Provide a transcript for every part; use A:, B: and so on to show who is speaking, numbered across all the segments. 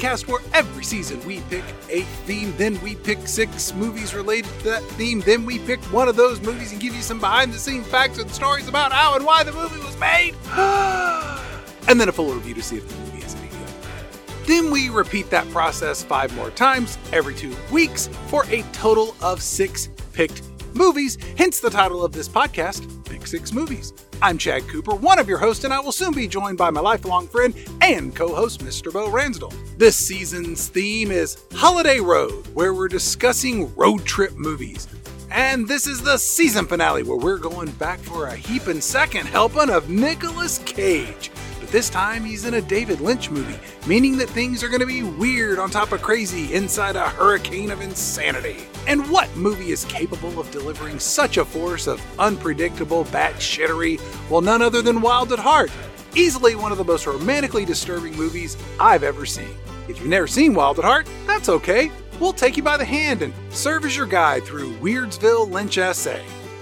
A: Podcast where every season we pick a theme, then we pick six movies related to that theme, then we pick one of those movies and give you some behind the scenes facts and stories about how and why the movie was made. and then a full review to see if the movie is any good. Then we repeat that process five more times every two weeks for a total of six picked movies, hence the title of this podcast, Pick Six Movies. I'm Chad Cooper, one of your hosts, and I will soon be joined by my lifelong friend and co host, Mr. Bo Ransdell. This season's theme is Holiday Road, where we're discussing road trip movies. And this is the season finale where we're going back for a heaping second helping of Nicolas Cage. This time he's in a David Lynch movie, meaning that things are going to be weird on top of crazy inside a hurricane of insanity. And what movie is capable of delivering such a force of unpredictable batshittery? Well, none other than Wild at Heart. Easily one of the most romantically disturbing movies I've ever seen. If you've never seen Wild at Heart, that's okay. We'll take you by the hand and serve as your guide through Weirdsville Lynch.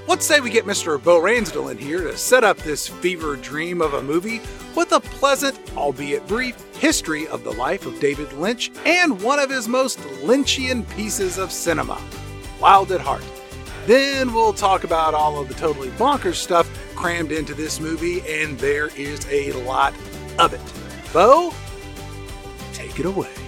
A: Let's say we get Mr. Bo Ransdell in here to set up this fever dream of a movie with a pleasant, albeit brief, history of the life of David Lynch and one of his most Lynchian pieces of cinema, Wild at Heart. Then we'll talk about all of the totally bonkers stuff crammed into this movie, and there is a lot of it. Bo, take it away.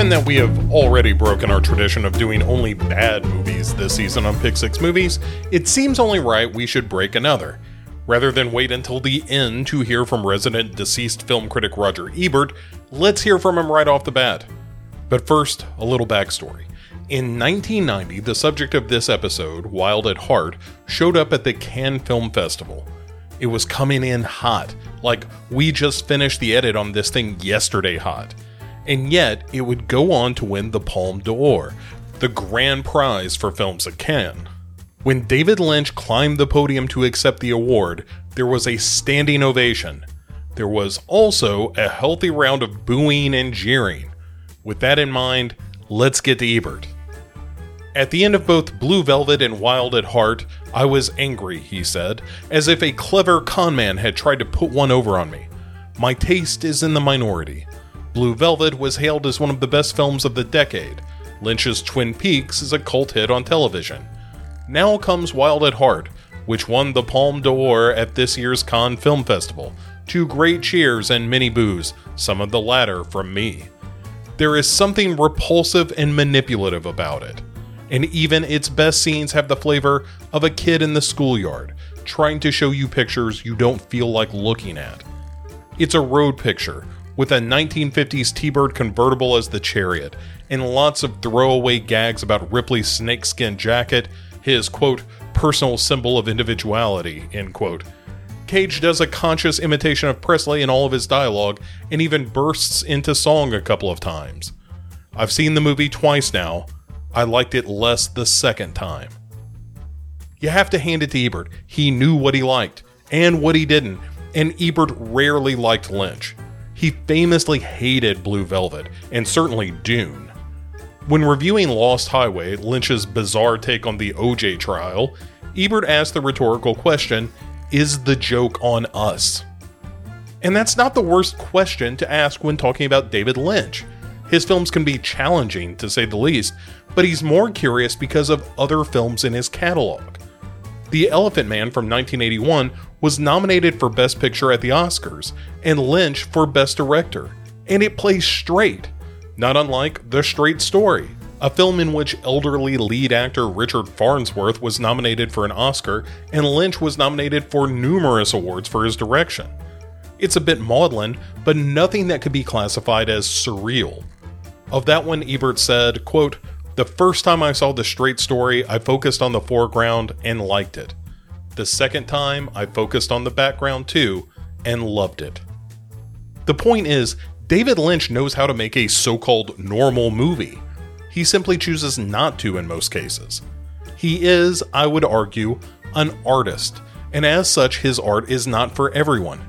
B: Given that we have already broken our tradition of doing only bad movies this season on Pick 6 Movies, it seems only right we should break another. Rather than wait until the end to hear from resident deceased film critic Roger Ebert, let's hear from him right off the bat. But first, a little backstory. In 1990, the subject of this episode, Wild at Heart, showed up at the Cannes Film Festival. It was coming in hot, like we just finished the edit on this thing yesterday hot and yet it would go on to win the Palme d'Or, the grand prize for films at Cannes. When David Lynch climbed the podium to accept the award, there was a standing ovation. There was also a healthy round of booing and jeering. With that in mind, let's get to Ebert. At the end of both Blue Velvet and Wild at Heart, I was angry, he said, as if a clever conman had tried to put one over on me. My taste is in the minority. Blue Velvet was hailed as one of the best films of the decade. Lynch's Twin Peaks is a cult hit on television. Now comes Wild at Heart, which won the Palme d'Or at this year's Cannes Film Festival. Two great cheers and many boos, some of the latter from me. There is something repulsive and manipulative about it. And even its best scenes have the flavor of a kid in the schoolyard, trying to show you pictures you don't feel like looking at. It's a road picture, with a 1950s T Bird convertible as the chariot, and lots of throwaway gags about Ripley's snakeskin jacket, his quote, personal symbol of individuality, end quote. Cage does a conscious imitation of Presley in all of his dialogue, and even bursts into song a couple of times. I've seen the movie twice now. I liked it less the second time. You have to hand it to Ebert. He knew what he liked and what he didn't, and Ebert rarely liked Lynch. He famously hated Blue Velvet, and certainly Dune. When reviewing Lost Highway, Lynch's bizarre take on the OJ trial, Ebert asked the rhetorical question Is the joke on us? And that's not the worst question to ask when talking about David Lynch. His films can be challenging, to say the least, but he's more curious because of other films in his catalog. The Elephant Man from 1981 was nominated for Best Picture at the Oscars, and Lynch for Best Director. And it plays straight, not unlike The Straight Story, a film in which elderly lead actor Richard Farnsworth was nominated for an Oscar, and Lynch was nominated for numerous awards for his direction. It's a bit maudlin, but nothing that could be classified as surreal. Of that one, Ebert said, quote, the first time I saw the straight story, I focused on the foreground and liked it. The second time, I focused on the background too and loved it. The point is, David Lynch knows how to make a so called normal movie. He simply chooses not to in most cases. He is, I would argue, an artist, and as such, his art is not for everyone.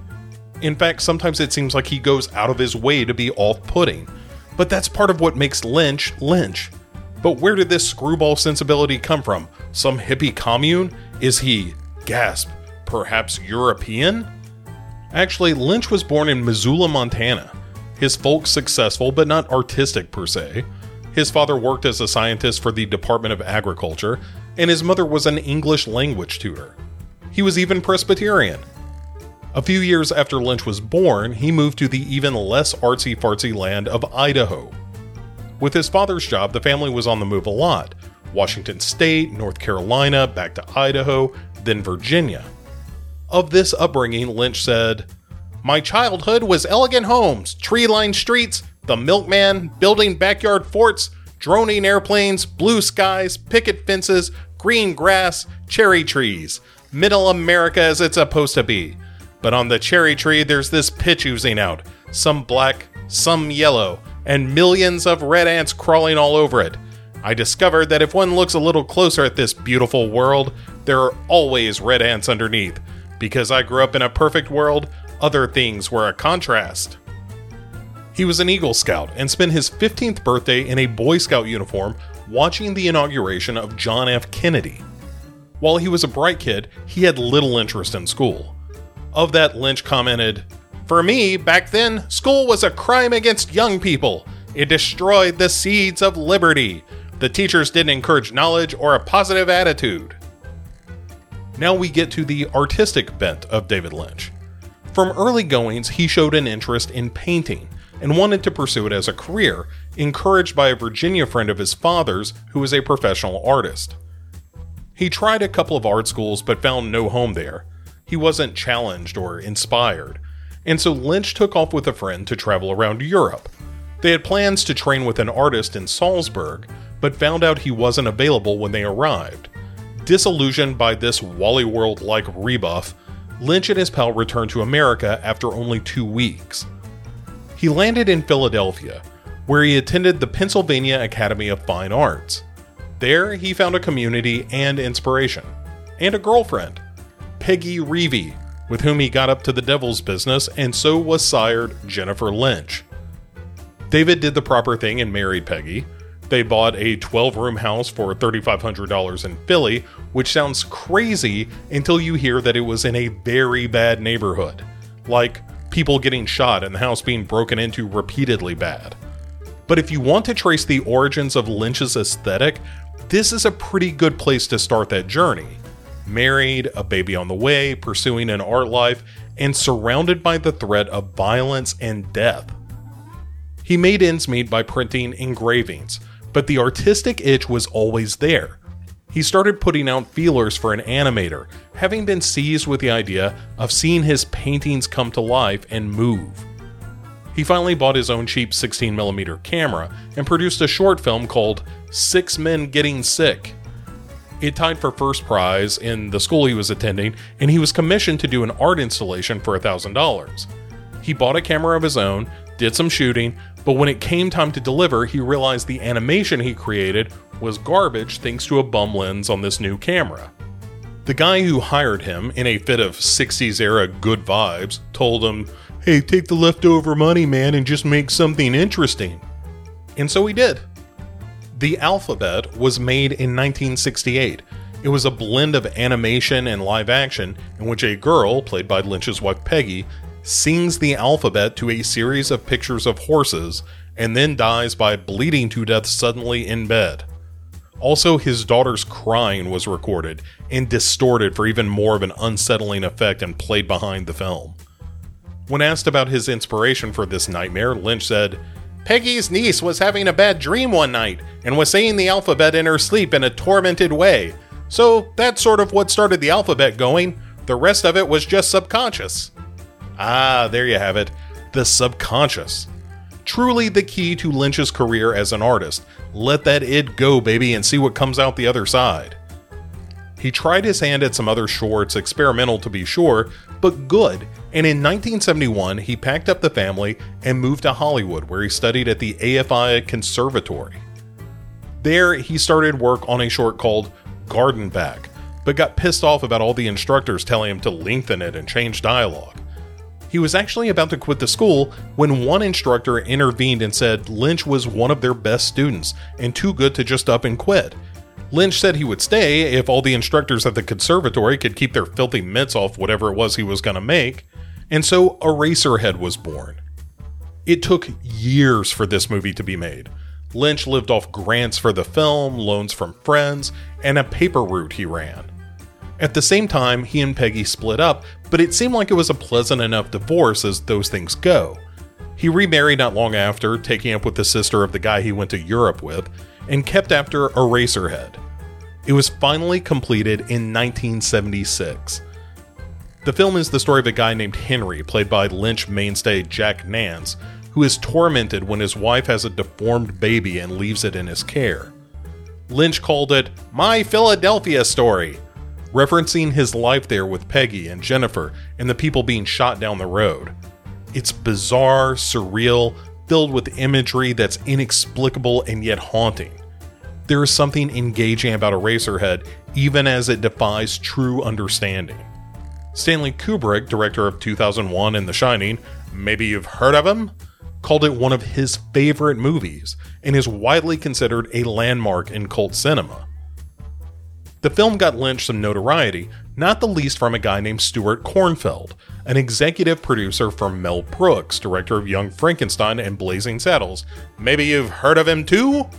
B: In fact, sometimes it seems like he goes out of his way to be off putting, But that's part of what makes Lynch Lynch. But where did this screwball sensibility come from? Some hippie commune? Is he, gasp, perhaps European? Actually, Lynch was born in Missoula, Montana. His folks successful, but not artistic per se. His father worked as a scientist for the Department of Agriculture, and his mother was an English language tutor. He was even Presbyterian. A few years after Lynch was born, he moved to the even less artsy fartsy land of Idaho. With his father's job, the family was on the move a lot Washington State, North Carolina, back to Idaho, then Virginia. Of this upbringing, Lynch said, My childhood was elegant homes, tree lined streets, the milkman, building backyard forts, droning airplanes, blue skies, picket fences, green grass, cherry trees. Middle America as it's supposed to be. But on the cherry tree, there's this pitch oozing out. Some black, some yellow, and millions of red ants crawling all over it. I discovered that if one looks a little closer at this beautiful world, there are always red ants underneath. Because I grew up in a perfect world, other things were a contrast. He was an Eagle Scout and spent his 15th birthday in a Boy Scout uniform watching the inauguration of John F. Kennedy. While he was a bright kid, he had little interest in school. Of that, Lynch commented, For me, back then, school was a crime against young people. It destroyed the seeds of liberty. The teachers didn't encourage knowledge or a positive attitude. Now we get to the artistic bent of David Lynch. From early goings, he showed an interest in painting and wanted to pursue it as a career, encouraged by a Virginia friend of his father's who was a professional artist. He tried a couple of art schools but found no home there. He wasn't challenged or inspired, and so Lynch took off with a friend to travel around Europe. They had plans to train with an artist in Salzburg, but found out he wasn't available when they arrived. Disillusioned by this Wally World like rebuff, Lynch and his pal returned to America after only two weeks. He landed in Philadelphia, where he attended the Pennsylvania Academy of Fine Arts. There, he found a community and inspiration, and a girlfriend, Peggy Reavey, with whom he got up to the devil's business, and so was sired Jennifer Lynch. David did the proper thing and married Peggy, they bought a 12 room house for $3,500 in Philly, which sounds crazy until you hear that it was in a very bad neighborhood. Like people getting shot and the house being broken into repeatedly bad. But if you want to trace the origins of Lynch's aesthetic, this is a pretty good place to start that journey. Married, a baby on the way, pursuing an art life, and surrounded by the threat of violence and death. He made ends meet by printing engravings, but the artistic itch was always there. He started putting out feelers for an animator, having been seized with the idea of seeing his paintings come to life and move. He finally bought his own cheap 16mm camera and produced a short film called Six Men Getting Sick. It tied for first prize in the school he was attending, and he was commissioned to do an art installation for $1,000. He bought a camera of his own, did some shooting, but when it came time to deliver, he realized the animation he created was garbage thanks to a bum lens on this new camera. The guy who hired him, in a fit of 60s era good vibes, told him, Hey, take the leftover money, man, and just make something interesting. And so he did. The Alphabet was made in 1968. It was a blend of animation and live action in which a girl, played by Lynch's wife Peggy, sings the alphabet to a series of pictures of horses, and then dies by bleeding to death suddenly in bed. Also, his daughter's crying was recorded and distorted for even more of an unsettling effect and played behind the film. When asked about his inspiration for this nightmare, Lynch said, Peggy's niece was having a bad dream one night and was saying the alphabet in her sleep in a tormented way. So that's sort of what started the alphabet going. The rest of it was just subconscious. Ah, there you have it. The subconscious. Truly the key to Lynch's career as an artist. Let that id go, baby, and see what comes out the other side. He tried his hand at some other shorts, experimental to be sure, but good, and in 1971 he packed up the family and moved to Hollywood where he studied at the AFI Conservatory. There, he started work on a short called Garden Back, but got pissed off about all the instructors telling him to lengthen it and change dialogue. He was actually about to quit the school when one instructor intervened and said Lynch was one of their best students and too good to just up and quit. Lynch said he would stay if all the instructors at the conservatory could keep their filthy mitts off whatever it was he was going to make, and so Eraserhead was born. It took years for this movie to be made. Lynch lived off grants for the film, loans from friends, and a paper route he ran. At the same time, he and Peggy split up, but it seemed like it was a pleasant enough divorce as those things go. He remarried not long after, taking up with the sister of the guy he went to Europe with, and kept after Eraserhead. It was finally completed in 1976. The film is the story of a guy named Henry, played by Lynch mainstay Jack Nance, who is tormented when his wife has a deformed baby and leaves it in his care. Lynch called it My Philadelphia Story, referencing his life there with Peggy and Jennifer and the people being shot down the road. It's bizarre, surreal, filled with imagery that's inexplicable and yet haunting. There is something engaging about Eraserhead, even as it defies true understanding. Stanley Kubrick, director of 2001 and The Shining, maybe you've heard of him, called it one of his favorite movies and is widely considered a landmark in cult cinema. The film got Lynch some notoriety, not the least from a guy named Stuart Cornfeld, an executive producer for Mel Brooks, director of Young Frankenstein and Blazing Saddles. Maybe you've heard of him too?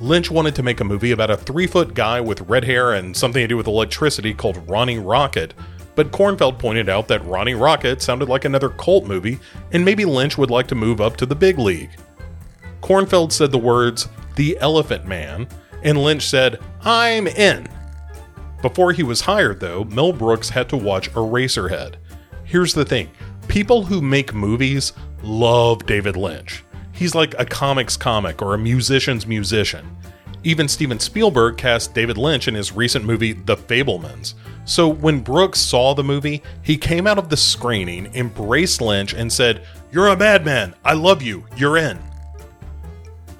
B: Lynch wanted to make a movie about a three foot guy with red hair and something to do with electricity called Ronnie Rocket, but Cornfeld pointed out that Ronnie Rocket sounded like another cult movie, and maybe Lynch would like to move up to the big league. Cornfeld said the words, The Elephant Man, and Lynch said, I'm in. Before he was hired, though, Mel Brooks had to watch Eraserhead. Here's the thing people who make movies love David Lynch. He's like a comics comic or a musician's musician. Even Steven Spielberg cast David Lynch in his recent movie The Fabelmans. So when Brooks saw the movie, he came out of the screening, embraced Lynch, and said, You're a madman. I love you. You're in.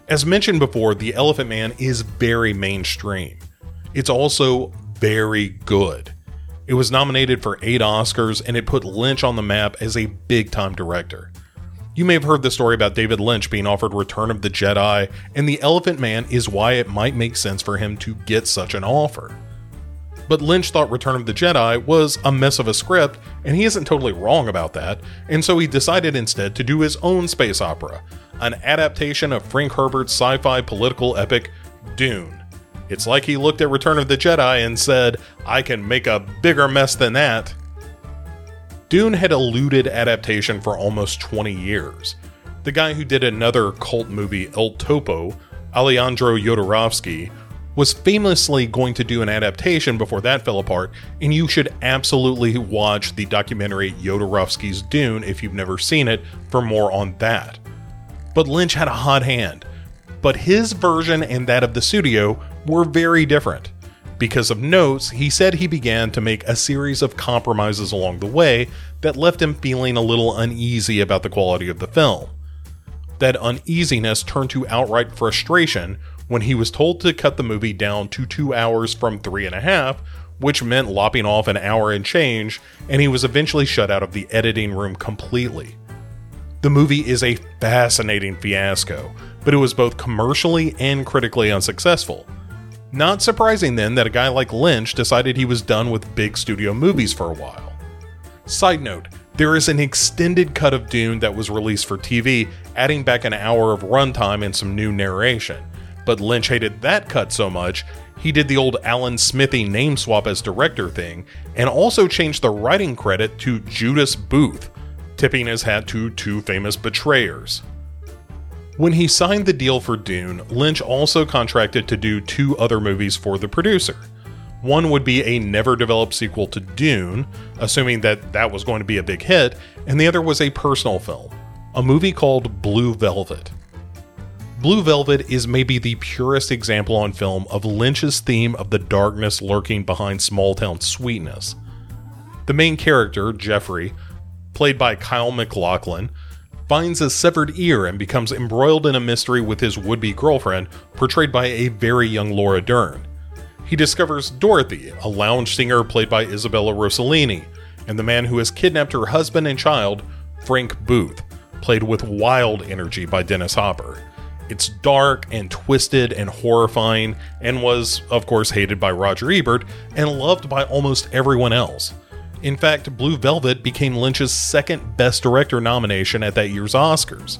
B: As mentioned before, The Elephant Man is very mainstream. It's also very good. It was nominated for eight Oscars and it put Lynch on the map as a big time director. You may have heard the story about David Lynch being offered Return of the Jedi, and The Elephant Man is why it might make sense for him to get such an offer. But Lynch thought Return of the Jedi was a mess of a script, and he isn't totally wrong about that, and so he decided instead to do his own space opera, an adaptation of Frank Herbert's sci fi political epic, Dune. It's like he looked at Return of the Jedi and said, I can make a bigger mess than that. Dune had eluded adaptation for almost 20 years. The guy who did another cult movie, El Topo, Alejandro Jodorowsky, was famously going to do an adaptation before that fell apart, and you should absolutely watch the documentary Jodorowsky's Dune if you've never seen it for more on that but Lynch had a hot hand. But his version and that of the studio were very different. Because of notes, he said he began to make a series of compromises along the way that left him feeling a little uneasy about the quality of the film. That uneasiness turned to outright frustration when he was told to cut the movie down to two hours from three and a half, which meant lopping off an hour and change, and he was eventually shut out of the editing room completely. The movie is a fascinating fiasco, but it was both commercially and critically unsuccessful. Not surprising then that a guy like Lynch decided he was done with big studio movies for a while. Side note, there is an extended cut of Dune that was released for TV, adding back an hour of runtime and some new narration. But Lynch hated that cut so much, he did the old Alan Smithee name swap as director thing, and also changed the writing credit to Judas Booth, tipping his hat to two famous betrayers. When he signed the deal for Dune, Lynch also contracted to do two other movies for the producer. One would be a never developed sequel to Dune, assuming that that was going to be a big hit, and the other was a personal film, a movie called Blue Velvet. Blue Velvet is maybe the purest example on film of Lynch's theme of the darkness lurking behind small town sweetness. The main character, Jeffrey, played by Kyle MacLachlan, finds a severed ear and becomes embroiled in a mystery with his would be girlfriend, portrayed by a very young Laura Dern. He discovers Dorothy, a lounge singer played by Isabella Rossellini, and the man who has kidnapped her husband and child, Frank Booth, played with wild energy by Dennis Hopper. It's dark and twisted and horrifying, and was, of course, hated by Roger Ebert and loved by almost everyone else. In fact, Blue Velvet became Lynch's second Best Director nomination at that year's Oscars.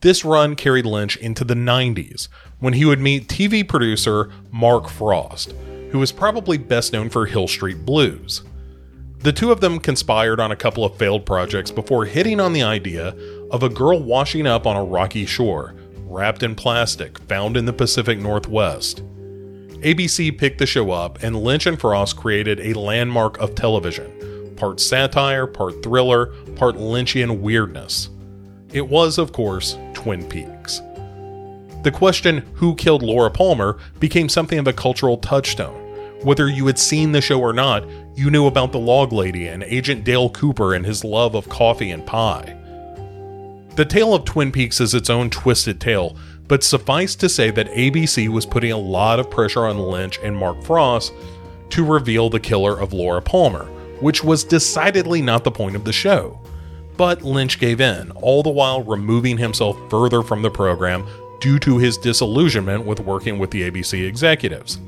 B: This run carried Lynch into the 90s, when he would meet TV producer Mark Frost, who was probably best known for Hill Street Blues. The two of them conspired on a couple of failed projects before hitting on the idea of a girl washing up on a rocky shore, wrapped in plastic, found in the Pacific Northwest. ABC picked the show up, and Lynch and Frost created a landmark of television part satire, part thriller, part Lynchian weirdness. It was, of course, Twin Peaks. The question, who killed Laura Palmer, became something of a cultural touchstone. Whether you had seen the show or not, you knew about the log lady and Agent Dale Cooper and his love of coffee and pie. The tale of Twin Peaks is its own twisted tale, but suffice to say that ABC was putting a lot of pressure on Lynch and Mark Frost to reveal the killer of Laura Palmer, which was decidedly not the point of the show. But Lynch gave in, all the while removing himself further from the program due to his disillusionment with working with the ABC executives.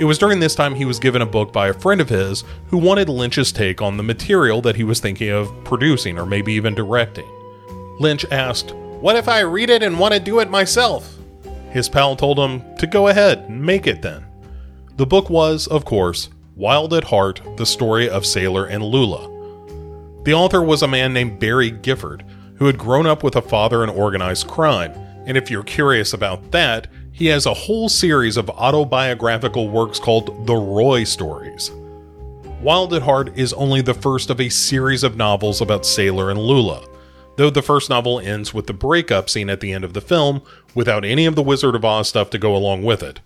B: It was during this time he was given a book by a friend of his who wanted Lynch's take on the material that he was thinking of producing or maybe even directing. Lynch asked, What if I read it and want to do it myself? His pal told him to go ahead, make it then. The book was, of course, Wild at Heart The Story of Sailor and Lula. The author was a man named Barry Gifford, who had grown up with a father in organized crime, and if you're curious about that, he has a whole series of autobiographical works called The Roy Stories. Wild at Heart is only the first of a series of novels about Sailor and Lula, though the first novel ends with the breakup scene at the end of the film without any of the Wizard of Oz stuff to go along with it.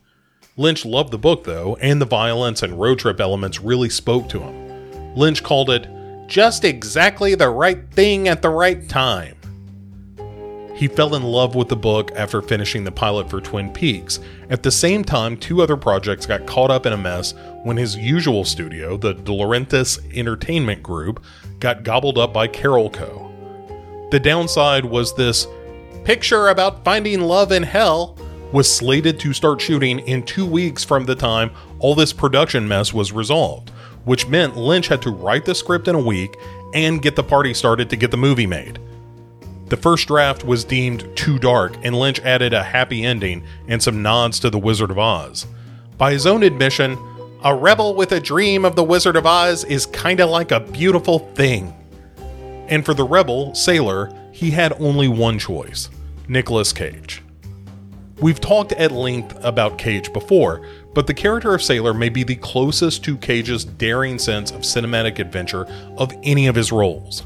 B: Lynch loved the book though, and the violence and road trip elements really spoke to him. Lynch called it just exactly the right thing at the right time. He fell in love with the book after finishing the pilot for Twin Peaks. At the same time, two other projects got caught up in a mess when his usual studio, the De Laurentiis Entertainment Group, got gobbled up by Carolco. The downside was this picture about finding love in hell was slated to start shooting in two weeks from the time all this production mess was resolved, which meant Lynch had to write the script in a week and get the party started to get the movie made. The first draft was deemed too dark, and Lynch added a happy ending and some nods to The Wizard of Oz. By his own admission, a rebel with a dream of The Wizard of Oz is kinda like a beautiful thing. And for the rebel, Sailor, he had only one choice Nicolas Cage. We've talked at length about Cage before, but the character of Sailor may be the closest to Cage's daring sense of cinematic adventure of any of his roles.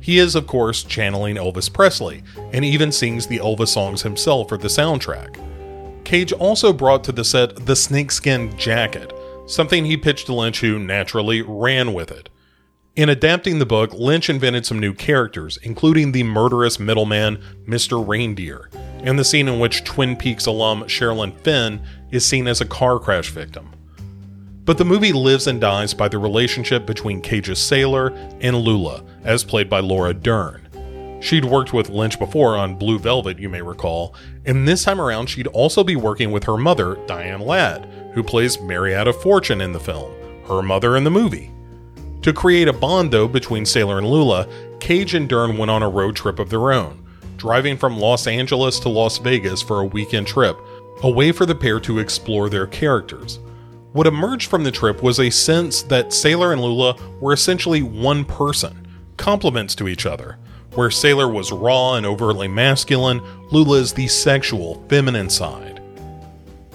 B: He is, of course, channeling Elvis Presley, and even sings the Elvis songs himself for the soundtrack. Cage also brought to the set the snakeskin jacket, something he pitched to Lynch, who naturally ran with it. In adapting the book, Lynch invented some new characters, including the murderous middleman, Mr. Reindeer, and the scene in which Twin Peaks alum Sherilyn Fenn is seen as a car crash victim. But the movie lives and dies by the relationship between Cage's sailor and Lula, as played by Laura Dern. She'd worked with Lynch before on Blue Velvet, you may recall, and this time around she'd also be working with her mother, Diane Ladd, who plays Marietta Fortune in the film, her mother in the movie. To create a bond, though, between Sailor and Lula, Cage and Dern went on a road trip of their own, driving from Los Angeles to Las Vegas for a weekend trip, a way for the pair to explore their characters. What emerged from the trip was a sense that Sailor and Lula were essentially one person, complements to each other. Where Sailor was raw and overtly masculine, Lula is the sexual, feminine side.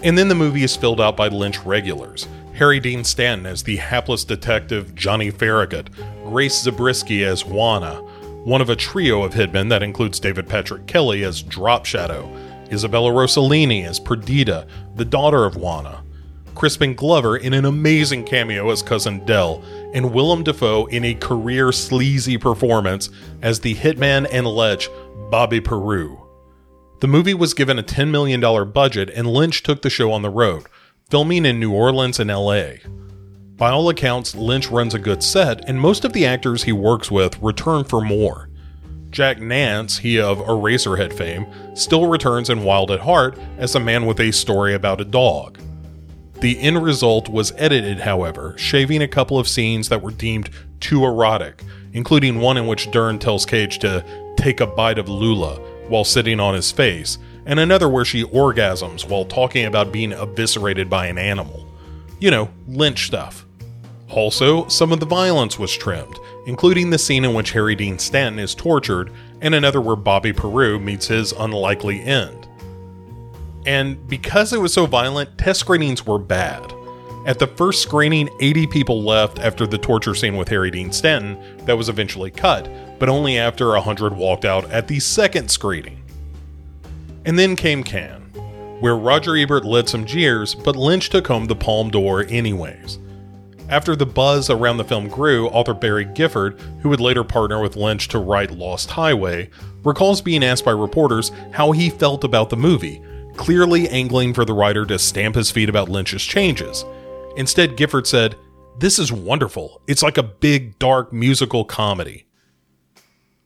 B: And then the movie is filled out by Lynch regulars. Harry Dean Stanton as the hapless detective Johnny Farragut, Grace Zabriskie as Juana, one of a trio of hitmen that includes David Patrick Kelly as Drop Shadow, Isabella Rossellini as Perdita, the daughter of Juana, Crispin Glover in an amazing cameo as Cousin Dell, and Willem Dafoe in a career sleazy performance as the hitman and lech Bobby Peru. The movie was given a $10 million budget, and Lynch took the show on the road, filming in New Orleans and LA. By all accounts, Lynch runs a good set, and most of the actors he works with return for more. Jack Nance, he of Eraserhead fame, still returns in Wild at Heart as a man with a story about a dog. The end result was edited, however, shaving a couple of scenes that were deemed too erotic, including one in which Dern tells Cage to take a bite of Lula while sitting on his face, and another where she orgasms while talking about being eviscerated by an animal. You know, Lynch stuff. Also, some of the violence was trimmed, including the scene in which Harry Dean Stanton is tortured, and another where Bobby Peru meets his unlikely end. And because it was so violent, test screenings were bad. At the first screening, 80 people left after the torture scene with Harry Dean Stanton that was eventually cut, but only after 100 walked out at the second screening. And then came Cannes, where Roger Ebert led some jeers, but Lynch took home the Palme d'Or anyways. After the buzz around the film grew, author Barry Gifford, who would later partner with Lynch to write Lost Highway, recalls being asked by reporters how he felt about the movie, clearly angling for the writer to stamp his feet about Lynch's changes. Instead, Gifford said, This is wonderful. It's like a big, dark musical comedy.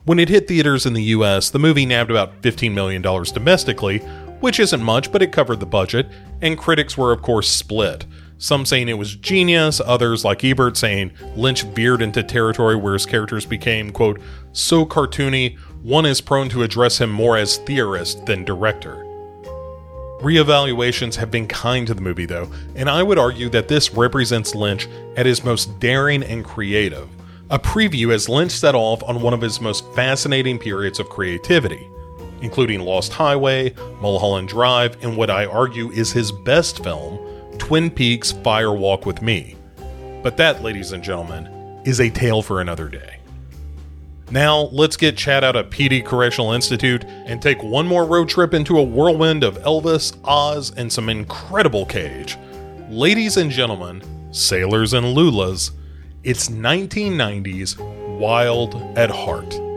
B: When it hit theaters in the US, the movie nabbed about $15 million domestically, which isn't much, but it covered the budget, and critics were, of course, split. Some saying it was genius, others, like Ebert, saying Lynch veered into territory where his characters became, quote, so cartoony, one is prone to address him more as theorist than director. Reevaluations have been kind to the movie, though, and I would argue that this represents Lynch at his most daring and creative. A preview as Lynch set off on one of his most fascinating periods of creativity, including Lost Highway, Mulholland Drive, and what I argue is his best film, Twin Peaks Fire Walk with Me. But that, ladies and gentlemen, is a tale for another day. Now, let's get Chad out of PD Correctional Institute and take one more road trip into a whirlwind of Elvis, Oz, and some incredible Cage. Ladies and gentlemen, sailors and lulas, it's 1990s Wild at Heart.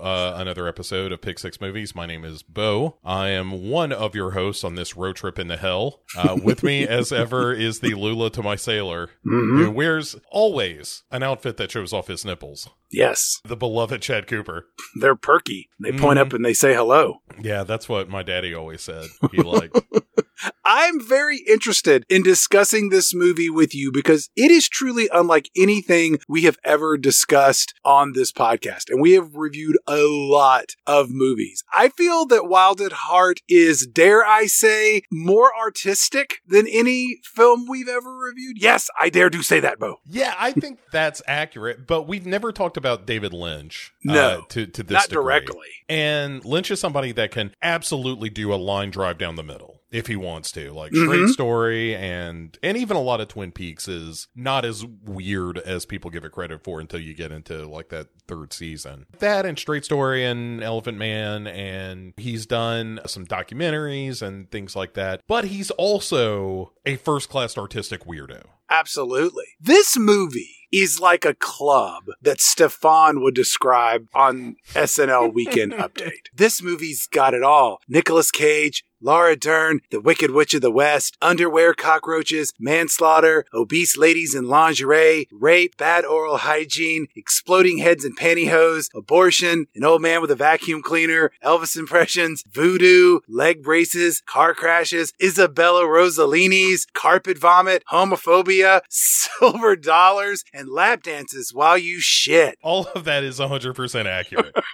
B: Uh, another episode of Pick Six Movies. My name is Bo. I am one of your hosts on this road trip into hell. Uh, with me, as ever, is the Lula to my sailor, who wears always an outfit that shows off his nipples.
A: Yes,
B: The beloved Chad Cooper.
A: they're perky. They point
B: Mhm.
A: up and they say hello.
B: Yeah, that's what my daddy always said. He liked.
A: I'm very interested in discussing this movie with you because it is truly unlike anything we have ever discussed on this podcast. And we have reviewed a lot of movies. I feel that Wild at Heart is, dare I say, more artistic than any film we've ever reviewed. Yes, I dare do say that, Bo.
B: yeah, I think that's accurate. But we've never talked about David Lynch. uh,
A: No,
B: to to this
A: Not
B: degree.
A: directly.
B: And Lynch is somebody that can absolutely do a line drive down the middle if he wants to. Like
A: Mhm.
B: Straight Story and and even a lot of Twin Peaks is not as weird as people give it credit for until you get into like that third season. That and Straight Story and Elephant Man and he's done some documentaries and things like that. But he's also a first class artistic weirdo.
A: Absolutely. This movie is like a club that Stefon would describe on SNL Weekend Update. This movie's got it all. Nicolas Cage, Laura Dern, The Wicked Witch of the West, underwear cockroaches, manslaughter, obese ladies in lingerie, rape, bad oral hygiene, exploding heads in pantyhose, abortion, an old man with a vacuum cleaner, Elvis impressions, voodoo, leg braces, car crashes, Isabella Rossellini's, carpet vomit, homophobia, silver dollars, and lap dances while you shit.
B: All of that is 100% accurate.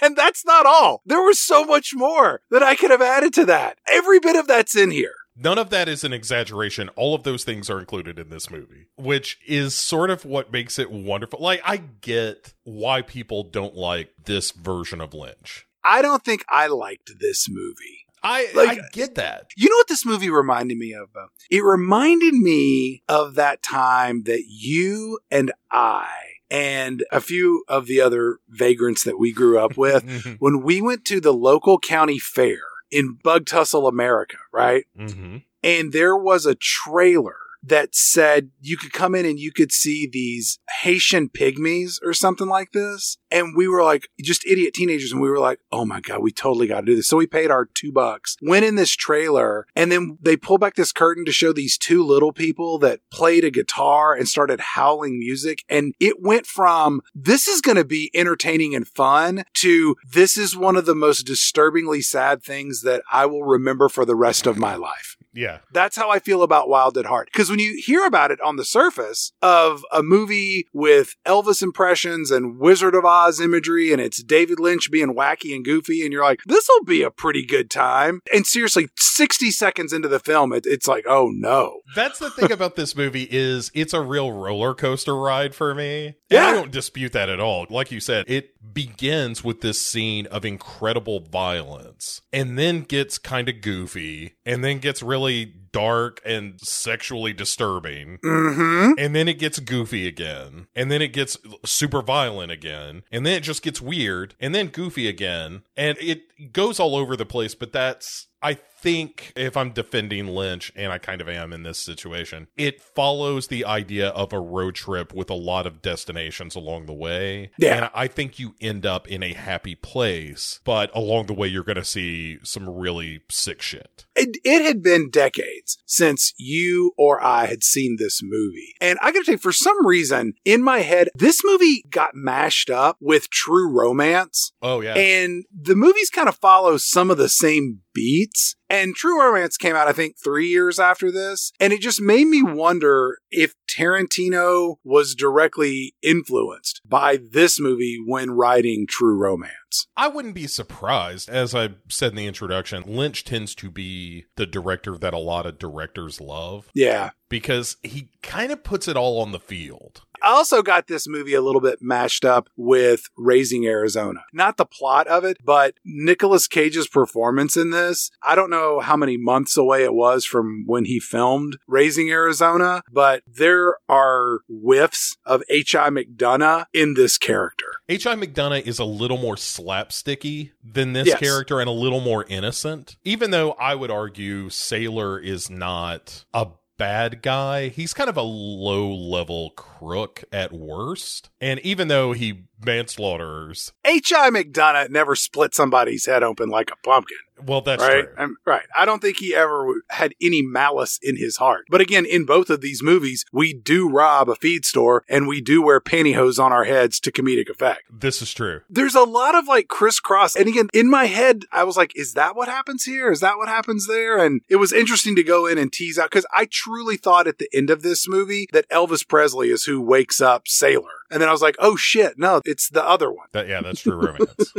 A: And that's not all. There was so much more that I could have added to that. Every bit of that's in here.
B: None of that is an exaggeration. All of those things are included in this movie, which is sort of what makes it wonderful. Like, I get why people don't like this version of Lynch.
A: I don't think I liked this movie.
B: I
A: Like-
B: I get that.
A: You know what this movie reminded me of? It reminded me of that time that you and I and a few of the other vagrants that we grew up with, when we went to the local county fair in Bug Tussle, America, right?
B: mm-hmm.
A: And there was a trailer that said you could come in and you could see these Haitian pygmies or something like this. And we were like, just idiot teenagers. And we were like, oh my God, we totally got to do this. So we paid our two bucks, went in this trailer, and then they pull back this curtain to show these two little people that played a guitar and started howling music. And it went from this is going to be entertaining and fun to this is one of the most disturbingly sad things that I will remember for the rest of my life.
B: Yeah.
A: That's how I feel about Wild at Heart. Because when you hear about it on the surface of a movie with Elvis impressions and Wizard of Oz imagery, and it's David Lynch being wacky and goofy, and you're like, this will be a pretty good time. And seriously, 60 seconds into the film, it, it's like, oh no.
B: That's the thing about this movie is it's a real roller coaster ride for me. And
A: Yeah.
B: I don't dispute that at all. Like you said, it begins with this scene of incredible violence and then gets kind of goofy and then gets really dark and sexually disturbing.
A: Mm-hmm.
B: And then it gets goofy again. And then it gets super violent again. And then it just gets weird. And then goofy again. And it goes all over the place. But that's, I think, if I'm defending Lynch, and I kind of am in this situation, it follows the idea of a road trip with a lot of destinations along the way.
A: Yeah.
B: And I think you end up in a happy place. But along the way, you're going to see some really sick shit.
A: It, it had been decades since you or I had seen this movie. And I gotta say, for some reason, in my head, this movie got mashed up with true romance.
B: Oh, yeah.
A: And the movies kind of follow some of the same beats. And True Romance came out, I think, three years after this. And it just made me wonder if Tarantino was directly influenced by this movie when writing True Romance.
B: I wouldn't be surprised. As I said in the introduction, Lynch tends to be the director that a lot of directors love
A: Yeah.
B: Because he kind of puts it all on the field.
A: I also got this movie a little bit mashed up with Raising Arizona. Not the plot of it, but Nicolas Cage's performance in this. I don't know how many months away it was from when he filmed Raising Arizona, but there are whiffs of H.I. McDunnough in this character.
B: H.I. McDunnough is a little more slapsticky than this
A: Yes.
B: character and a little more innocent. Even though I would argue Sailor is not a bad guy, he's kind of a low level crook at worst. And even though he manslaughters,
A: H.I. McDunnough never split somebody's head open like a pumpkin.
B: well, that's
A: right? right. I don't think he ever w- had any malice in his heart. But again, in both of these movies, we do rob a feed store and we do wear pantyhose on our heads to comedic effect.
B: This is true.
A: There's a lot of like crisscross. And again, in my head, I was like, is that what happens here? Is that what happens there? And it was interesting to go in and tease out because I truly thought at the end of this movie that Elvis Presley is who wakes up Sailor. And then I was like, oh shit, no, it's the other one.
B: That yeah, that's true romance.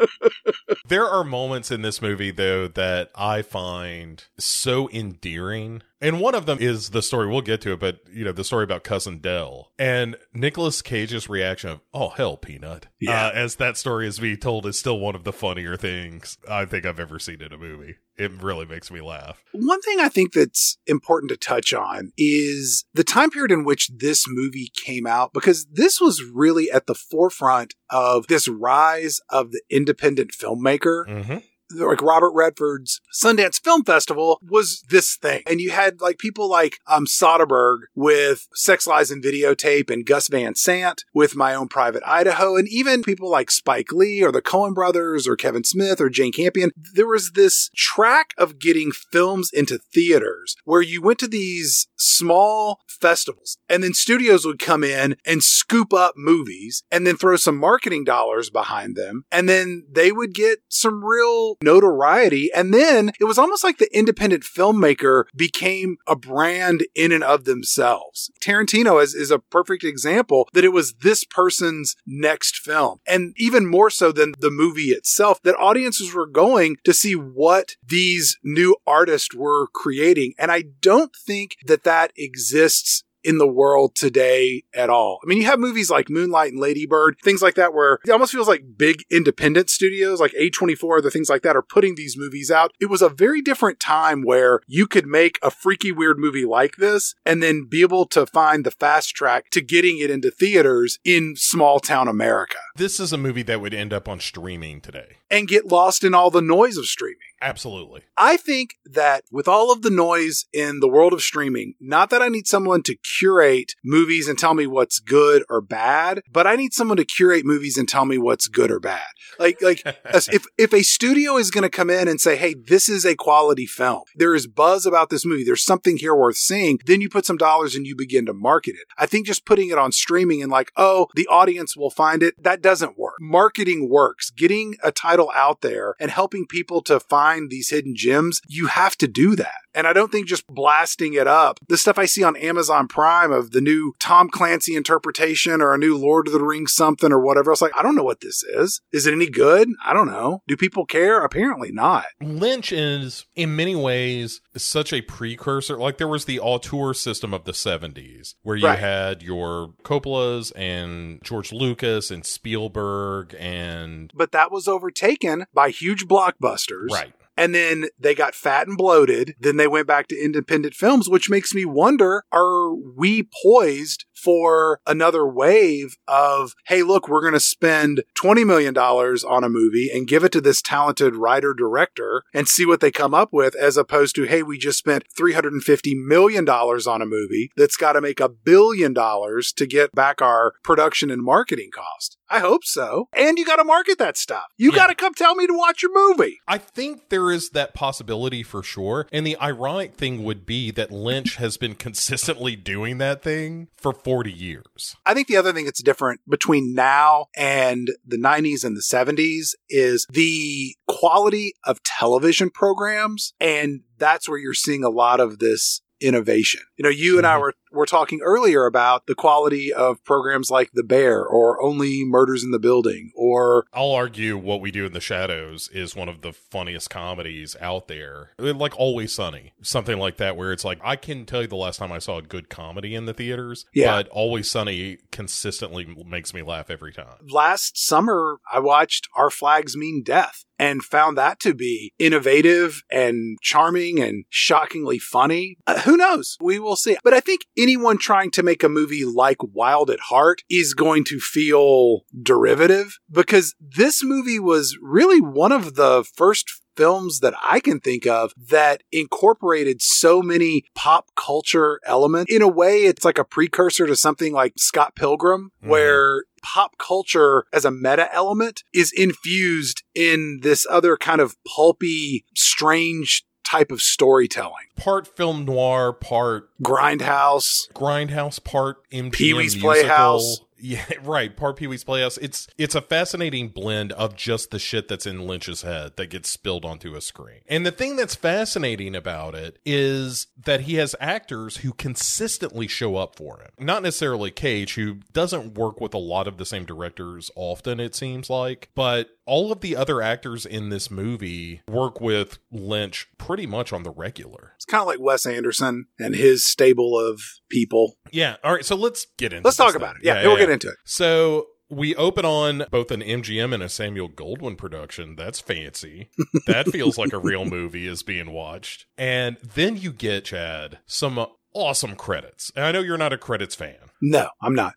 B: there are moments in this movie though that I find so endearing. And one of them is the story we'll get to it, but you know, the story about cousin Dell and Nicolas Cage's reaction of, "Oh hell, peanut."
A: Yeah.
B: Uh, as that story is being told is still one of the funnier things I think I've ever seen in a movie. It really makes me laugh.
A: One thing I think that's important to touch on is the time period in which this movie came out, because this was really at the forefront of this rise of the independent filmmaker.
B: Mm-hmm.
A: Like Robert Redford's Sundance Film Festival was this thing. And you had like people like um Soderbergh with Sex Lies and Videotape and Gus Van Sant with My Own Private Idaho and even people like Spike Lee or the Coen brothers or Kevin Smith or Jane Campion. There was this track of getting films into theaters where you went to these small festivals and then studios would come in and scoop up movies and then throw some marketing dollars behind them. And then they would get some real notoriety. And then it was almost like the independent filmmaker became a brand in and of themselves. Tarantino is, is a perfect example that it was this person's next film. And even more so than the movie itself, that audiences were going to see what these new artists were creating. And I don't think that that exists in the world today at all. I mean, you have movies like Moonlight and Ladybird, things like that, where it almost feels like big independent studios like A24, the things like that are putting these movies out. It was a very different time where you could make a freaky weird movie like this and then be able to find the fast track to getting it into theaters in small town America
B: This is a movie that would end up on streaming today.
A: and get lost in all the noise of streaming.
B: Absolutely.
A: I think that with all of the noise in the world of streaming, not that I need someone to curate movies and tell me what's good or bad, but I need someone to curate movies and tell me what's good or bad. Like, like if if a studio is going to come in and say, "Hey, this is a quality film. There is buzz about this movie. There's something here worth seeing." Then you put some dollars and you begin to market it. I think just putting it on streaming and like, "Oh, the audience will find it." That doesn't work. Marketing works. Getting a title out there and helping people to find these hidden gems, you have to do that. And I don't think just blasting it up, the stuff I see on Amazon Prime of the new Tom Clancy interpretation or a new Lord of the Rings something or whatever else, like, I don't know what this is. Is it any good? I don't know. Do people care? Apparently not.
B: Lynch is, in many ways, such a precursor. Like there was the auteur system of the 70s, where you
A: Right.
B: had your Coppolas and George Lucas and Spielberg and.
A: But that was overtaken by huge blockbusters.
B: Right.
A: And then they got fat and bloated. Then they went back to independent films, which makes me wonder are we poised for another wave of, hey, look, we're going to spend $20 million on a movie and give it to this talented writer director and see what they come up with, as opposed to, hey, we just spent $350 million on a movie that's got to make a billion dollars to get back our production and marketing cost. I hope so. And you got to market that stuff. You
B: Yeah.
A: got to come tell me to watch your movie.
B: I think there is that possibility for sure. And the ironic thing would be that Lynch has been consistently doing that thing for 40 years.
A: I think the other thing that's different between now and the 90s and the 70s is the quality of television programs. And that's where you're seeing a lot of this innovation. You know, you and I
B: Mhm.
A: were, were talking earlier about the quality of programs like The Bear or Only Murders in the Building or
B: I'll argue What We Do in the Shadows is one of the funniest comedies out there. Like Always Sunny, something like that, where it's like, I can tell you the last time I saw a good comedy in the theaters,
A: Yeah.
B: but Always Sunny consistently makes me laugh every time.
A: last summer I watched Our Flag Means Death and found that to be innovative and charming and shockingly funny. Uh, who knows? We will see. But I think anyone trying to make a movie like Wild at Heart is going to feel derivative because this movie was really one of the first films that I can think of that incorporated so many pop culture elements. In a way, it's like a precursor to something like Scott Pilgrim,
B: Mhm.
A: where pop culture as a meta element is infused in this other kind of pulpy, strange type of storytelling.
B: Part film noir, part
A: Grindhouse.
B: grindhouse, part MGM
A: Pee-wee's
B: musical.
A: Playhouse.
B: Yeah, right. Part Pee Wee's Playhouse. It's it's a fascinating blend of just the shit that's in Lynch's head that gets spilled onto a screen. And the thing that's fascinating about it is that he has actors who consistently show up for him. Not necessarily Cage, who doesn't work with a lot of the same directors often, it seems like, but all of the other actors in this movie work with Lynch pretty much on the regular.
A: It's kind of like Wes Anderson and his stable of people.
B: Yeah. All right. So let's get into
A: Let's talk
B: then.
A: about it. Yeah, we'll get into it.
B: So we open on both an MGM and a Samuel Goldwyn production. That's fancy. that feels like a real movie is being watched. And then you get, Chad, some awesome credits. And I know you're not a credits fan,
A: No, I'm not.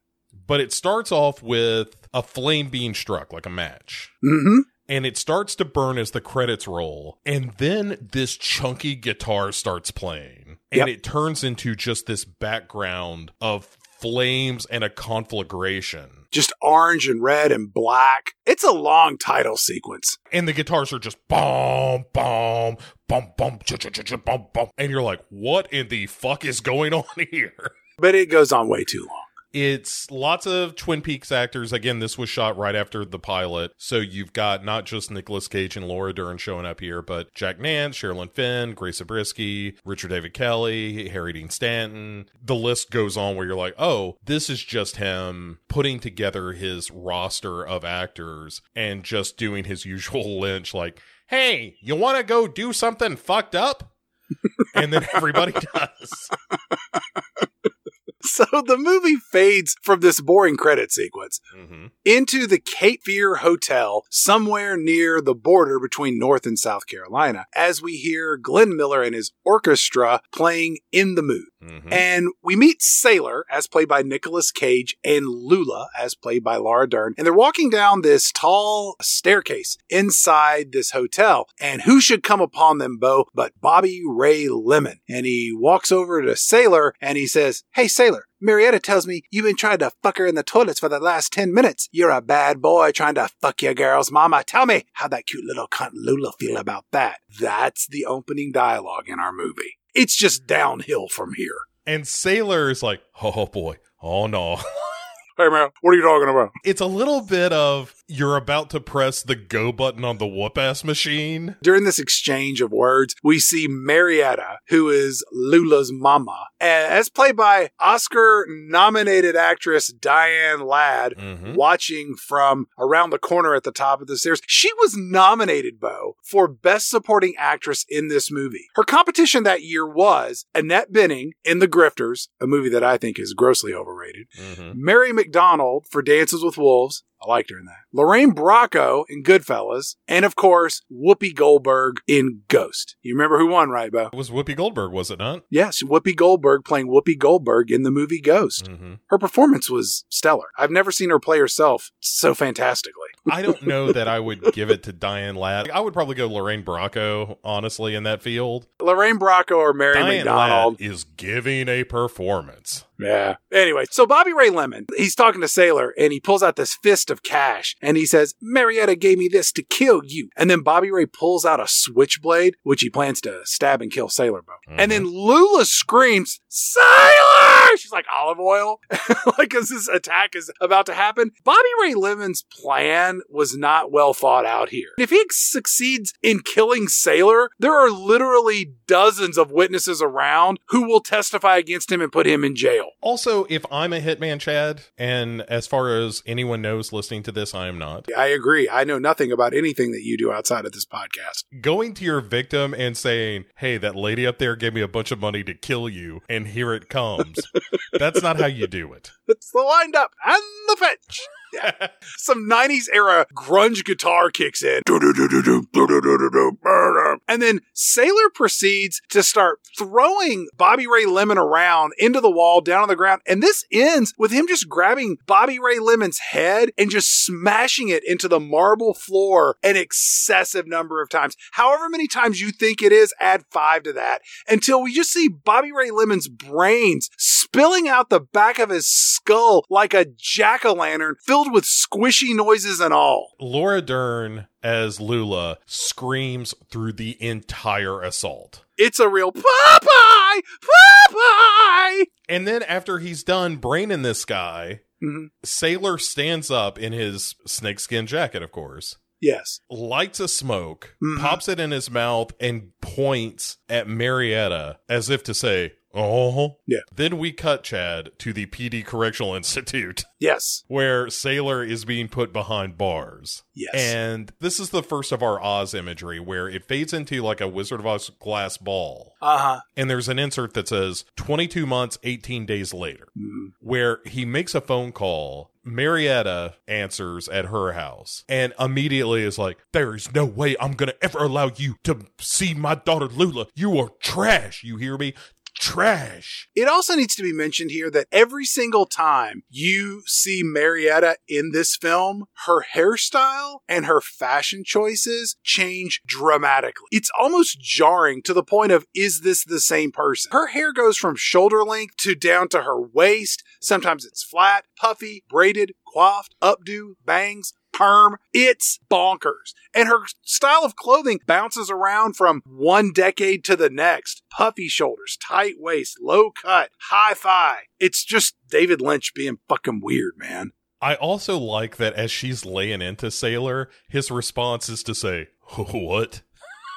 B: But it starts off with a flame being struck, like a match.
A: hmm
B: And it starts to burn as the credits roll. And then this chunky guitar starts playing. And
A: Yep.
B: it turns into just this background of flames and a conflagration.
A: Just orange and red and black. It's a long title sequence.
B: and the guitars are just boom, boom, boom, boom, ch ch ch ch boom, boom, and you're like, what in the fuck is going on here?
A: But it goes on way too long.
B: It's lots of Twin Peaks actors. Again, this was shot right after the pilot, so you've got not just Nicolas Cage and Laura Dern showing up here, but Jack Nance, Sherilyn Fenn, Grace Zabriskie, Richard David Kelly, Harry Dean Stanton. The list goes on where you're like, oh, this is just him putting together his roster of actors and just doing his usual Lynch, like, hey, you want to go do something fucked up? and then everybody does.
A: So the movie fades from this boring credit sequence.
B: Hmm
A: into the Cape Fear Hotel somewhere near the border between North and South Carolina as we hear Glenn Miller and his orchestra playing In the Mood.
B: hmm
A: And we meet Sailor, as played by Nicolas Cage, and Lula, as played by Laura Dern. And they're walking down this tall staircase inside this hotel. And who should come upon them, Bo, but Bobby Ray Lemon. And he walks over to Sailor and he says, Hey, Sailor, Marietta tells me you've been trying to fuck her in the toilets for the last 10 minutes. You're a bad boy trying to fuck your girl's mama. Tell me how that cute little cunt Lula feel about that. That's the opening dialogue in our movie. It's just downhill from here.
B: And Sailor is like, oh boy, oh no.
A: Hey man, what are you talking about?
B: it's a little bit of you're about to press the go button on the whoop ass machine.
A: During this exchange of words, we see Marietta, who is Lula's mama, as played by Oscar nominated actress Diane Ladd,
B: Mhm.
A: watching from around the corner at the top of the stairs. She was nominated, Bo, for Best Supporting Actress in this movie. Her competition that year was Annette Bening in The Grifters, a movie that I think is grossly overrated.
B: Mhm.
A: Mary McDonnell for Dances with Wolves. I liked her in that. Lorraine Bracco in Goodfellas. And of course, Whoopi Goldberg in Ghost. You remember who won, right, Bo?
B: It was Whoopi Goldberg, was it not?
A: Yes, Whoopi Goldberg playing Whoopi Goldberg in the movie Ghost.
B: hmm
A: Her performance was stellar. I've never seen her play herself so fantastically.
B: I don't know that I would give it to Diane Ladd. I would probably go Lorraine Bracco, honestly, in that field.
A: Lorraine Bracco or Mary
B: Diane
A: McDonnell.
B: Ladd is giving a performance.
A: Yeah. Anyway, so Bobby Ray Lemon, he's talking to Sailor and he pulls out this fist of cash and he says, Marietta gave me this to kill you. And then Bobby Ray pulls out a switchblade, which he plans to stab and kill Sailor Bo. And mm-hmm. then Lula screams, Sailor! She's like olive oil, like as this attack is about to happen. Bobby Ray Lemon's plan was not well thought out here. If he succeeds in killing Sailor, there are literally dozens of witnesses around who will testify against him and put him in jail.
B: Also, if I'm a hitman, Chad, and as far as anyone knows listening to this, I am not,
A: I agree. I know nothing about anything that you do outside of this podcast.
B: going to your victim and saying, hey, that lady up there gave me a bunch of money to kill you, and here it comes, that's not how you do it.
A: It's the wind up and the fetch. Some 90s era grunge guitar kicks in. And then Sailor proceeds to start throwing Bobby Ray Lemon around into the wall, down on the ground. And this ends with him just grabbing Bobby Ray Lemon's head and just smashing it into the marble floor an excessive number of times. However many times you think it is, add five to that until we just see Bobby Ray Lemon's brains spilling out the back of his skull like a jack o' lantern filled with squishy noises and all.
B: Laura Dern as Lula screams through the entire assault.
A: It's a real Popeye! Popeye!
B: And then after he's done braining this guy,
A: Mhm.
B: Sailor stands up in his snakeskin jacket, of course,
A: Yes.
B: lights a smoke,
A: Mhm.
B: pops it in his mouth, and points at Marietta as if to say, Oh,
A: Yeah.
B: Then we cut Chad to the Pee Dee Correctional Institute,
A: Yes.
B: where Sailor is being put behind bars.
A: Yes.
B: And this is the first of our Oz imagery where it fades into like a Wizard of Oz glass ball.
A: Uh huh.
B: And there's an insert that says 22 months, 18 days later,
A: Mm.
B: where he makes a phone call. Marietta answers at her house and immediately is like, There is no way I'm going to ever allow you to see my daughter Lula. You are trash. You hear me? Trash.
A: It also needs to be mentioned here that every single time you see Marietta in this film, her hairstyle and her fashion choices change dramatically. It's almost jarring to the point of, is this the same person? Her hair goes from shoulder length to down to her waist. Sometimes it's flat, puffy, braided, coiffed, updo, bangs, perm. It's bonkers. And her style of clothing bounces around from one decade to the next. Puffy shoulders, tight waist, low cut, high thigh. It's just David Lynch being fucking weird, man.
B: I also like that as she's laying into Sailor, his response is to say, What?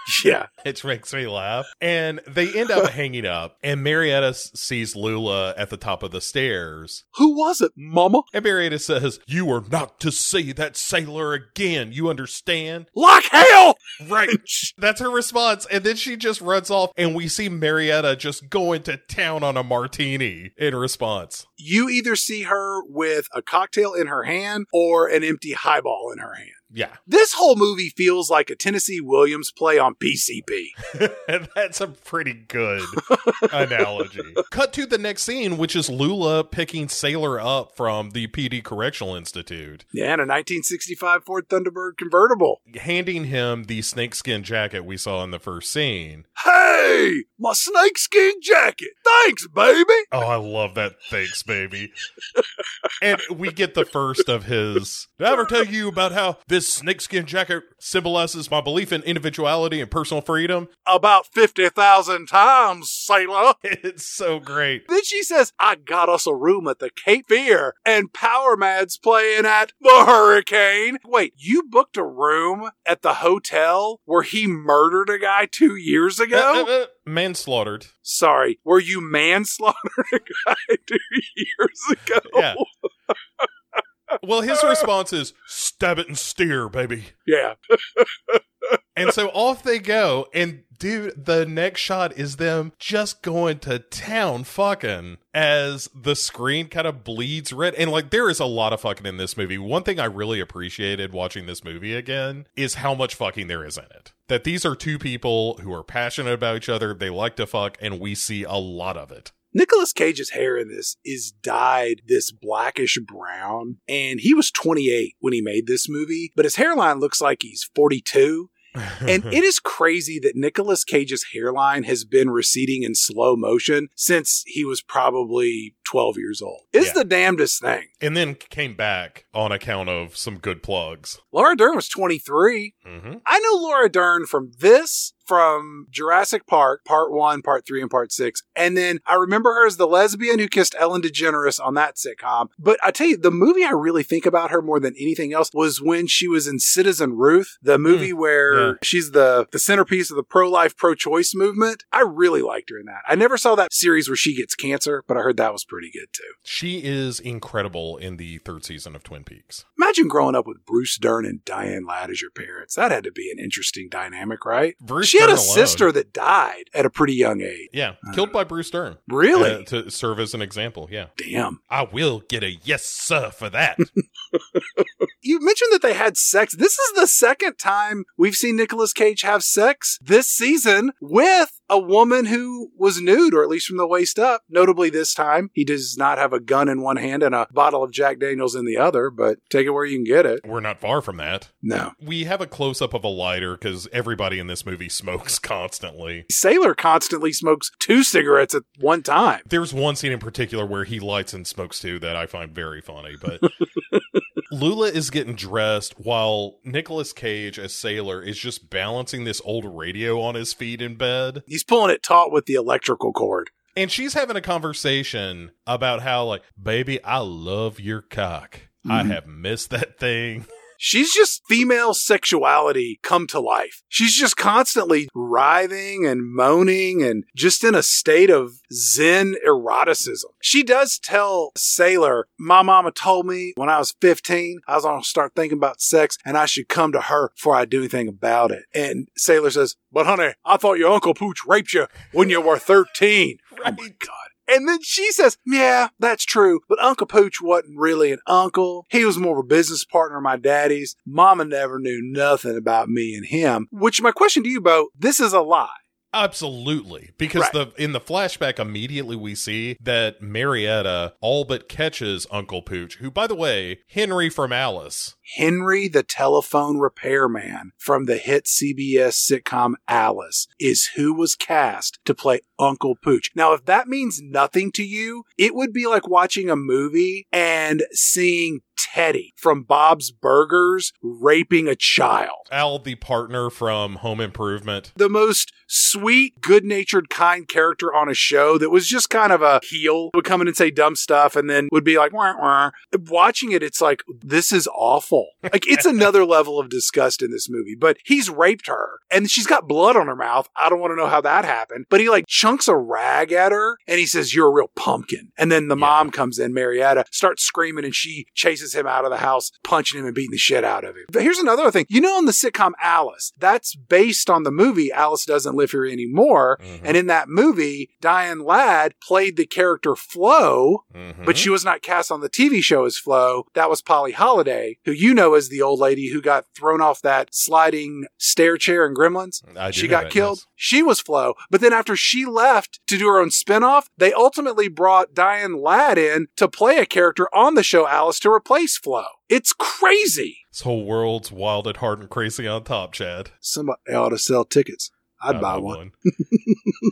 A: Yeah.
B: which makes me laugh. And they end up hanging up, and Marietta sees Lula at the top of the stairs.
A: Who was it, Mama?
B: And Marietta says, You are not to see that sailor again. You understand?
A: Like hell!
B: Right. That's her response. And then she just runs off, and we see Marietta just going to town on a martini in response.
A: You either see her with a cocktail in her hand or an empty highball in her hand.
B: Yeah.
A: This whole movie feels like a Tennessee Williams play on PCP.
B: and that's a pretty good analogy. Cut to the next scene, which is Lula picking Sailor up from the Pee Dee Correctional Institute,
A: Yeah, and a 1965 Ford Thunderbird convertible.
B: handing him the snakeskin jacket we saw in the first scene.
A: Hey, my snakeskin jacket. Thanks, baby.
B: Oh, I love that. Thanks, baby. and we get the first of his. Did I ever tell you about how this snakeskin jacket symbolizes my belief in individuality and personal freedom?
A: About 50,000 times, sailor.
B: It's so great.
A: Then she says, I got us a room at the Cape Fear and Power Mad's playing at the Hurricane. Wait, you booked a room at the hotel where he murdered a guy two years
B: Uh,
A: ago?
B: Manslaughtered.
A: Sorry, were you manslaughtered a guy two years ago?
B: Yeah. Well, his response is stab it and steer, baby.
A: Yeah.
B: And so off they go. And dude, the next shot is them just going to town fucking as the screen kind of bleeds red. And like, there is a lot of fucking in this movie. One thing I really appreciated watching this movie again is how much fucking there is in it. That these are two people who are passionate about each other, they like to fuck, and we see a lot of it.
A: Nicolas Cage's hair in this is dyed this blackish brown, and he was 28 when he made this movie, but his hairline looks like he's 42. And it is crazy that Nicolas Cage's hairline has been receding in slow motion since he was probably 12 years old. It's
B: Yeah.
A: the damnedest thing.
B: and then came back on account of some good plugs.
A: Laura Dern was 23.
B: hmm
A: I know Laura Dern from this, from Jurassic Park, part one, part three, and part six. And then I remember her as the lesbian who kissed Ellen DeGeneres on that sitcom. But I tell you, the movie I really think about her more than anything else was when she was in Citizen Ruth, the movie where
B: Hmm. yeah.
A: she's the, the centerpiece of the pro life, pro choice movement. I really liked her in that. I never saw that series where she gets cancer, but I heard that was pretty good too.
B: She is incredible in the third season of Twin Peaks.
A: Imagine growing up with Bruce Dern and Diane Ladd as your parents. That had to be an interesting dynamic, right?
B: Bruce
A: she had a
B: alone.
A: sister that died at a pretty young age.
B: Yeah, killed by Bruce Dern.
A: Really?
B: Uh, to serve as an example, yeah.
A: Damn.
B: I will get a yes, sir, for that.
A: You mentioned that they had sex. This is the second time we've seen Nicolas Cage have sex this season with a woman who was nude, or at least from the waist up. Notably, this time, he does not have a gun in one hand and a bottle of Jack Daniels in the other, but take it where you can get it.
B: We're not far from that.
A: No.
B: We have a close up of a lighter because everybody in this movie smokes constantly.
A: Sailor constantly smokes two cigarettes at one time.
B: There's one scene in particular where he lights and smokes two that I find very funny, but Lula is getting dressed while Nicolas Cage as Sailor is just balancing this old radio on his feet in bed.
A: He's pulling it taut with the electrical cord.
B: And she's having a conversation about how, like, baby, I love your cock. I
A: Mhm.
B: have missed that thing.
A: She's just female sexuality come to life. She's just constantly writhing and moaning and just in a state of zen eroticism. She does tell Sailor, My mama told me when I was 15, I was going to start thinking about sex and I should come to her before I do anything about it. And Sailor says, But honey, I thought your Uncle Pooch raped you when you were 13. Oh my
B: Right.
A: God. And then she says, Yeah, that's true. But Uncle Pooch wasn't really an uncle. He was more of a business partner of my daddy's. Mama never knew nothing about me and him. Which my question to you, Bo, this is a lie.
B: Absolutely. Because
A: Right.
B: the in the flashback immediately we see that Marietta all but catches Uncle Pooch, who by the way, Henry from Alice.
A: Henry the telephone repairman from the hit CBS sitcom Alice is who was cast to play Uncle Pooch. Now, if that means nothing to you, it would be like watching a movie and seeing Teddy from Bob's Burgers raping a child.
B: Al, the partner from Home Improvement.
A: the most sweet, good natured, kind character on a show that was just kind of a heel, would come in and say dumb stuff and then would be like, wah, wah. watching it, it's like, this is awful. Like, it's another level of disgust in this movie, but he's raped her and she's got blood on her mouth. I don't want to know how that happened, but he like chunks a rag at her and he says, You're a real pumpkin. And then the
B: Yeah.
A: mom comes in, Marietta, starts screaming and she chases him out of the house, punching him and beating the shit out of him. But here's another thing. You know, in the sitcom Alice, that's based on the movie Alice Doesn't Live Here Anymore.
B: Mhm.
A: And in that movie, Diane Ladd played the character Flo,
B: Mhm.
A: but she was not cast on the TV show as Flo. That was Polly Holliday, who you know as the old lady who got thrown off that sliding stair chair in Gremlins. She got killed.
B: yes.
A: She was Flo. But then after she left to do her own spinoff, they ultimately brought Diane Ladd in to play a character on the show Alice to replace Flo. It's crazy.
B: This whole world's wild at heart and crazy on top, Chad.
A: Somebody ought to sell tickets. I'd
B: I
A: buy
B: know
A: one.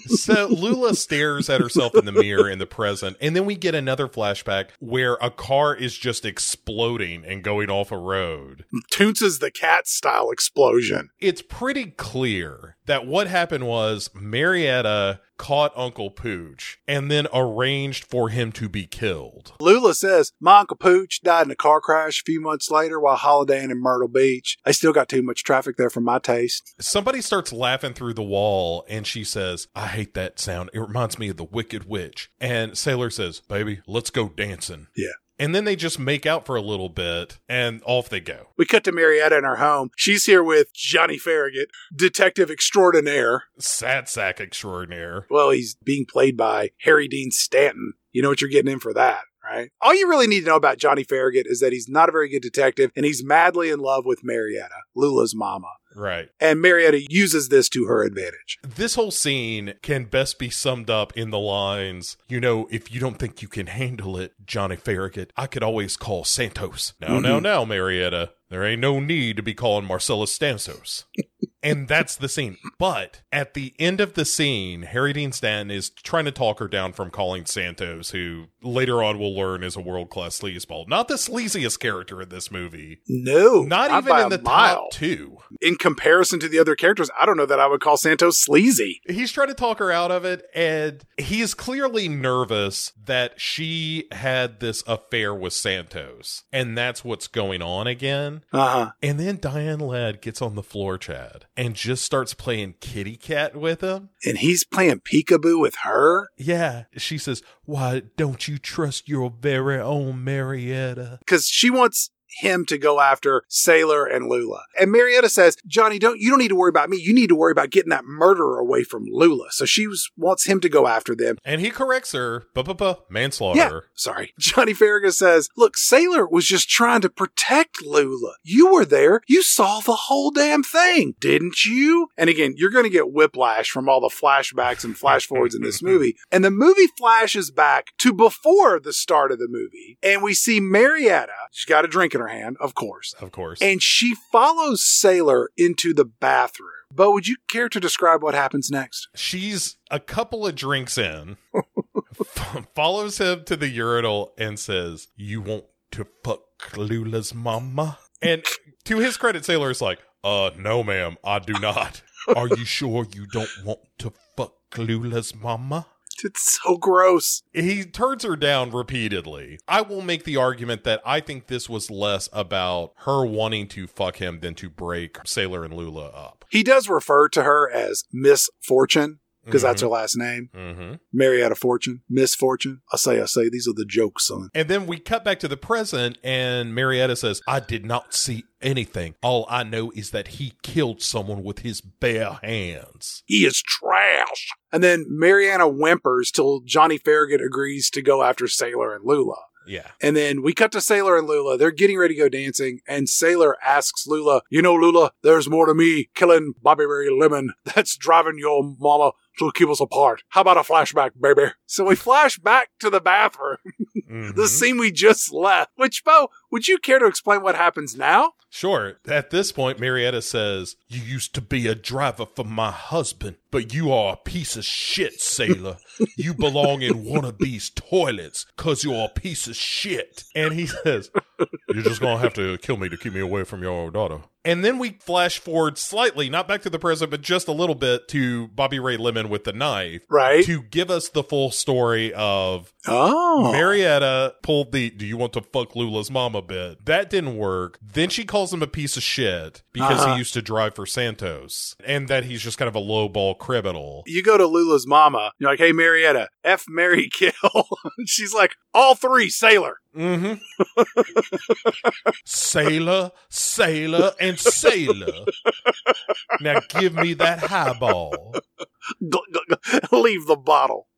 B: so Lula stares at herself in the mirror in the present, and then we get another flashback where a car is just exploding and going off a road.
A: Toonces the cat style explosion.
B: It's pretty clear that what happened was Marietta caught Uncle Pooch and then arranged for him to be killed.
A: Lula says, My Uncle Pooch died in a car crash a few months later while holidaying in Myrtle Beach. They still got too much traffic there for my taste.
B: Somebody starts laughing through the wall and she says, I hate that sound. It reminds me of the Wicked Witch. And Sailor says, Baby, let's go dancing.
A: Yeah.
B: And then they just make out for a little bit and off they go.
A: We cut to Marietta in her home. She's here with Johnny Farragut, detective extraordinaire.
B: Sad sack extraordinaire.
A: Well, he's being played by Harry Dean Stanton. You know what you're getting in for that, right? All you really need to know about Johnny Farragut is that he's not a very good detective and he's madly in love with Marietta, Lula's mama.
B: Right.
A: And Marietta uses this to her advantage.
B: This whole scene can best be summed up in the lines, you know, if you don't think you can handle it, Johnny Farragut, I could always call Santos. No, no,
A: Mhm.
B: no, Marietta. There ain't no need to be calling Marcellus Santos. and that's the scene. But at the end of the scene, Harry Dean Stanton is trying to talk her down from calling Santos, who later on we'll learn is a world class sleazeball. Not the sleaziest character in this movie.
A: No,
B: Not, even in the
A: mile.
B: top two.
A: In comparison to the other characters, I don't know that I would call Santos sleazy.
B: he's trying to talk her out of it and he is clearly nervous that she had this affair with santos and that's what's going on again
A: Uh huh.
B: and then diane ladd gets on the floor chad and just starts playing kitty cat with him.
A: And he's playing peekaboo with her?
B: Yeah. She says why don't you trust your very own marietta?
A: Because she wants him to go after Sailor and Lula. And Marietta says, Johnny, don't you don't need to worry about me. You need to worry about getting that murderer away from Lula. So she was, wants him to go after them.
B: and he corrects her ba manslaughter
A: Yeah, sorry. Johnny Farragut says, Look, Sailor was just trying to protect Lula. You were there. You saw the whole damn thing, didn't you? And again, you're going to get whiplash from all the flashbacks and flash forwards in this movie. And the movie flashes back to before the start of the movie. And we see Marietta. She's got a drink in her hand, of course.
B: of course
A: And she follows Sailor into the bathroom. But would you care to describe what happens next?
B: she's a couple of drinks in, f- follows him to the urinal and says, You want to fuck Lula's mama? And to his credit, Sailor is like, Uh, no, ma'am, I do not. Are you sure you don't want to fuck Lula's mama?
A: It's so gross.
B: He turns her down repeatedly. I will make the argument that I think this was less about her wanting to fuck him than to break Sailor and Lula up.
A: He does refer to her as Miss Fortune because that's her last name.
B: Mm-hmm.
A: Marietta Fortune, Miss Fortune. I say, I say, these are the jokes, son.
B: And then we cut back to the present, and Marietta says, I did not see anything. All I know is that he killed someone with his bare hands.
A: He is trash. And then Marietta whimpers till Johnny Farragut agrees to go after Sailor and Lula.
B: Yeah.
A: And then we cut to Sailor and Lula. They're getting ready to go dancing, and Sailor asks Lula, You know, Lula, there's more to me killing Bobby Ray Lemon that's driving your mama to keep us apart. How about a flashback, baby? So we flash back to the bathroom,
B: Mhm.
A: the scene we just left. Which, Bo, would you care to explain what happens now?
B: Sure. At this point, Marietta says, You used to be a driver for my husband, but you are a piece of shit, sailor. you belong in one of these toilets because you're a piece of shit. And he says, You're just going to have to kill me to keep me away from your daughter. And then we flash forward slightly, not back to the present, but just a little bit to Bobby Ray Lemon with the knife
A: Right.
B: to give us the full story of
A: oh.
B: Marietta pulled the do you want to fuck Lula's mama bit. That didn't work. Then she calls him a piece of shit because
A: Uh-huh.
B: he used to drive for Santos and that he's just kind of a lowball criminal.
A: you go to Lula's mama, you're like, hey, Marietta, F, Mary, kill. She's like, all three, sailor.
B: Mm-hmm. sailor, sailor, and sailor. Now give me that highball.
A: Leave the bottle.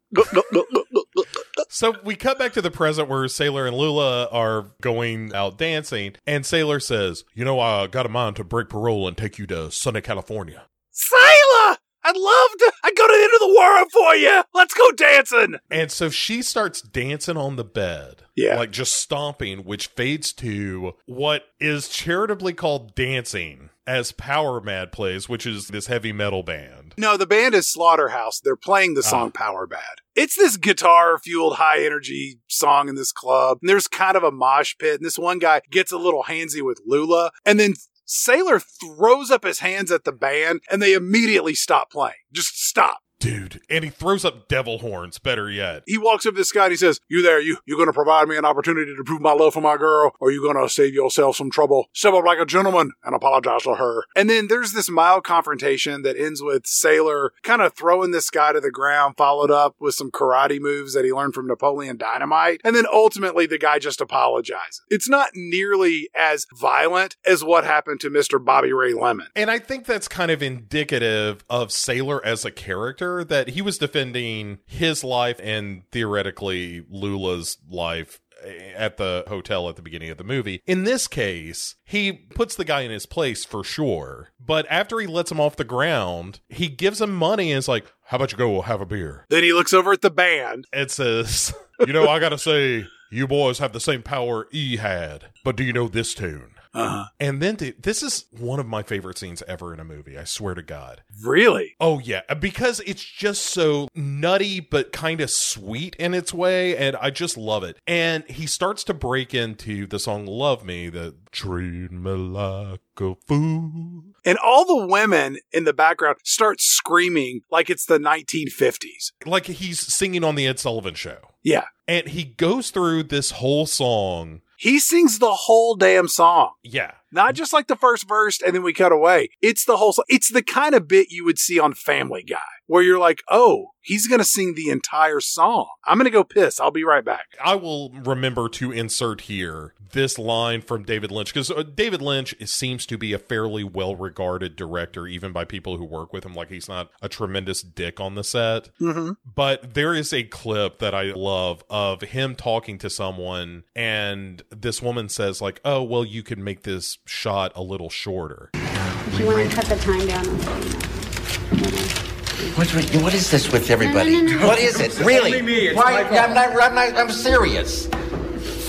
B: So we cut back to the present where Sailor and Lula are going out dancing, and Sailor says, You know, I got a mind to break parole and take you to sunny California.
A: Sailor! I'd love to. I'd go to the end of the world for you. Let's go dancing.
B: And so she starts dancing on the bed.
A: Yeah.
B: Like just stomping, which fades to what is charitably called dancing as Power Mad plays, which is this heavy metal band.
A: No, the band is Slaughterhouse. They're playing the song ah. Power Bad. It's this guitar fueled high energy song in this club. And there's kind of a mosh pit. And this one guy gets a little handsy with Lula. And then Sailor throws up his hands at the band and they immediately stop playing. Just stop.
B: Dude. And he throws up devil horns, better yet.
A: He walks up to this guy and he says, You there, you you gonna provide me an opportunity to prove my love for my girl, or you gonna save yourself some trouble? Step up like a gentleman and apologize to her. And then there's this mild confrontation that ends with Sailor kind of throwing this guy to the ground, followed up with some karate moves that he learned from Napoleon Dynamite. And then ultimately the guy just apologizes. It's not nearly as violent as what happened to Mr. Bobby Ray Lemon.
B: And I think that's kind of indicative of Sailor as a character that he was defending his life and theoretically Lula's life eh, at the hotel at the beginning of the movie. In this case, he puts the guy in his place for sure. But after he lets him off the ground, he gives him money and is like, How about you go have a beer?
A: Then he looks over at the band.
B: and says, You know, I gotta say, you boys have the same power E had, but do you know this tune?
A: Uh-huh.
B: And then to, this is one of my favorite scenes ever in a movie. I swear to God.
A: Really?
B: Oh yeah, because it's just so nutty but kind of sweet in its way and I just love it. And he starts to break into the song Love Me, the treat me like a fool.
A: And all the women in the background start screaming like it's the 1950s.
B: Like he's singing on the Ed Sullivan show.
A: Yeah.
B: And he goes through this whole song.
A: He sings the whole damn song.
B: Yeah.
A: Not just like the first verse and then we cut away. It's the whole song. It's the kind of bit you would see on Family Guy where you're like, oh, he's going to sing the entire song. I'm going to go piss. I'll be right back.
B: I will remember to insert here this line from David Lynch because David Lynch seems to be a fairly well regarded director, even by people who work with him. Like he's not a tremendous dick on the set.
A: Mm-hmm.
B: But there is a clip that I love of him talking to someone, and this woman says, like, oh, well, you could make this shot a little shorter.
C: If you want to cut the time down, I'll let you know.
D: What's with, what is this with everybody?
C: No, no, no.
D: What is it? really?
E: me.
D: Why? I'm not, I'm not. I'm serious.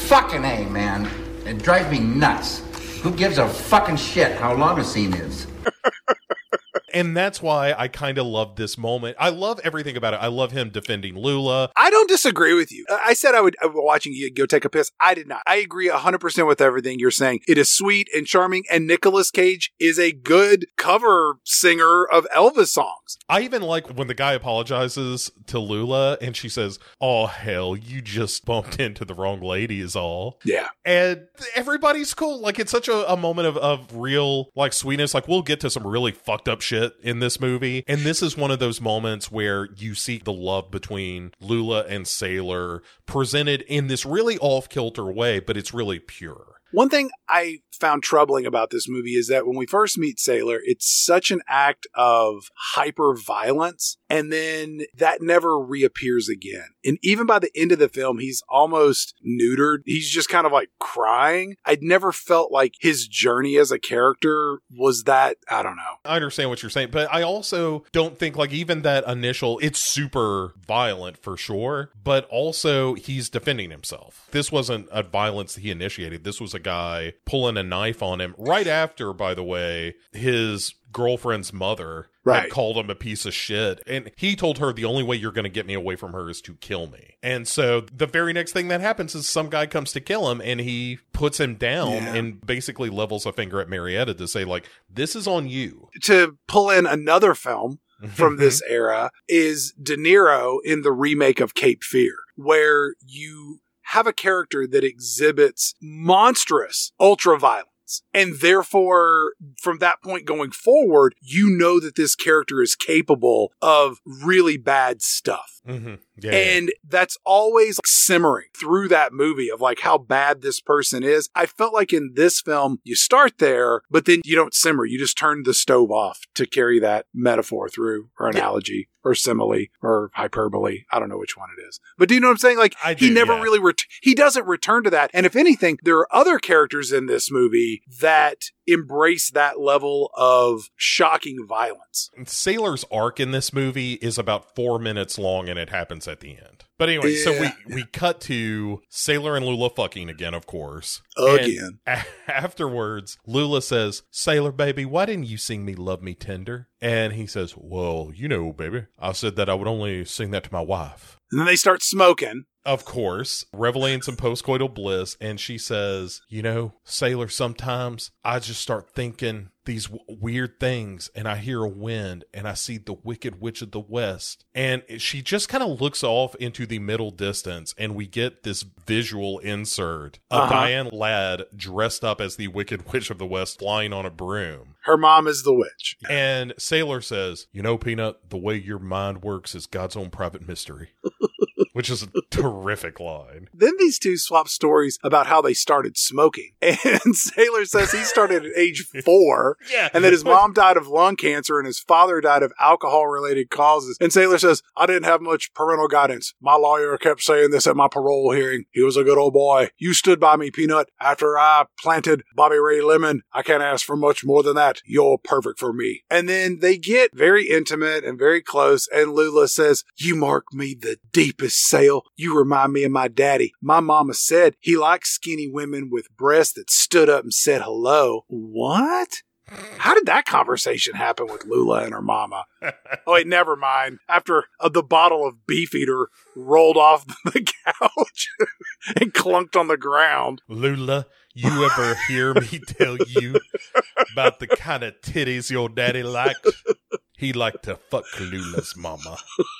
D: Fucking a man. It drives me nuts. Who gives a fucking shit how long a scene is?
B: And that's why I kind of love this moment. I love everything about it. I love him defending Lula.
A: I don't disagree with you. I said I would, watching you go take a piss. I did not. I agree 100% with everything you're saying. It is sweet and charming, and Nicolas Cage is a good cover singer of Elvis songs.
B: I even like when the guy apologizes to Lula and she says, Oh, hell, you just bumped into the wrong lady, is all.
A: Yeah.
B: And everybody's cool. Like, it's such a, a moment of, of real, like, sweetness. Like, we'll get to some really fucked up shit in this movie. And this is one of those moments where you see the love between Lula and Sailor presented in this really off kilter way, but it's really pure.
A: One thing I found troubling about this movie is that when we first meet Sailor, it's such an act of hyper violence, and then that never reappears again. And even by the end of the film, he's almost neutered. He's just kind of like crying. I'd never felt like his journey as a character was that, I don't know.
B: I understand what you're saying, but I also don't think like even that initial it's super violent for sure, but also he's defending himself. This wasn't a violence he initiated. This was a guy pulling a knife on him right after, by the way, his girlfriend's mother
A: Right.
B: called him a piece of shit. And he told her the only way you're going to get me away from her is to kill me. And so the very next thing that happens is some guy comes to kill him and he puts him down
A: Yeah.
B: and basically levels a finger at Marietta to say, like, this is on you.
A: To pull in another film from this mm-hmm. era is De Niro in the remake of Cape Fear, where you have a character that exhibits monstrous ultra And therefore, from that point going forward, you know that this character is capable of really bad stuff.
B: Hmm Yeah.
A: And that's always simmering through that movie of like how bad this person is. I felt like in this film, you start there, but then you don't simmer. You just turn the stove off to carry that metaphor through or analogy or simile or hyperbole. I don't know which one it is. But do you know what I'm saying? Like he never
B: yeah.
A: really, ret- he doesn't return to that. And if anything, there are other characters in this movie that embrace that level of shocking violence.
B: Sailor's arc in this movie is about four minutes long and it happens at the end. But anyway, so we, we cut to Sailor and Lula fucking again, of course.
A: Again.
B: a- afterwards, Lula says, Sailor baby, why didn't you sing me Love Me Tender? And he says, Well, you know, baby, I said that I would only sing that to my wife.
A: And then they start smoking.
B: Of course, reveling in some postcoital bliss, and she says, You know, Sailor, sometimes I just start thinking these w- weird things, and I hear a wind, and I see the Wicked Witch of the West. And she just kind of looks off into the middle distance, and we get this visual insert of
A: Uh-huh.
B: Diane Ladd dressed up as the Wicked Witch of the West flying on a broom.
A: Her mom is the witch.
B: And Sailor says, You know, Peanut, the way your mind works is God's own private mystery. Which is a terrific line.
A: Then these two swap stories about how they started smoking. And Sailor says he started at age four.
B: Yeah.
A: And that his mom died of lung cancer and his father died of alcohol related causes. And Sailor says, I didn't have much parental guidance. My lawyer kept saying this at my parole hearing. He was a good old boy. You stood by me, Peanut. After I planted Bobby Ray Lemon, I can't ask for much more than that. You're perfect for me. And then they get very intimate and very close. And Lula says, You mark me the deepest sale. You remind me of my daddy. My mama said he liked skinny women with breasts that stood up and said hello. What? How did that conversation happen with Lula and her mama? Oh, wait, never mind. After uh, the bottle of Beefeater rolled off the couch and clunked on the ground.
B: Lula, you ever hear me tell you about the kind of titties your daddy liked? He liked to fuck Lula's mama.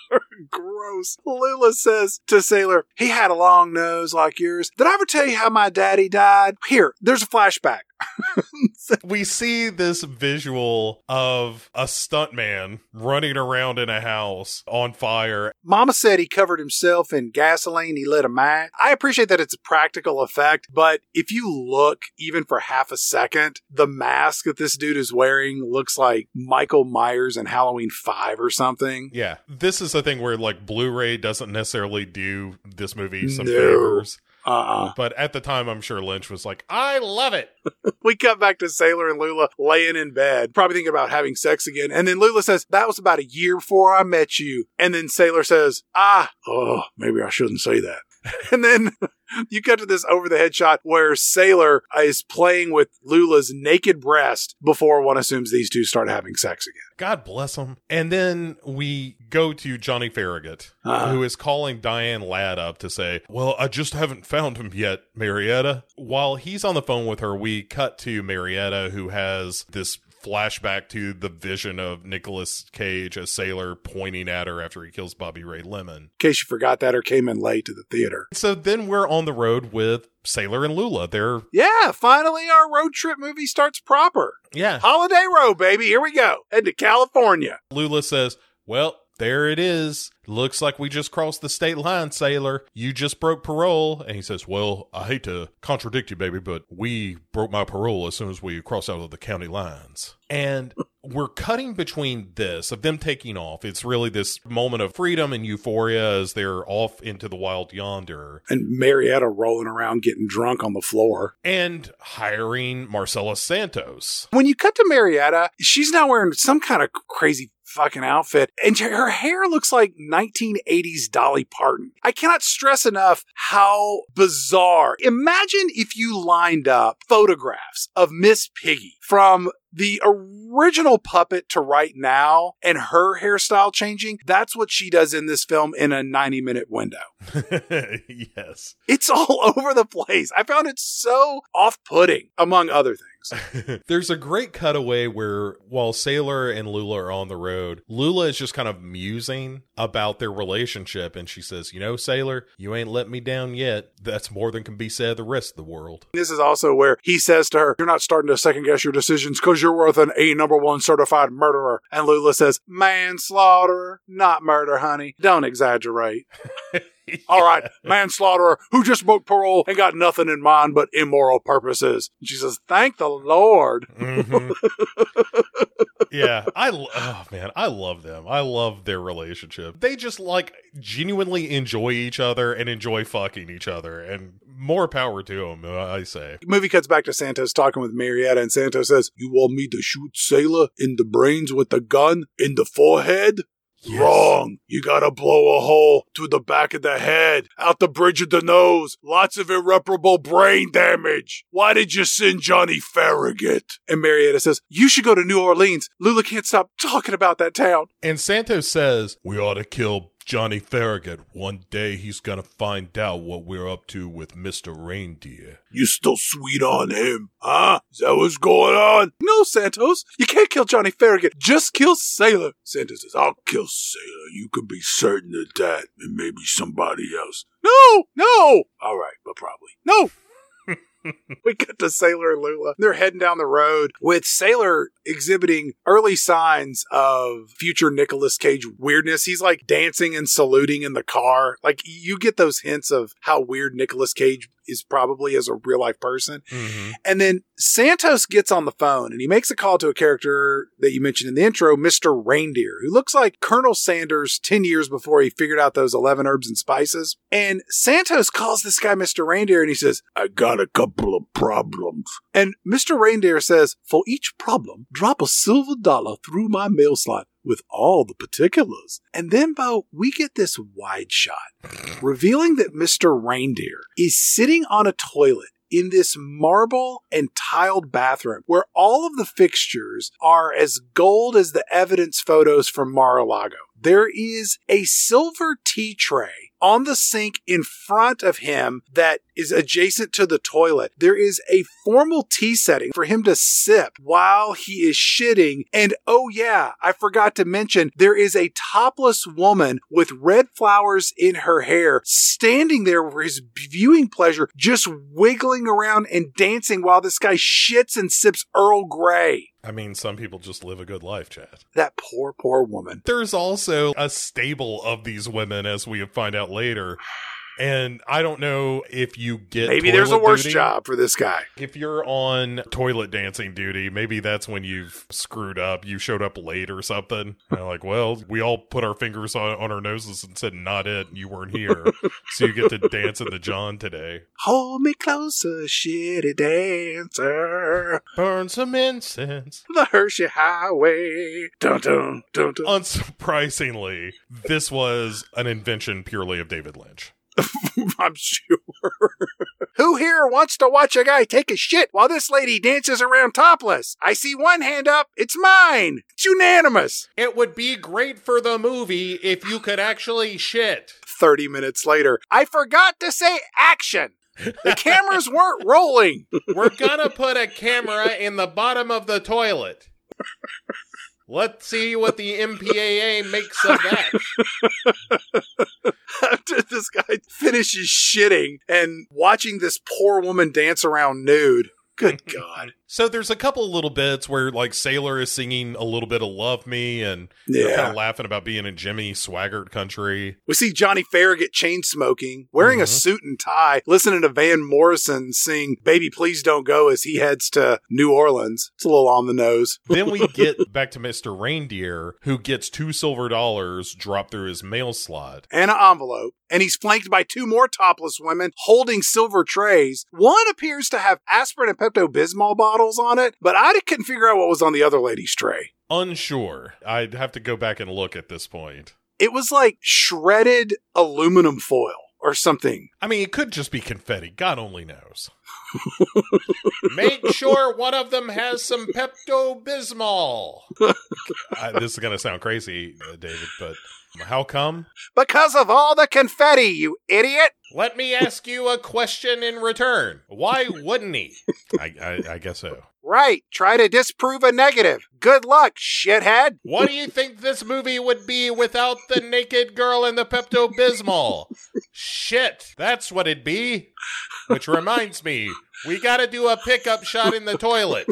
A: Gross. Lula says to Sailor, he had a long nose like yours. Did I ever tell you how my daddy died? Here, there's a flashback.
B: We see this visual of a stuntman running around in a house on fire.
A: Mama said he covered himself in gasoline. He lit a match. I appreciate that it's a practical effect, but if you look even for half a second, the mask that this dude is wearing looks like Michael Myers in Halloween 5 or something.
B: Yeah, this is a thing where like Blu-ray doesn't necessarily do this movie some
A: No.
B: favors.
A: Uh-uh.
B: But at the time, I'm sure Lynch was like, "I love it."
A: We cut back to Sailor and Lula laying in bed, probably thinking about having sex again. And then Lula says, That was about a year before I met you. And then Sailor says, Ah, oh, maybe I shouldn't say that. and then you cut to this over the head shot where Sailor is playing with Lula's naked breast before one assumes these two start having sex again.
B: God bless them. And then we go to Johnny Farragut,
A: Uh-huh.
B: who is calling Diane Ladd up to say, Well, I just haven't found him yet, Marietta. While he's on the phone with her, we cut to Marietta, who has this flashback to the vision of Nicolas Cage as Sailor pointing at her after he kills Bobby Ray Lemon.
A: In case you forgot that or came in late to the theater.
B: So then we're on the road with Sailor and Lula. They're,
A: Yeah, finally our road trip movie starts proper.
B: yeah.
A: Holiday Road, baby. Here we go. Head to California.
B: Lula says, Well, there it is. Looks like we just crossed the state line, sailor. You just broke parole. And he says, Well, I hate to contradict you, baby, but we broke my parole as soon as we crossed out of the county lines. And we're cutting between this of them taking off. It's really this moment of freedom and euphoria as they're off into the wild yonder
A: And Marietta rolling around getting drunk on the floor.
B: and hiring Marcella Santos.
A: When you cut to Marietta, she's now wearing some kind of crazy fucking outfit, and her hair looks like 1980s Dolly Parton. I cannot stress enough how bizarre. Imagine if you lined up photographs of Miss Piggy from the original puppet to right now and her hairstyle changing, that's what she does in this film in a 90 minute window.
B: yes.
A: It's all over the place. I found it so off putting, among other things.
B: There's a great cutaway where while Sailor and Lula are on the road, Lula is just kind of musing about their relationship and she says, You know, Sailor, you ain't let me down yet. That's more than can be said of the rest of the world.
A: This is also where he says to her, You're not starting to second guess your decisions because you're worth an A number one certified murderer. And Lula says, Manslaughter, not murder, honey. Don't exaggerate. All right, manslaughterer who just broke parole and got nothing in mind but immoral purposes. And she says, Thank the Lord.
B: Mhm. yeah, I oh man, I love them. I love their relationship. They just like genuinely enjoy each other and enjoy fucking each other, and more power to them. I say.
A: Movie cuts back to Santos talking with Marietta, and Santos says, You want me to shoot Sailor in the brains with a gun in the forehead?
B: Yes.
A: Wrong. You gotta blow a hole through the back of the head, out the bridge of the nose. Lots of irreparable brain damage. Why did you send Johnny Farragut? And Marietta says, You should go to New Orleans. Lula can't stop talking about that town.
B: And Santos says we ought to kill Johnny Farragut. One day he's gonna find out what we're up to with Mister Reindeer.
A: You still sweet on him, huh? Is that what's going on? No, Santos. You can't kill Johnny Farragut. Just kill Sailor. Santos says, I'll kill Sailor. You can be certain of that. And maybe somebody else. No, no. All right, but probably. No. we get to Sailor and Lula. They're heading down the road with Sailor exhibiting early signs of future Nicolas Cage weirdness. He's like dancing and saluting in the car. Like you get those hints of how weird Nicolas Cage is probably as a real life person.
B: Mm-hmm.
A: And then Santos gets on the phone and he makes a call to a character that you mentioned in the intro, Mr. Reindeer, who looks like Colonel Sanders 10 years before he figured out those 11 herbs and spices. And Santos calls this guy Mr. Reindeer and he says, I got a couple of problems. And Mr. Reindeer says, For each problem, drop a silver dollar through my mail slot with all the particulars. And then, Bo, we get this wide shot revealing that Mr. Reindeer is sitting on a toilet in this marble and tiled bathroom where all of the fixtures are as gold as the evidence photos from Mar-a-Lago. There is a silver tea tray on the sink in front of him that is adjacent to the toilet. There is a formal tea setting for him to sip while he is shitting. And oh yeah, I forgot to mention there is a topless woman with red flowers in her hair standing there for his viewing pleasure, just wiggling around and dancing while this guy shits and sips Earl Grey.
B: I mean, some people just live a good life, Chad.
A: That poor, poor woman.
B: There's also a stable of these women, as we find out later. And I don't know if you get
A: Maybe there's a worse
B: duty.
A: job for this guy.
B: If you're on toilet dancing duty, maybe that's when you've screwed up. You showed up late or something. And like, well, we all put our fingers on, on our noses and said, not it. You weren't here. so you get to dance in the John today.
A: Hold me closer, shitty dancer.
B: Burn some incense.
A: The Hershey Highway. Dun dun dun dun.
B: Unsurprisingly, this was an invention purely of David Lynch.
A: I'm sure. Who here wants to watch a guy take a shit while this lady dances around topless? I see one hand up. It's mine. It's unanimous.
B: It would be great for the movie if you could actually shit.
A: 30 minutes later, I forgot to say action. The cameras weren't rolling.
B: We're gonna put a camera in the bottom of the toilet. Let's see what the MPAA makes of that.
A: After this guy finishes shitting and watching this poor woman dance around nude. Good God.
B: So there's a couple of little bits where like Sailor is singing a little bit of Love Me and they're
A: Yeah.
B: kind of laughing about being in Jimmy Swaggart country.
A: We see Johnny Farragut chain smoking, wearing a
B: Mhm.
A: suit and tie, listening to Van Morrison sing Baby Please Don't Go as he heads to New Orleans. It's a little on the nose.
B: then we get back to Mr. Reindeer, who gets two silver dollars dropped through his mail slot.
A: And an envelope, and he's flanked by two more topless women holding silver trays. One appears to have aspirin and Pepto Bismol bottles on it, but I couldn't figure out what was on the other lady's tray.
B: Unsure. I'd have to go back and look at this point.
A: It was like shredded aluminum foil. or something.
B: I mean, it could just be confetti. God only knows. Make sure one of them has some Pepto Bismol. this is going to sound crazy, uh, David, but how come?
A: Because of all the confetti, you idiot!
B: Let me ask you a question in return. Why wouldn't he? I, I, I guess so.
A: Right. Try to disprove a negative. Good luck, shithead.
B: What do you think this movie would be without the naked girl and the Pepto Bismol? Shit, that's what it'd be. Which reminds me, we gotta do a pickup shot in the toilet.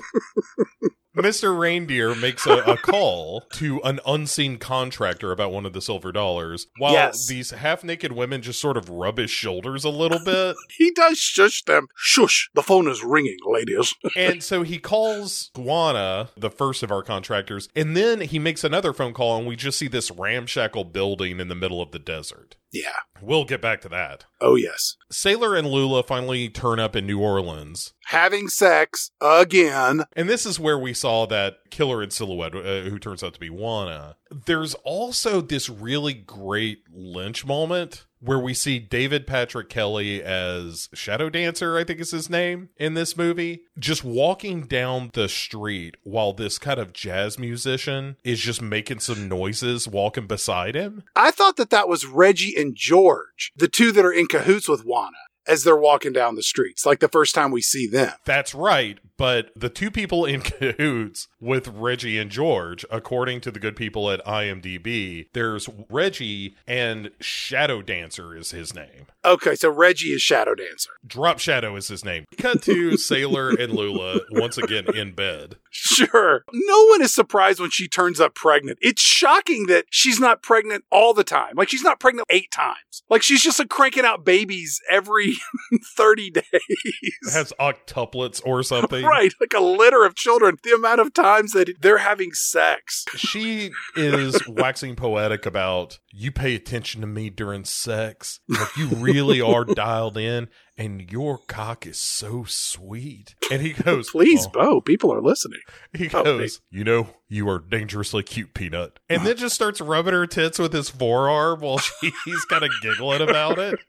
B: Mr. Reindeer makes a, a, call to an unseen contractor about one of the silver dollars while
A: Yes.
B: these half naked women just sort of rub his shoulders a little bit.
A: He does shush them. Shush. The phone is ringing, ladies.
B: and so he calls Juana, the first of our contractors, and then he makes another phone call, and we just see this ramshackle building in the middle of the desert.
A: Yeah.
B: We'll get back to that.
A: Oh, yes.
B: Sailor and Lula finally turn up in New Orleans.
A: Having sex again.
B: And this is where we saw that killer in silhouette, uh, who turns out to be Juana. There's also this really great lynch moment where we see David Patrick Kelly as Shadow Dancer, I think is his name, in this movie, just walking down the street while this kind of jazz musician is just making some noises walking beside him.
A: I thought that that was Reggie and George, the two that are in cahoots with Juana as they're walking down the streets, like the first time we see them.
B: That's right, but the two people in cahoots with Reggie and George, according to the good people at IMDb, there's Reggie and Shadow Dancer is his name.
A: Okay, so Reggie is Shadow Dancer.
B: Drop Shadow is his name. Cut to Sailor and Lula once again in bed.
A: Sure. No one is surprised when she turns up pregnant. It's shocking that she's not pregnant all the time. Like she's not pregnant eight times. Like she's just like cranking out babies every 30 days.
B: Has octuplets or something.
A: Right, like a litter of children. The amount of times that they're having sex.
B: She is waxing poetic about you pay attention to me during sex. Like you really are dialed in and your cock is so sweet. And he goes,
A: Please,
B: "Oh."
A: Bo, people are listening.
B: He
A: Oh,
B: goes, You know, you are dangerously cute, Peanut. And then just starts rubbing her tits with his forearm while she's kind of giggling about it.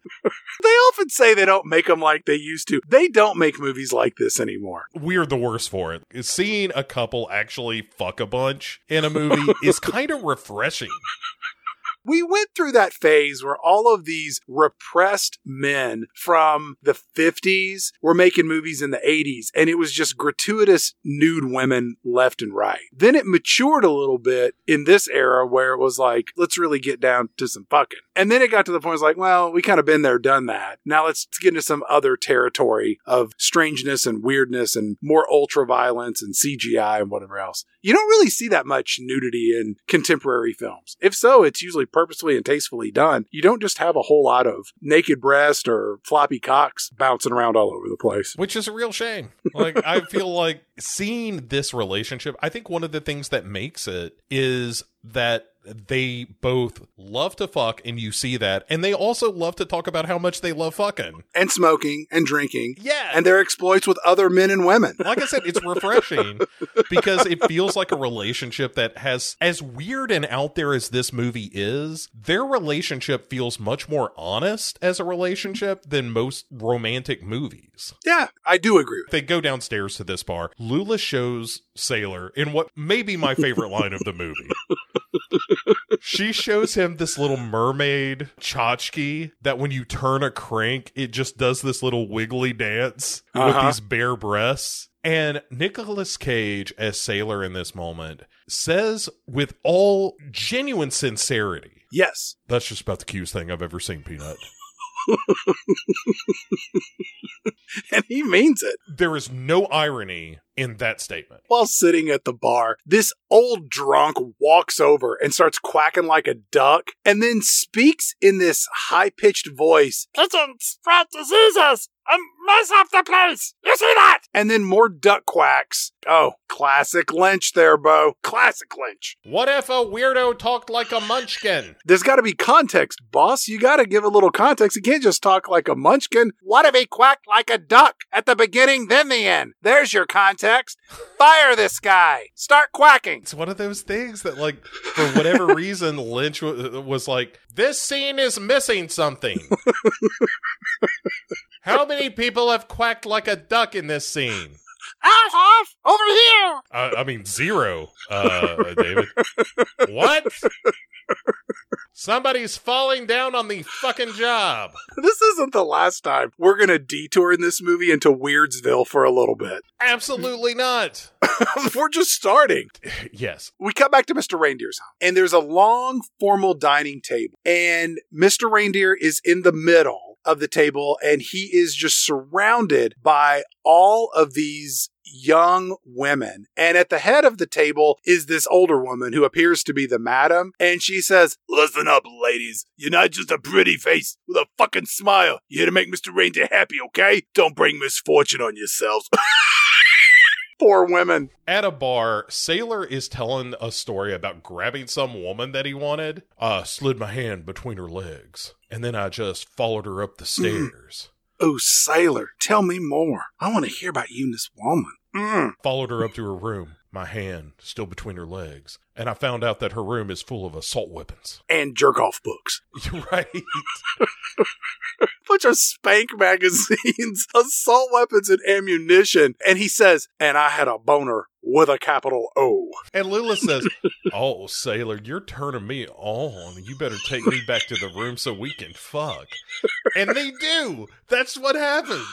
A: They often say they don't make them like they used to. They don't make movies like this anymore.
B: We're the worst for it. Seeing a couple actually fuck a bunch in a movie is kind of refreshing.
A: We went through that phase where all of these repressed men from the 50s were making movies in the 80s, and it was just gratuitous nude women left and right. Then it matured a little bit in this era where it was like, let's really get down to some fucking. And then it got to the point it's like, well, we kind of been there, done that. Now let's get into some other territory of strangeness and weirdness and more ultra violence and CGI and whatever else. You don't really see that much nudity in contemporary films. If so, it's usually purposefully and tastefully done. You don't just have a whole lot of naked breast or floppy cocks bouncing around all over the place.
B: which is a real shame. Like I feel like seeing this relationship, I think one of the things that makes it is that they both love to fuck and you see that and they also love to talk about how much they love fucking.
A: And smoking and drinking
B: Yeah.
A: and their exploits with other men and women.
B: like I said, it's refreshing because it feels like a relationship that has, as weird and out there as this movie is, their relationship feels much more honest as a relationship than most romantic movies.
A: Yeah, I do agree
B: They go downstairs to this bar. Lula shows Sailor in what may be my favorite line of the movie. she shows him this little mermaid tchotchke that when you turn a crank, it just does this little wiggly dance with
A: Uh-huh.
B: these bare breasts. And Nicolas Cage, as Sailor in this moment, says with all genuine sincerity,
A: Yes.
B: that's just about the cutest thing I've ever seen, Peanut.
A: And he means it.
B: There is no irony in that statement.
A: While sitting at the bar, this old drunk walks over and starts quacking like a duck and then speaks in this high pitched voice. Pigeons, spread diseases, and mess up the place. You see that? And then more duck quacks. Oh, classic Lynch there, Bo. Classic Lynch.
B: What if a weirdo talked like a munchkin?
A: There's got to be context, boss. You got to give a little context. You can't just talk like a munchkin. What if he quacked like a duck at the beginning, then the end? There's your context. Fire this guy. Start quacking.
B: It's one of those things that, like, for whatever reason, Lynch w- uh, was like, this scene is missing something. How many people have quacked like a duck in this scene?
A: I have over here.
B: Uh, I mean, zero, uh, David. what? Somebody's falling down on the fucking job.
A: This isn't the last time we're going to detour in this movie into Weirdsville for a little bit.
B: Absolutely not.
A: we're just starting.
B: Yes.
A: We cut back to Mr. Reindeer's house, and there's a long, formal dining table, and Mr. Reindeer is in the middle of the table, and he is just surrounded by all of these young women. And at the head of the table is this older woman who appears to be the madam. And she says, Listen up, ladies. You're not just a pretty face with a fucking smile. You're here to make Mr. Reindeer happy, okay? Don't bring misfortune on yourselves. Poor women.
B: At a bar, Sailor is telling a story about grabbing some woman that he wanted. I slid my hand between her legs, and then I just followed her up the stairs.
A: Oh, Sailor, tell me more. I want to hear about you and this woman. Mm.
B: Followed her up to her room, my hand still between her legs, and I found out that her room is full of assault weapons.
A: And jerk off books.
B: Right.
A: Bunch of spank magazines, assault weapons, and ammunition. And he says, and I had a boner with a capital O.
B: And Lula says, Oh, Sailor, you're turning me on. You better take me back to the room so we can fuck. And they do. That's what happens.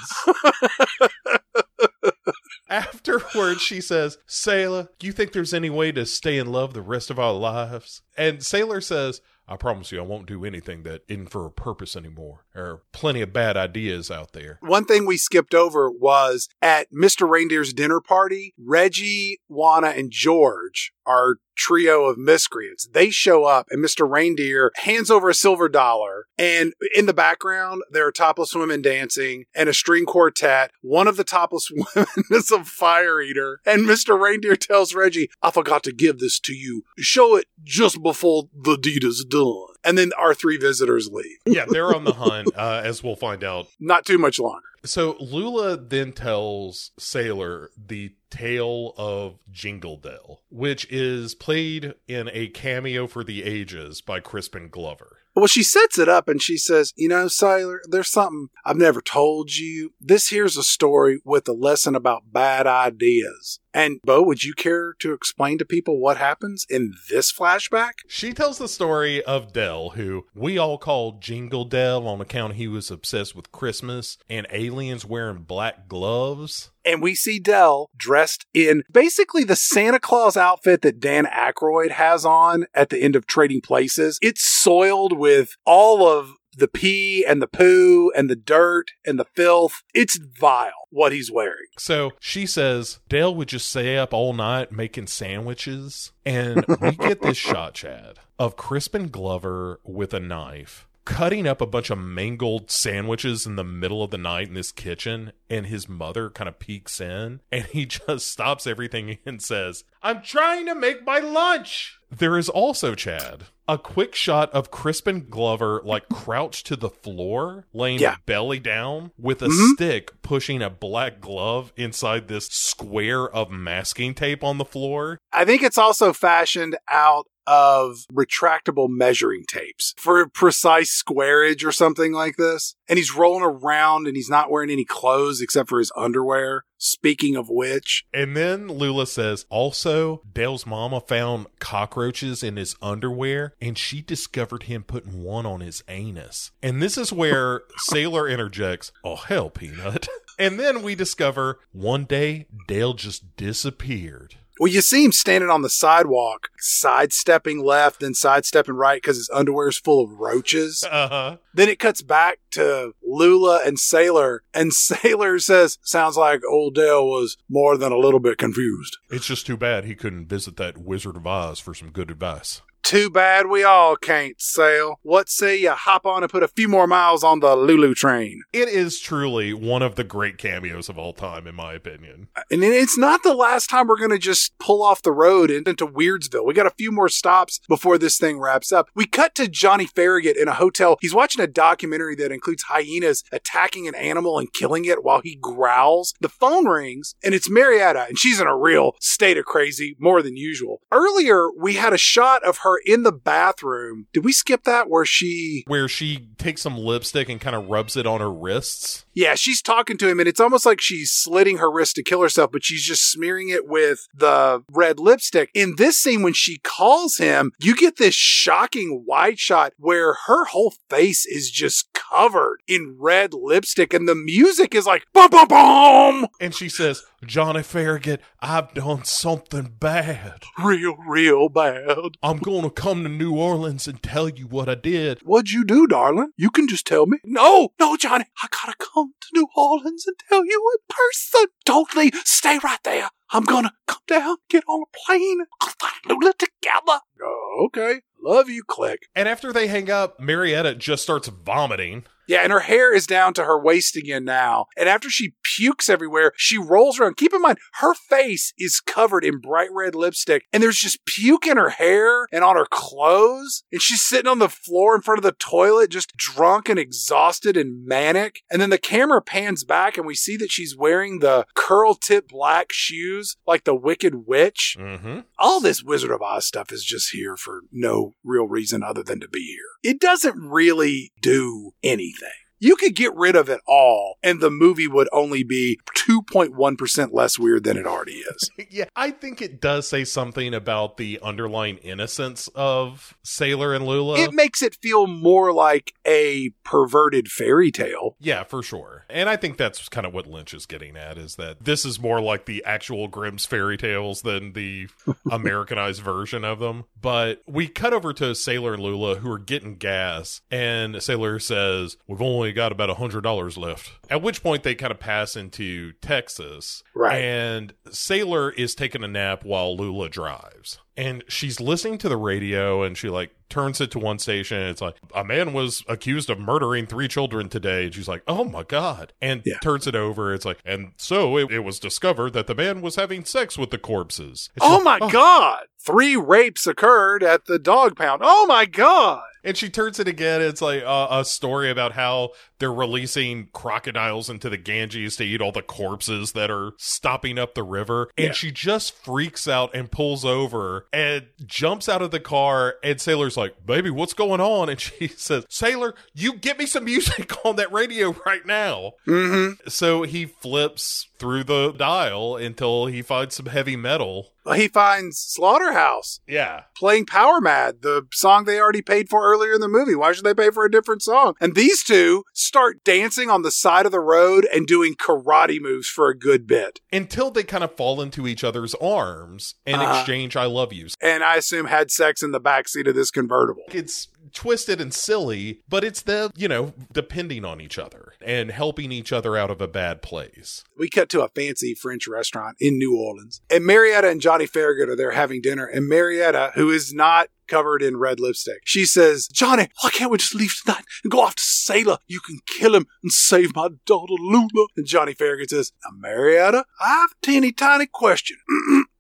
B: Afterwards, she says, Sailor, you think there's any way to stay in love the rest of our lives? And Sailor says, I promise you, I won't do anything that isn't for a purpose anymore. There are plenty of bad ideas out there.
A: One thing we skipped over was at Mr. Reindeer's dinner party, Reggie, Juana, and George are trio of miscreants. They show up and Mr. Reindeer hands over a silver dollar. And in the background, there are topless women dancing and a string quartet. One of the topless women is a fire eater. And Mr. Reindeer tells Reggie, I forgot to give this to you. Show it just before the deed is done. And then our three visitors leave.
B: Yeah, they're on the hunt, uh, as we'll find out.
A: Not too much longer.
B: So Lula then tells Sailor the tale of Jingle Dell, which is played in a cameo for the ages by Crispin Glover.
A: Well, she sets it up and she says, You know, Sailor, there's something I've never told you. This here's a story with a lesson about bad ideas. And Bo, would you care to explain to people what happens in this flashback?
B: She tells the story of Dell, who we all called Jingle Dell on account he was obsessed with Christmas and aliens wearing black gloves.
A: And we see Dell dressed in basically the Santa Claus outfit that Dan Aykroyd has on at the end of Trading Places. It's soiled with all of the pee and the poo and the dirt and the filth. It's vile what he's wearing.
B: So she says Dale would just stay up all night making sandwiches. And we get this shot, Chad, of Crispin Glover with a knife cutting up a bunch of mangled sandwiches in the middle of the night in this kitchen and his mother kind of peeks in and he just stops everything and says i'm trying to make my lunch there is also chad a quick shot of crispin glover like crouched to the floor laying
A: Yeah.
B: belly down with a
A: Mhm.
B: stick pushing a black glove inside this square of masking tape on the floor
A: I think it's also fashioned out of retractable measuring tapes for precise squareage or something like this. And he's rolling around and he's not wearing any clothes except for his underwear. Speaking of which,
B: And then Lula says, also, Dale's mama found cockroaches in his underwear and she discovered him putting one on his anus. And this is where Sailor interjects, oh, hell, Peanut. And then we discover one day Dale just disappeared.
A: Well, you see him standing on the sidewalk, sidestepping left, then sidestepping right because his underwear is full of roaches.
B: Uh huh.
A: Then it cuts back to Lula and Sailor, and Sailor says, Sounds like old Dale was more than a little bit confused.
B: It's just too bad he couldn't visit that Wizard of Oz for some good advice.
A: Too bad we all can't sail. What say you hop on and put a few more miles on the Lulu train?
B: It is truly one of the great cameos of all time, in my opinion.
A: Uh, and it's not the last time we're going to just pull off the road into Weirdsville. We got a few more stops before this thing wraps up. We cut to Johnny Farragut in a hotel. He's watching a documentary that includes hyenas attacking an animal and killing it while he growls. The phone rings and it's Marietta, and she's in a real state of crazy, more than usual. Earlier, we had a shot of her in the bathroom. Did we skip that where she.
B: Where she takes some lipstick and kind of rubs it on her wrists.
A: Yeah, she's talking to him, and it's almost like she's slitting her wrist to kill herself, but she's just smearing it with the red lipstick. In this scene, when she calls him, you get this shocking wide shot where her whole face is just covered in red lipstick, and the music is like boom, boom, boom.
B: And she says, Johnny Farragut, I've done something bad.
A: Real, real bad.
B: I'm going to come to New Orleans and tell you what I did.
A: What'd you do, darling? You can just tell me. No, no, Johnny, I gotta come to New Orleans and tell you in person. Don't leave. Stay right there. I'm gonna come down, get on a plane, I'll find Lula together. Oh, okay. Love you, click.
B: And after they hang up, Marietta just starts vomiting.
A: Yeah, and her hair is down to her waist again now. And after she pukes everywhere, she rolls around. Keep in mind, her face is covered in bright red lipstick, and there's just puke in her hair and on her clothes. And she's sitting on the floor in front of the toilet, just drunk and exhausted and manic. And then the camera pans back, and we see that she's wearing the curl tip black shoes like the Wicked Witch.
B: Mm-hmm.
A: All this Wizard of Oz stuff is just here for no real reason other than to be here. It doesn't really do anything. You could get rid of it all, and the movie would only be 2.1% less weird than it already is.
B: yeah, I think it does say something about the underlying innocence of Sailor and Lula.
A: It makes it feel more like a perverted fairy tale.
B: Yeah, for sure. And I think that's kind of what Lynch is getting at is that this is more like the actual Grimm's fairy tales than the Americanized version of them. But we cut over to Sailor and Lula who are getting gas, and Sailor says, We've only got about a hundred dollars left. At which point they kind of pass into Texas.
A: Right.
B: And Sailor is taking a nap while Lula drives. And she's listening to the radio and she like turns it to one station it's like a man was accused of murdering three children today and she's like oh my god and
A: Yeah.
B: turns it over it's like and so it, it was discovered that the man was having sex with the corpses she's
A: Oh
B: like,
A: my oh. God! Three rapes occurred at the dog pound. Oh my God!
B: And she turns it again. It's like a, a story about how they're releasing crocodiles into the Ganges to eat all the corpses that are stopping up the river. And
A: Yeah.
B: she just freaks out and pulls over and jumps out of the car. And Sailor's like, Baby, what's going on? And she says, Sailor, you get me some music on that radio right now.
A: Mm-hmm.
B: So he flips through the dial until he finds some heavy metal.
A: He finds Slaughterhouse
B: Yeah.
A: playing Power Mad, the song they already paid for earlier in the movie. Why should they pay for a different song? And these two start dancing on the side of the road and doing karate moves for a good bit.
B: Until they kind of fall into each other's arms and
A: Uh-huh.
B: exchange I love yous.
A: And I assume had sex in the backseat of this convertible.
B: it's twisted and silly, but it's the, you know, depending on each other and helping each other out of a bad place.
A: We cut to a fancy French restaurant in New Orleans. And Marietta and Johnny Farragut are there having dinner. And Marietta, who is not covered in red lipstick, she says, Johnny, why can't we just leave tonight and go off to Sailor? You can kill him and save my daughter Lula. And Johnny Farragut says, now, Marietta, I have a teeny tiny question.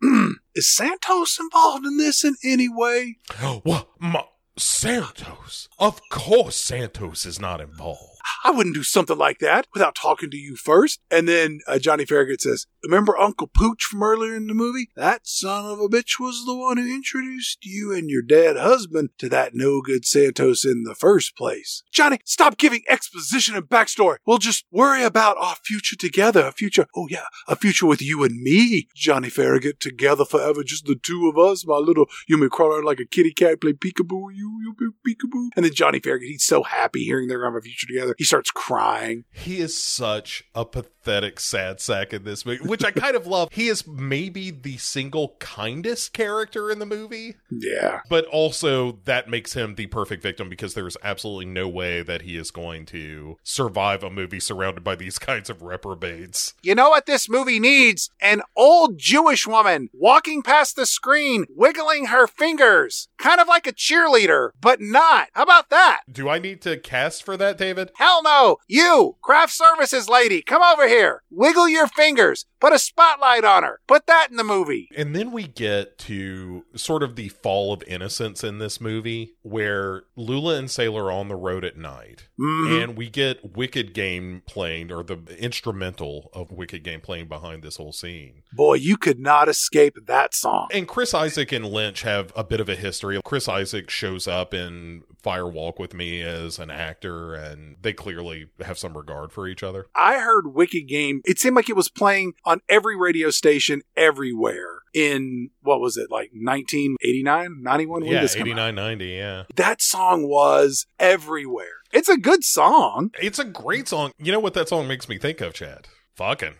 A: is Santos involved in this in any way?
B: what? Ma- Santos? Of course Santos is not involved.
A: I wouldn't do something like that without talking to you first. And then uh, Johnny Farragut says, Remember Uncle Pooch from earlier in the movie? That son of a bitch was the one who introduced you and your dead husband to that no good Santos in the first place. Johnny, stop giving exposition and backstory. We'll just worry about our future together. A future, oh yeah, a future with you and me, Johnny Farragut, together forever, just the two of us. My little, you may crawl around like a kitty cat, play peekaboo, you, you be peekaboo. And then Johnny Farragut, he's so happy hearing they're going to have a future together. He starts crying.
B: He is such a pathetic sad sack in this movie, which I kind of love. He is maybe the single kindest character in the movie,
A: Yeah.
B: but also that makes him the perfect victim because there's absolutely no way that he is going to survive a movie surrounded by these kinds of reprobates.
A: You know what this movie needs? An old Jewish woman walking past the screen, wiggling her fingers, kind of like a cheerleader, but not. How about that?
B: Do I need to cast for that, David?
A: Hell no! You, craft services lady, come over here. Wiggle your fingers. Put a spotlight on her. Put that in the movie.
B: And then we get to sort of the fall of innocence in this movie where Lula and Sailor are on the road at night.
A: Mhm.
B: And we get Wicked Game playing, or the instrumental of Wicked Game playing behind this whole scene.
A: Boy, you could not escape that song.
B: And Chris Isaak and Lynch have a bit of a history. Chris Isaak shows up in Fire Walk with Me as an actor, and they clearly have some regard for each other.
A: I heard Wicked Game. It seemed like it was playing on every radio station everywhere in, what was it, like 1989, 91? When
B: yeah,
A: this
B: 89, 90, yeah.
A: That song was everywhere. It's a good song.
B: It's a great song. You know what that song makes me think of, Chad? Fucking.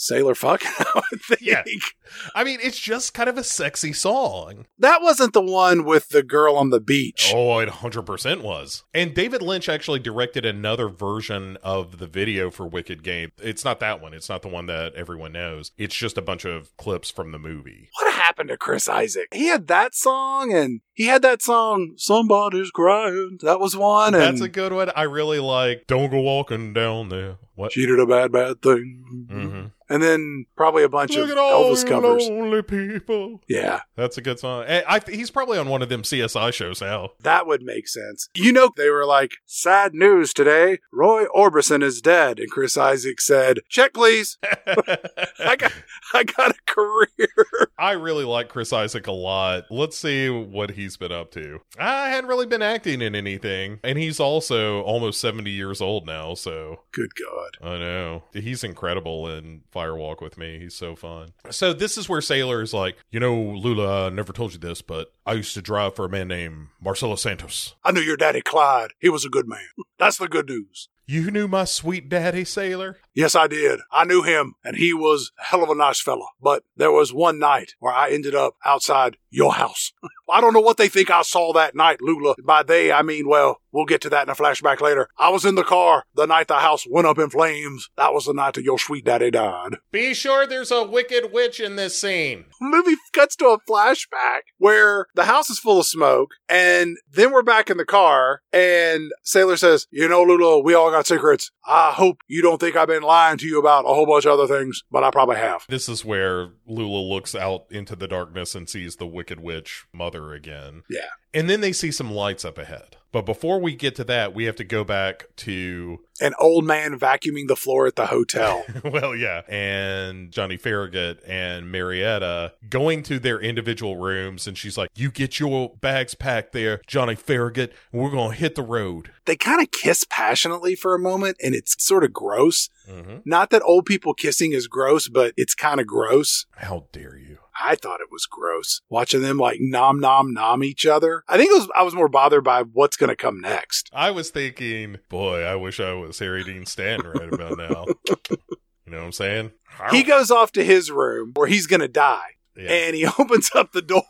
A: Sailor Fuck, I think.
B: Yeah. I mean, it's just kind of a sexy song.
A: That wasn't the one with the girl on the beach.
B: Oh, it 100% was. And David Lynch actually directed another version of the video for Wicked Game. It's not that one. It's not the one that everyone knows. It's just a bunch of clips from the movie.
A: What happened to Chris Isaak? He had that song and he had that song, Somebody's Crying. That was one. And
B: That's a good one. I really like Don't Go Walking Down There. What?
A: She did a bad, bad thing.
B: hmm
A: And then probably a bunch
B: Look
A: of Elvis covers.
B: lonely people.
A: Yeah,
B: That's a good song. Eh, I, he's probably on one of them CSI shows now.
A: that would make sense. You know, they were like, sad news today. Roy Orbison is dead. And Chris Isaak said, check please. I got, I got a career.
B: I really like Chris Isaak a lot. Let's see what he's been up to. I hadn't really been acting in anything. And he's also almost 70 years old now, so
A: Good God.
B: I know. He's incredible in Firewalk with me. He's so fun. So this is where Sailor is like, you know, Lula, I never told you this, but I used to drive for a man named Marcelo Santos.
A: I knew your daddy Clyde. He was a good man. That's the good news.
B: You knew my sweet daddy, Sailor?
A: Yes, I did. I knew him, and he was a hell of a nice fella. But there was one night where I ended up outside your house. I don't know what they think I saw that night, Lula. By they, I mean, well, we'll get to that in a flashback later. I was in the car the night the house went up in flames. That was the night that your sweet daddy died.
B: Be sure there's a wicked witch in this scene.
A: movie cuts to a flashback where the house is full of smoke and then we're back in the car and Sailor says, you know, Lula, we all got secrets. I hope you don't think I've been lying to you about a whole bunch of other things, but I probably have.
B: This is where Lula looks out into the darkness and sees the Wicked Witch mother again.
A: Yeah.
B: And then they see some lights up ahead. But before we get to that, we have to go back to,
A: An old man vacuuming the floor at the hotel.
B: well, yeah, and Johnny Farragut and Marietta going to their individual rooms. And she's like, You get your bags packed there, Johnny Farragut, and we're going to hit the road.
A: they kind of kiss passionately for a moment and it's sort of gross.
B: hmm
A: Not that old people kissing is gross, but it's kind of gross.
B: How dare you?
A: I thought it was gross watching them like nom nom nom each other. I think it was I was more bothered by what's going to come next.
B: I was thinking, boy, I wish I was Harry Dean Stanton right about now. you know what I'm saying?
A: He goes off to his room where he's going to die,
B: Yeah.
A: and he opens up the door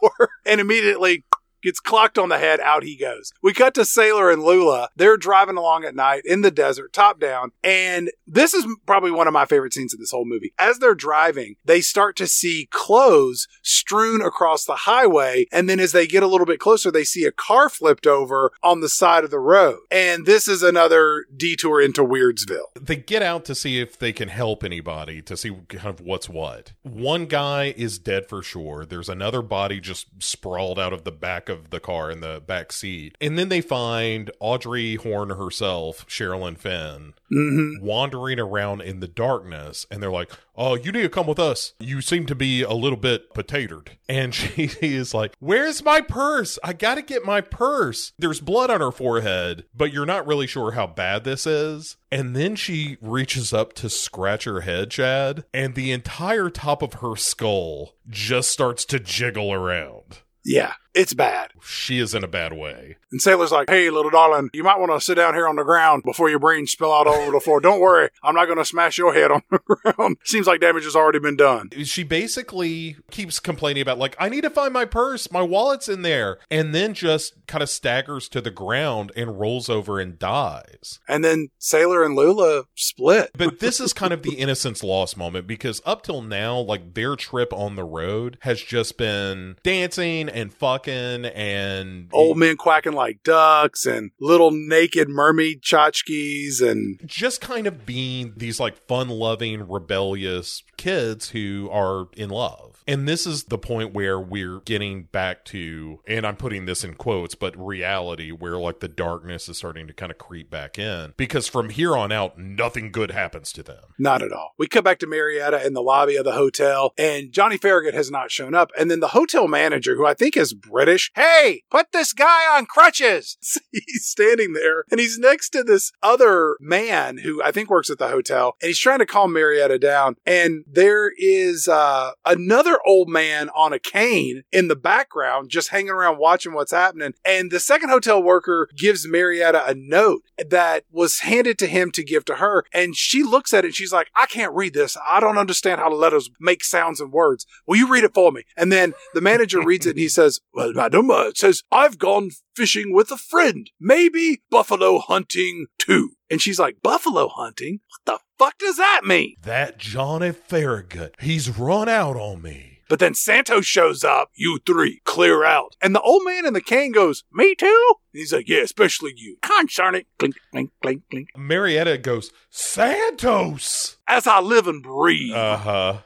A: and immediately gets clocked on the head. Out he goes. We cut to Sailor and Lula. They're driving along at night in the desert, top down, and this is probably one of my favorite scenes in this whole movie. As they're driving, they start to see clothes strewn across the highway, and then as they get a little bit closer, they see a car flipped over on the side of the road. And this is another detour into Weirdsville.
B: they get out to see if they can help anybody to see kind of what's what. One guy is dead for sure. There's another body just sprawled out of the back of the car in the back seat. And then they find Audrey Horne herself, Sherilyn Fenn,
A: Mm-hmm.
B: wandering around in the darkness and they're like, "Oh, you need to come with us. You seem to be a little bit potatoed." And she is like, "Where's my purse? I got to get my purse." There's blood on her forehead, but you're not really sure how bad this is. And then she reaches up to scratch her head, Chad, and the entire top of her skull just starts to jiggle around.
A: Yeah. It's bad.
B: She is in a bad way.
A: And Sailor's like, hey, little darling, you might want to sit down here on the ground before your brains spill out all over the floor. Don't worry, I'm not going to smash your head on the ground. Seems like damage has already been done.
B: She basically keeps complaining about, like, I need to find my purse. My wallet's in there. And then just kind of staggers to the ground and rolls over and dies.
A: And then Sailor and Lula split.
B: But this is kind of the innocence lost moment because up till now, like their trip on the road has just been dancing and fucking and
A: Old men quacking like ducks and little naked mermaid tchotchkes and
B: just kind of being these like fun loving, rebellious kids who are in love. And this is the point where we're getting back to, and I'm putting this in quotes, but reality where like the darkness is starting to kind of creep back in. Because from here on out, nothing good happens to them.
A: Not at all. We come back to Marietta in the lobby of the hotel, and Johnny Farragut has not shown up. And then the hotel manager, who I think is British, hey, put this guy on crutches. he's standing there, and he's next to this other man who I think works at the hotel, and he's trying to calm Marietta down. And there is uh, another old man on a cane in the background, just hanging around watching what's happening. And the second hotel worker gives Marietta a note that was handed to him to give to her. And she looks at it and she's like, I can't read this. I don't understand how the letters make sounds and words. Will you read it for me? And then the manager reads it and he says, Well, madam, uh, it says, I've gone fishing with a friend. Maybe buffalo hunting too. And she's like, Buffalo hunting? What the fuck does that mean?
B: That Johnny Farragut, he's run out on me.
A: But then Santos shows up. You three, clear out. And the old man in the cane goes, Me too? And he's like, Yeah, especially you. Concern it. Clink, clink, clink, clink.
B: Marietta goes, Santos!
A: As I live and breathe.
B: Uh huh.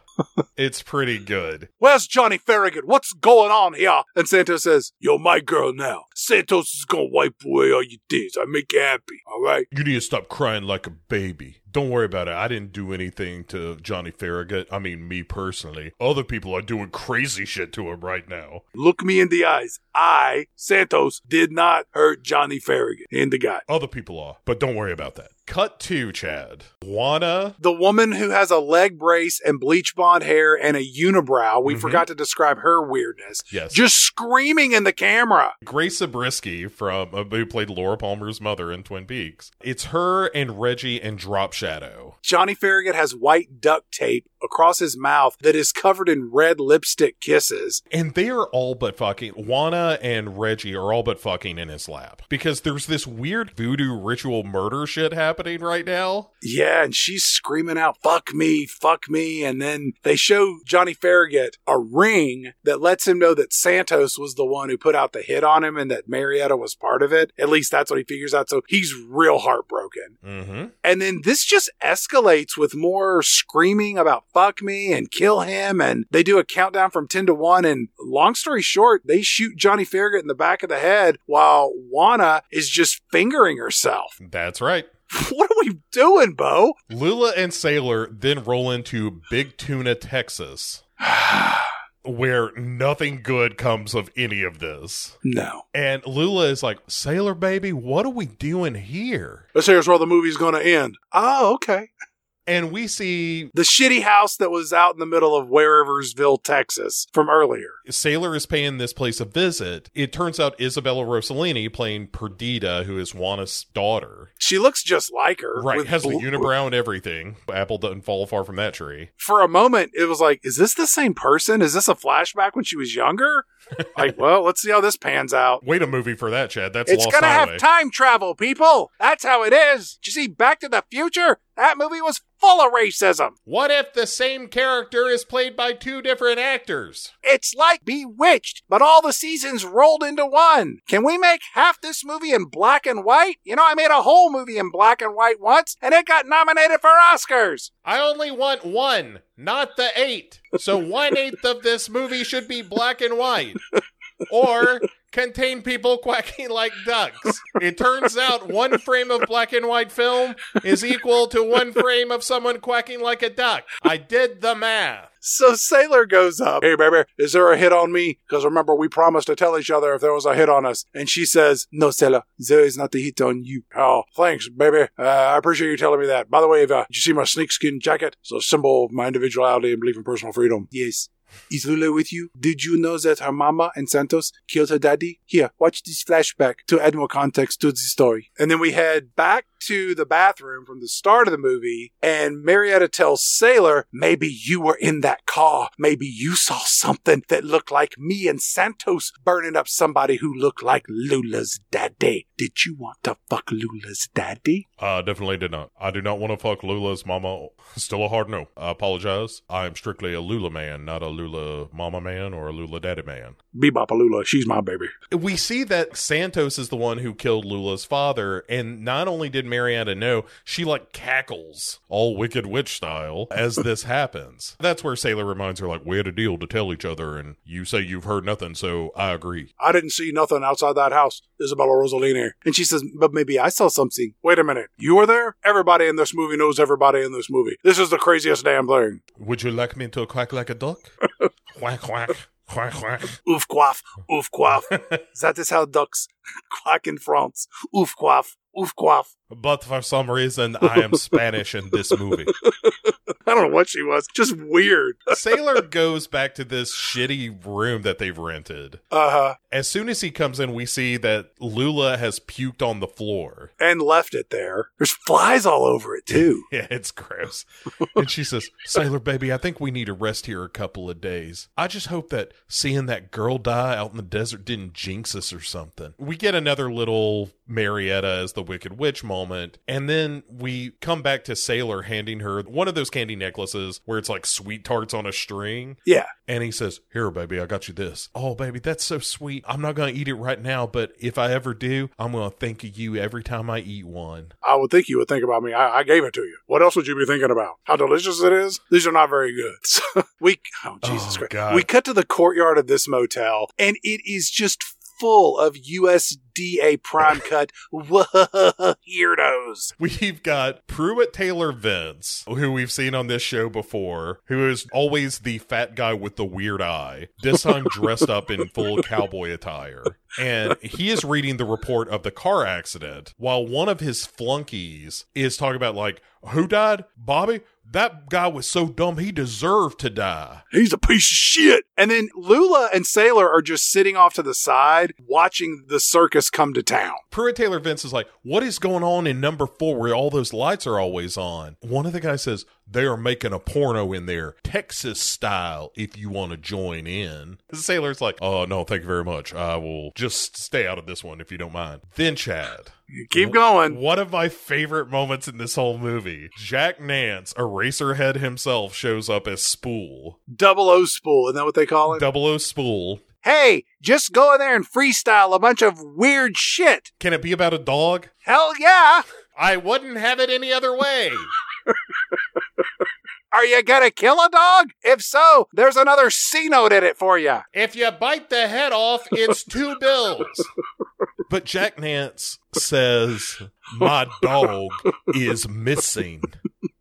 B: it's pretty good.
A: Where's Johnny Farragut? What's going on here? And Santos says, You're my girl now. Santos is gonna wipe away all your tears. I make you happy, alright?
B: You need to stop crying like a baby. Don't worry about it. I didn't do anything to Johnny Farragut. I mean, me personally. Other people are doing crazy shit to him right now.
A: Look me in the eyes. I, Santos, did not hurt Johnny Farragut in the guy.
B: Other people are, but don't worry about that. Cut to Chad. Juana.
A: The woman who has a leg brace and bleach blonde hair and a unibrow, we
B: Mhm.
A: forgot to describe her weirdness.
B: Yes.
A: Just screaming in the camera.
B: Grace Zabriskie from uh, who played Laura Palmer's mother in Twin Peaks. It's her and Reggie and Drop Shadow.
A: Johnny Farragut has white duct tape across his mouth that is covered in red lipstick kisses.
B: And they are all but fucking. Juana and Reggie are all but fucking in his lap. Because there's this weird voodoo ritual murder shit happening right now.
A: Yeah, and she's screaming out, fuck me, fuck me. And then they show Johnny Farragut a ring that lets him know that Santos was the one who put out the hit on him and that Marietta was part of it. At least that's what he figures out. So he's real heartbroken.
B: Mm-hmm.
A: And then this just escalates with more screaming about fuck me and kill him. And they do a countdown from 10 to 1. And long story short, they shoot Johnny Farragut in the back of the head while Juana is just fingering herself.
B: That's right.
A: what are we doing, Bo?
B: Lula and Sailor then roll into Big Tuna, Texas, where nothing good comes of any of this.
A: No.
B: And Lula is like, Sailor baby, what are we doing here?
A: This here's where the movie's going to end. Oh, okay.
B: And we see
A: The shitty house that was out in the middle of Whereversville, Texas from earlier.
B: Sailor is paying this place a visit. It turns out Isabella Rossellini playing Perdita, who is Juana's daughter.
A: She looks just like her.
B: Right,
A: with
B: has the unibrow and everything. Apple doesn't fall far from that tree.
A: For a moment, it was like, is this the same person? Is this a flashback when she was younger? like, well, let's see how this pans out.
B: Wait a movie for that, Chad. That's lost.
A: It's
B: Lost
A: gonna
B: Highway.
A: have time travel, people. That's how it is. Did you see Back to the Future? That movie was full of racism.
B: what if the same character is played by two different actors?
A: It's like Bewitched, but all the seasons rolled into one. Can we make half this movie in black and white? You know, I made a whole movie in black and white once, and it got nominated for Oscars.
B: I only want one, not the eight. So one eighth of this movie should be black and white. Or contain people quacking like ducks. It turns out one frame of black and white film is equal to one frame of someone quacking like a duck. I did the math.
A: So Sailor goes up. Hey, baby, is there a hit on me? Because remember, we promised to tell each other if there was a hit on us. And she says, No, Sailor, there is not a hit on you. Oh, thanks, baby. Uh, I appreciate you telling me that. By the way, uh, did you see my snakeskin jacket? It's a symbol of my individuality and belief in personal freedom. Yes. Is Lula with you? Did you know that her mama and Santos killed her daddy? Here, watch this flashback to add more context to the story. And then we head back to the bathroom from the start of the movie, and Marietta tells Sailor, maybe you were in that car. Maybe you saw something that looked like me and Santos burning up somebody who looked like Lula's daddy. Did you want to fuck Lula's daddy?
B: I definitely did not. I do not want to fuck Lula's mama. Still a hard no. I apologize. I am strictly a Lula man, not a Lula mama man or a Lula daddy man.
A: Bebop Lula, she's my baby.
B: We see that Santos is the one who killed Lula's father, and not only did Marietta know, she like cackles, all Wicked Witch style, as this happens. That's where Sailor reminds her, like, we had a deal to tell each other, and you say you've heard nothing, so I agree.
A: I didn't see nothing outside that house, Isabella Rossellini. And she says, but maybe I saw something. Wait a minute. You were there? Everybody in this movie knows everybody in this movie. This is the craziest damn thing.
B: Would you like me to quack like a duck? quack, quack. Quack, quack.
A: Oof quaff, oof quaff. that is how ducks quack in France. Oof quaff, oof quaff.
B: But for some reason, I am Spanish in this movie.
A: I don't know what she was. Just weird.
B: Sailor goes back to this shitty room that they've rented.
A: Uh huh.
B: As soon as he comes in, we see that Lula has puked on the floor.
A: And left it there. There's flies all over it, too.
B: Yeah, it's gross. and she says, Sailor baby, I think we need to rest here a couple of days. I just hope that seeing that girl die out in the desert didn't jinx us or something. We get another little Marietta as the Wicked Witch moment. And then we come back to Sailor handing her one of those candy necklaces where it's like sweet tarts on a string.
A: Yeah.
B: And he says, Here, baby, I got you this. Oh, baby, that's so sweet. I'm not going to eat it right now, but if I ever do, I'm going to think of you every time I eat one.
A: I would think you would think about me. I, I gave it to you. What else would you be thinking about? How delicious it is? These are not very good. So we, oh, Jesus
B: Oh,
A: Christ.
B: God.
A: We cut to the courtyard of this motel, and it is just full of USDA prime cut weirdos.
B: We've got Pruitt Taylor Vince, who we've seen on this show before, who is always the fat guy with the weird eye, this time dressed up in full cowboy attire. And he is reading the report of the car accident while one of his flunkies is talking about, like, who died? Bobby? That guy was so dumb he deserved to die.
A: He's a piece of shit. And then Lula and Sailor are just sitting off to the side watching the circus come to town.
B: Pruitt Taylor Vince is like, What is going on in number four where all those lights are always on? One of the guys says, They are making a porno in there, Texas style, if you want to join in. The sailor's like, Oh, no, thank you very much. I will just stay out of this one if you don't mind. Then, Chad.
A: Keep going.
B: One of my favorite moments in this whole movie Jack Nance, Eraserhead himself, shows up as Spool.
A: Double O spool. Isn't that what they call it?
B: Double O Spool.
A: hey, just go in there and freestyle a bunch of weird shit.
B: Can it be about a dog?
A: Hell yeah.
B: I wouldn't have it any other way.
A: Are you gonna kill a dog? If so, there's another C note in it for you.
B: If you bite the head off, it's two bills. But Jack Nance says, My dog is missing.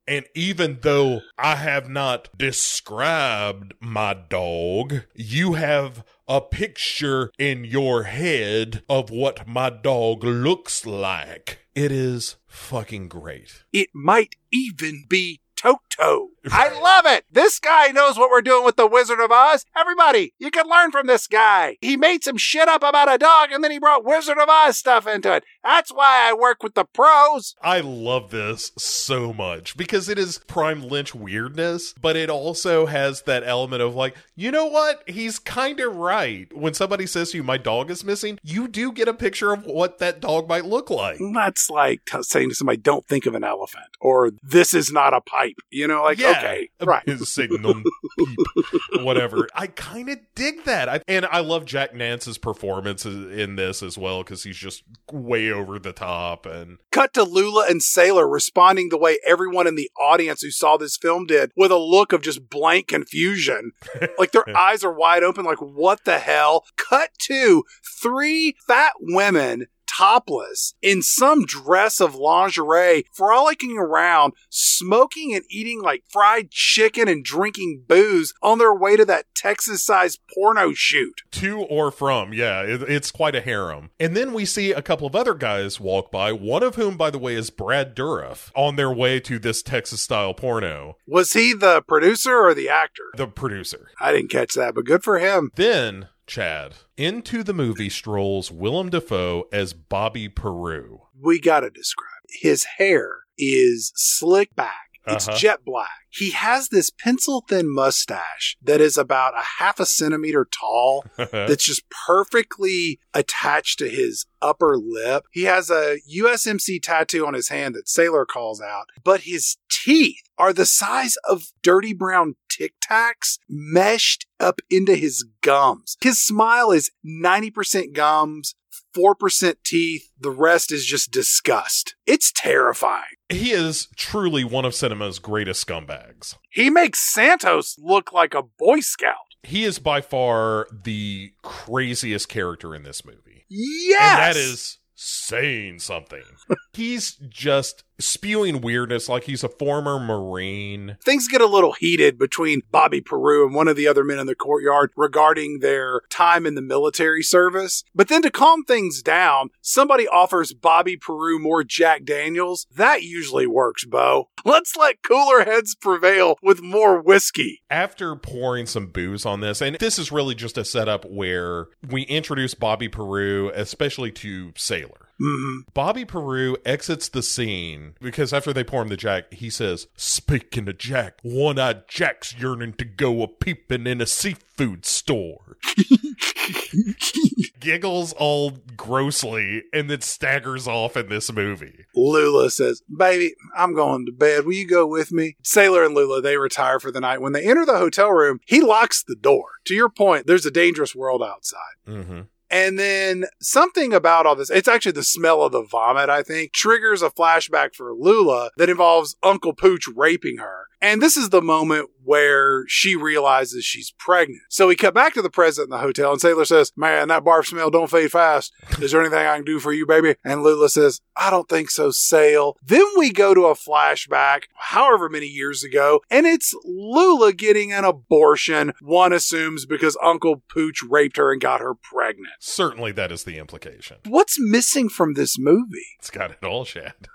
B: And even though I have not described my dog, you have a picture in your head of what my dog looks like. It is fucking great.
A: It might even be Toto. I love it. This guy knows what we're doing with the Wizard of Oz. Everybody, you can learn from this guy. He made some shit up about a dog and then he brought Wizard of Oz stuff into it. That's why I work with the pros.
B: I love this so much because it is prime Lynch weirdness, but it also has that element of like, you know what? He's kind of right. When somebody says to you, my dog is missing, you do get a picture of what that dog might look like.
A: That's like t- saying to somebody, don't think of an elephant or this is not a pipe. You know, like, okay, right.
B: Signum peep, whatever. I kind of dig that. I, and I love Jack Nance's performance in this as well because he's just way over the top. And
A: Cut to Lula and Sailor responding the way everyone in the audience who saw this film did with a look of just blank confusion. like their eyes are wide open, like, what the hell? Cut to three fat women topless in some dress of lingerie, frolicking around, smoking and eating like fried chicken and drinking booze on their way to that Texas sized porno shoot.
B: To or from, yeah, it, it's quite a harem. And then we see a couple of other guys walk by, one of whom, by the way, is Brad Dourif, on their way to this Texas style porno.
A: Was he the producer or the actor?
B: The producer.
A: I didn't catch that, but good for him.
B: Then, Chad, into the movie strolls Willem Dafoe as Bobby Peru.
A: We gotta describe. His hair is slick back. It's
B: Uh-huh.
A: jet black. He has this pencil thin mustache that is about a half a centimeter tall. that's just perfectly attached to his upper lip. He has a USMC tattoo on his hand that Sailor calls out, but his teeth are the size of dirty brown Tic Tacs meshed up into his gums. His smile is 90% gums. 4% teeth, the rest is just disgust. It's terrifying.
B: he is truly one of cinema's greatest scumbags.
A: He makes Santos look like a Boy Scout.
B: He is by far the craziest character in this movie.
A: Yes!
B: And that is saying something. he's just spewing weirdness like he's a former Marine.
A: things get a little heated between Bobby Peru and one of the other men in the courtyard regarding their time in the military service. But then to calm things down, somebody offers Bobby Peru more Jack Daniels. That usually works, Bo. Let's let cooler heads prevail with more whiskey.
B: After pouring some booze on this, and this is really just a setup where we introduce Bobby Peru, especially to Sailor.
A: Hmm
B: Bobby Peru exits the scene because after they pour him the Jack, he says, Speaking of Jack, one eyed Jack's yearning to go a peeping in a seafood store. Giggles all grossly and then staggers off in this movie.
A: Lula says, Baby, I'm going to bed. Will you go with me? Sailor and Lula, they retire for the night. When they enter the hotel room, he locks the door. To your point, there's a dangerous world outside.
B: Mm-hmm.
A: And then something about all this, it's actually the smell of the vomit, I think, triggers a flashback for Lula that involves Uncle Pooch raping her. And this is the moment where she realizes she's pregnant. So we cut back to the president in the hotel and Sailor says, Man, that barf smell don't fade fast. Is there anything I can do for you, baby? And Lula says, I don't think so, Sail. Then we go to a flashback, however many years ago, and it's Lula getting an abortion, one assumes because Uncle Pooch raped her and got her pregnant.
B: Certainly that is the implication.
A: What's missing from this movie?
B: It's got it all, Chad.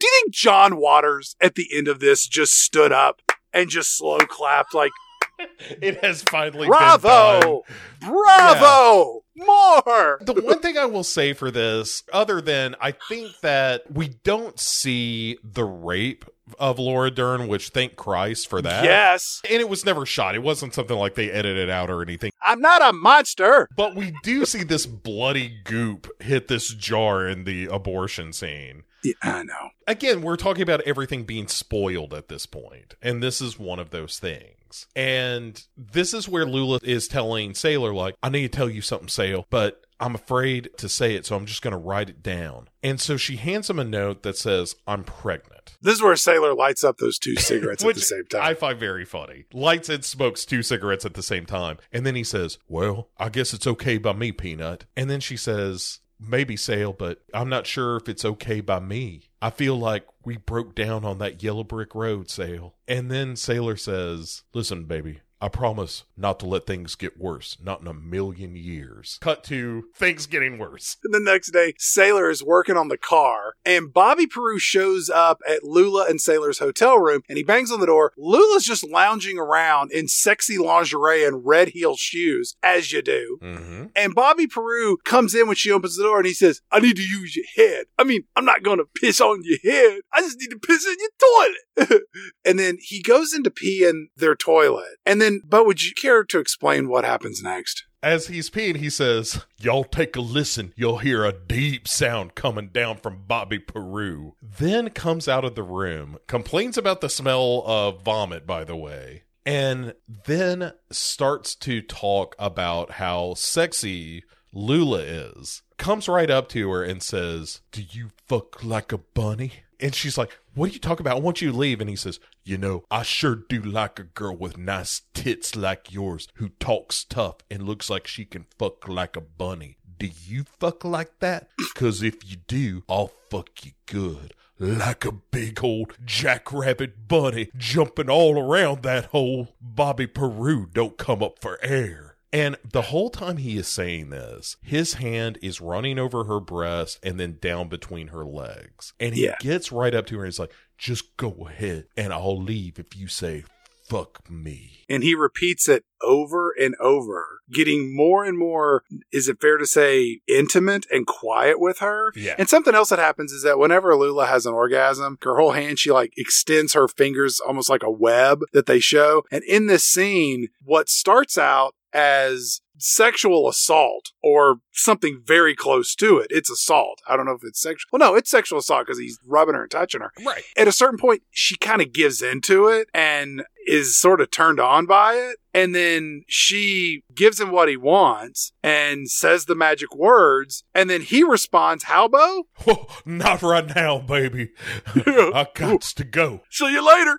A: Do you think John Waters at the end of this just stood up and just slow clapped like,
B: It has finally been
A: bravo, bravo, more?
B: the one thing I will say for this, other than I think that we don't see the rape of Laura Dern, which thank Christ for that.
A: Yes,
B: And it was never shot. It wasn't something like they edited out or anything.
A: I'm not a monster.
B: But we do see this bloody goop hit this jar in the abortion scene.
A: Yeah, I know.
B: Again, we're talking about everything being spoiled at this point, and this is one of those things. And this is where Lula is telling Sailor, like, I need to tell you something, But I'm afraid to say it, so I'm just going to write it down. And so she hands him a note that says, I'm pregnant.
A: This is where Sailor lights up those two cigarettes at the same time.
B: I find very funny. Lights and smokes two cigarettes at the same time. And then he says, Well, I guess it's okay by me, Peanut. And then she says, Maybe Sail, but I'm not sure if it's okay by me. I feel like we broke down on that yellow brick road, Sail. And then Sailor says, Listen, baby, I promise not to let things get worse. Not in a million years. Cut to things getting worse.
A: And the next day, Sailor is working on the car, and Bobby Peru shows up at Lula and Sailor's hotel room, and he bangs on the door. Lula's just lounging around in sexy lingerie and red heel shoes, as you do.
B: Mm-hmm.
A: And Bobby Peru comes in when she opens the door and he says, I need to use your head. I mean, I'm not going to piss on your head. I just need to piss in your toilet. and then he goes in to pee in their toilet. And then, but would you care to explain what happens next?
B: As he's peeing, he says, Y'all take a listen. You'll hear a deep sound coming down from Bobby Peru. Then comes out of the room, complains about the smell of vomit, by the way, and then starts to talk about how sexy Lula is. Comes right up to her and says, Do you fuck like a bunny? And she's like, What are you talking about? I want you to leave. And he says, You know, I sure do like a girl with nice tits like yours who talks tough and looks like she can fuck like a bunny.
E: Do you fuck like that? Cause if you do, I'll fuck you good. Like a big old jackrabbit bunny jumping all around that hole. Bobby Peru don't come up for air.
B: And the whole time he is saying this, his hand is running over her breast and then down between her legs. And he
A: Yeah.
B: gets right up to her and he's like, just go ahead and I'll leave if you say, fuck me.
A: And he repeats it over and over, getting more and more, is it fair to say, intimate and quiet with her?
B: Yeah.
A: And something else that happens is that whenever Lula has an orgasm, her whole hand, she like extends her fingers almost like a web that they show. And in this scene, what starts out as sexual assault or something very close to it. It's assault. I don't know if it's sexual. Well, no, it's sexual assault because he's rubbing her and touching her
B: Right.
A: at a certain point, she kind of gives into it and is sort of turned on by it. And then she gives him what he wants and says the magic words. And then he responds, How, Bo?
E: Whoa, not right now, baby. I got to go.
A: See you later.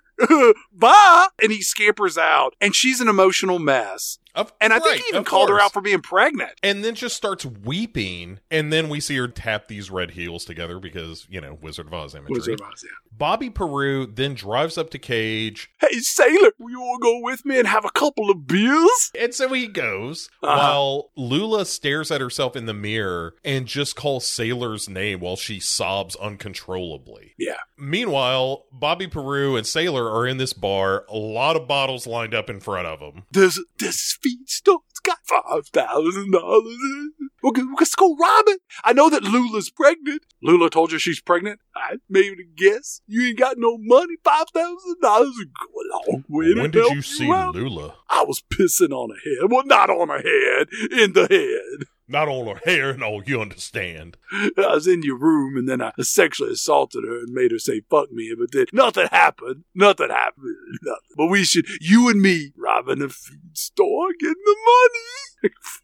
A: Bye. And he scampers out. And she's an emotional mess.
B: Of-
A: And I think
B: right,
A: he even called her out for being pregnant.
B: and then just starts weeping. And then we see her tap these red heels together because, you know, Wizard of Oz imagery.
A: Wizard of Oz, yeah.
B: Bobby Peru then drives up to Cage.
A: Hey, sailor, you want to go with me and have a couple of beers?
B: And so he goes
A: Uh-huh.
B: while Lula stares at herself in the mirror and just calls Sailor's name while she sobs uncontrollably.
A: Yeah.
B: Meanwhile, Bobby Peru and Sailor are in this bar, a lot of bottles lined up in front of them.
A: This this feed store's got five thousand dollars. Okay, let's go rob it. I know that Lula's pregnant. Lula told you she's pregnant. I made a guess. You ain't got no money. Five thousand dollars would go a long way
B: When did you see
A: out.
B: Lula?
A: I was pissing on her head. Well, not on her head, in the head.
B: Not on her hair and all, you understand.
A: I was in your room and then I sexually assaulted her and made her say fuck me, but then nothing happened. Nothing happened. Nothing. But we should, you and me, robbing a feed store, getting the money.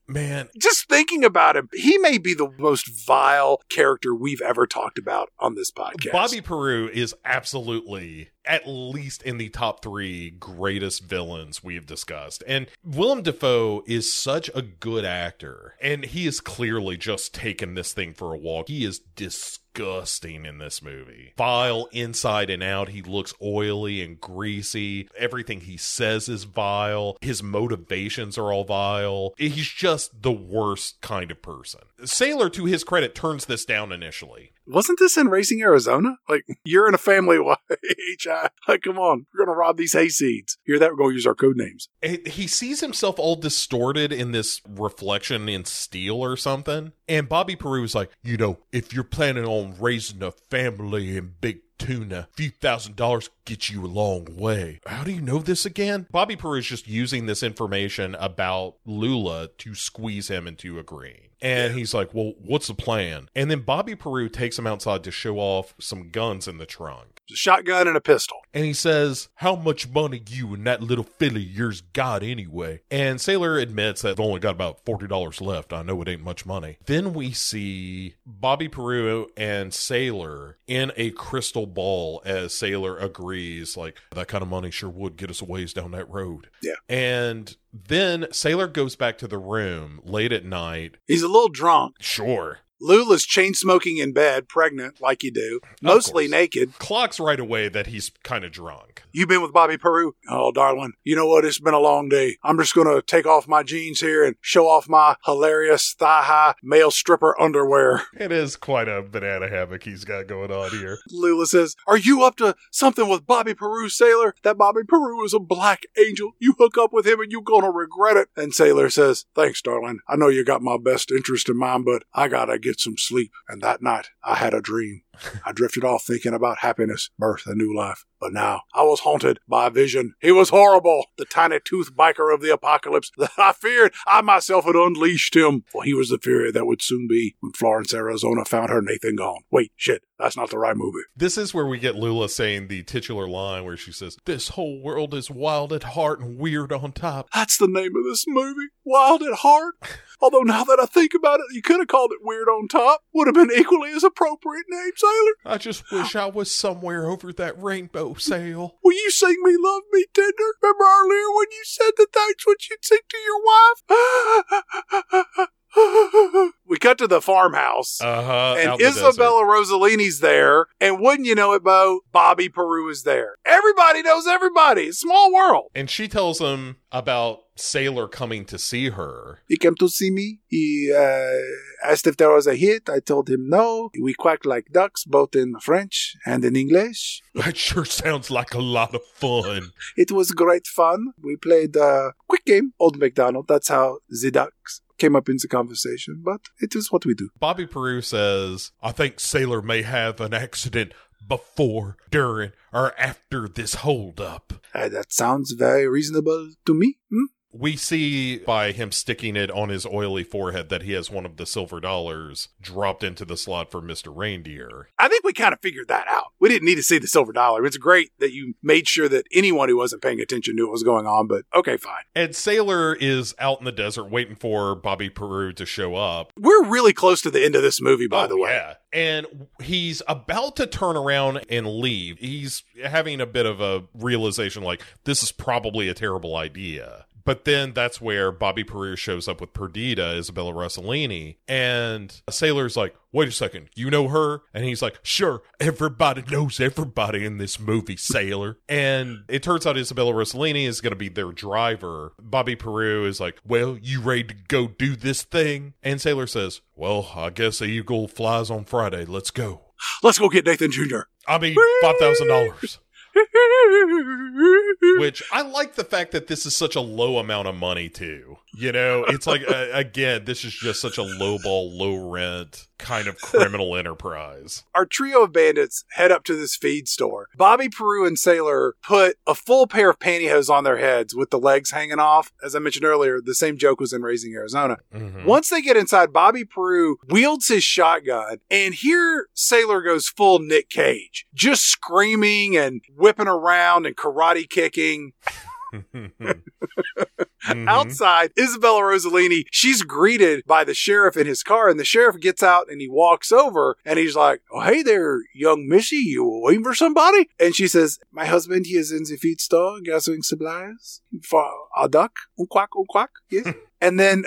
B: Man,
A: Just thinking about him, he may be the most vile character we've ever talked about on this podcast.
B: Bobby Peru is absolutely at least in the top three greatest villains we've discussed. And Willem Dafoe is such a good actor, and he is clearly just taken this thing for a walk. He is disgusting in this movie. Vile inside and out. He looks oily and greasy. Everything he says is vile. His motivations are all vile. He's just the worst kind of person. Sailor, to his credit, turns this down initially.
A: Wasn't this in Raising Arizona? Like, you're in a family HI. Like, come on, we're going to rob these hayseeds. Hear that? We're going to use our code names.
B: he he sees himself all distorted in this reflection in steel or something. And Bobby Peru is like, you know, if you're planning on raising a family in big tuna, a few thousand dollars get you a long way. How do you know this again? Bobby Peru is just using this information about Lula to squeeze him into agreeing. And he's like, well, what's the plan? And then Bobby Peru takes him outside to show off some guns in the trunk.
A: A shotgun and a pistol.
B: And he says, How much money you and that little filly yours got anyway? And Sailor admits that they've only got about $40 left. I know it ain't much money. Then we see Bobby Peru and Sailor in a crystal ball as Sailor agrees, like, that kind of money sure would get us a ways down that road.
A: Yeah.
B: And then Sailor goes back to the room late at night.
A: He's a little drunk.
B: Sure.
A: Lula's chain smoking in bed, pregnant, like you do, mostly naked.
B: Clocks right away that he's kind of drunk.
A: You've been with Bobby Peru? Oh, darling, you know what? It's been a long day. I'm just gonna take off my jeans here and show off my hilarious thigh high male stripper underwear.
B: It is quite a banana hammock he's got going on here.
A: Lula says, Are you up to something with Bobby Peru, Sailor? That Bobby Peru is a black angel. You hook up with him and you're gonna regret it. And Sailor says, Thanks, darling. I know you got my best interest in mind, but I gotta get some sleep. And that night, I had a dream. I drifted off thinking about happiness, birth, and new life. But now I was haunted by a vision. He was horrible, the tiny tooth biker of the apocalypse that I feared I myself had unleashed him. For he was the fury that would soon be when Florence, Arizona found her Nathan gone. Wait, shit, that's not the right movie.
B: This is where we get Lula saying the titular line where she says, This whole world is wild at heart and weird on top.
A: That's the name of this movie, Wild at Heart. Although now that I think about it, you could have called it Weird on Top. Would have been equally as appropriate name, Sailor.
B: I just wish I was somewhere over that rainbow sail.
A: Will you sing me Love Me Tender? Remember earlier when you said that that's what you'd sing to your wife? we cut to the farmhouse.
B: Uh huh.
A: and Isabella Rossellini's there, and wouldn't you know it, Bo? Bobby Peru is there. Everybody knows everybody. Small world.
B: And she tells him about Sailor coming to see her.
A: He came to see me. He uh, asked if there was a hit. I told him no. We quacked like ducks, both in French and in English.
E: That sure sounds like a lot of fun.
A: It was great fun. We played a quick game, Old MacDonald. That's how the ducks came up in the conversation, but it is what we do.
B: Bobby Peru says,
E: I think Sailor may have an accident before, during, or after this holdup.
A: Uh, that sounds very reasonable to me. Hmm?
B: We see by him sticking it on his oily forehead that he has one of the silver dollars dropped into the slot for Mr. Reindeer.
A: I think we kind of figured that out. We didn't need to see the silver dollar. It's great that you made sure that anyone who wasn't paying attention knew what was going on, but okay, fine.
B: And Sailor is out in the desert waiting for Bobby Peru to show up.
A: We're really close to the end of this movie, by
B: Oh,
A: the way.
B: Yeah. And he's about to turn around and leave. He's having a bit of a realization like, this is probably a terrible idea. But then that's where Bobby Peru shows up with Perdita, Isabella Rossellini, and a Sailor's like, wait a second, you know her? And he's like,
E: Sure, everybody knows everybody in this movie, Sailor.
B: and it turns out Isabella Rossellini is going to be their driver. Bobby Peru is like,
E: Well, you ready to go do this thing?
B: and Sailor says,
E: Well, I guess the eagle flies on Friday. Let's go.
A: Let's go get Nathan Jr.
E: I mean, $5,000.
B: which I like the fact that this is such a low amount of money too. You know, it's like uh, again, this is just such a low ball, low rent kind of criminal enterprise.
A: Our trio of bandits head up to this feed store. Bobby, Peru, and Sailor put a full pair of pantyhose on their heads with the legs hanging off. As I mentioned earlier, the same joke was in Raising Arizona.
B: Mhm.
A: Once they get inside, Bobby Peru wields his shotgun, and here Sailor goes full Nick Cage, just screaming and whipping around and karate kicking.
B: Mhm.
A: Outside, Isabella Rossellini, she's greeted by the sheriff in his car, and the sheriff gets out and he walks over and he's like, Oh, hey there, young missy, you waiting for somebody? And she says, My husband, he is in the feed store gathering supplies for a duck. Un quack, un quack. Yes. and then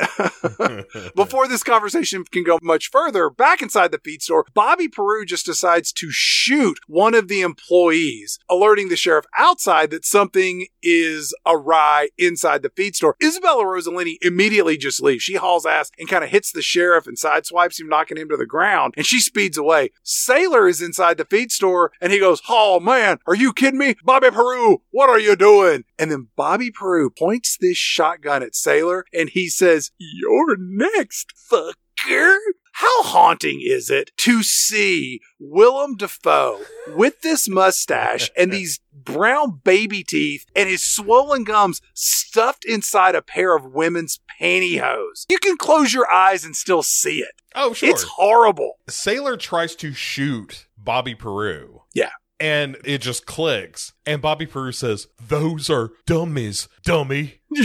A: before this conversation can go much further, back inside the feed store, Bobby Peru just decides to shoot one of the employees, alerting the sheriff outside that something is awry inside the feed store. Isabella Rossellini immediately just leaves. She hauls ass and kind of hits the sheriff and sideswipes him, knocking him to the ground, and she speeds away. Sailor is inside the feed store and he goes, Oh man, are you kidding me? Bobby Peru, what are you doing? And then Bobby Peru points this shotgun at Sailor and he says, You're next, fucker. How haunting is it to see Willem Dafoe with this mustache and these brown baby teeth and his swollen gums stuffed inside a pair of women's pantyhose? You can close your eyes and still see it.
B: oh, sure.
A: It's horrible.
B: Sailor tries to shoot Bobby Peru.
A: Yeah.
B: And it just clicks. And Bobby Peru says,
E: Those are dummies, dummy.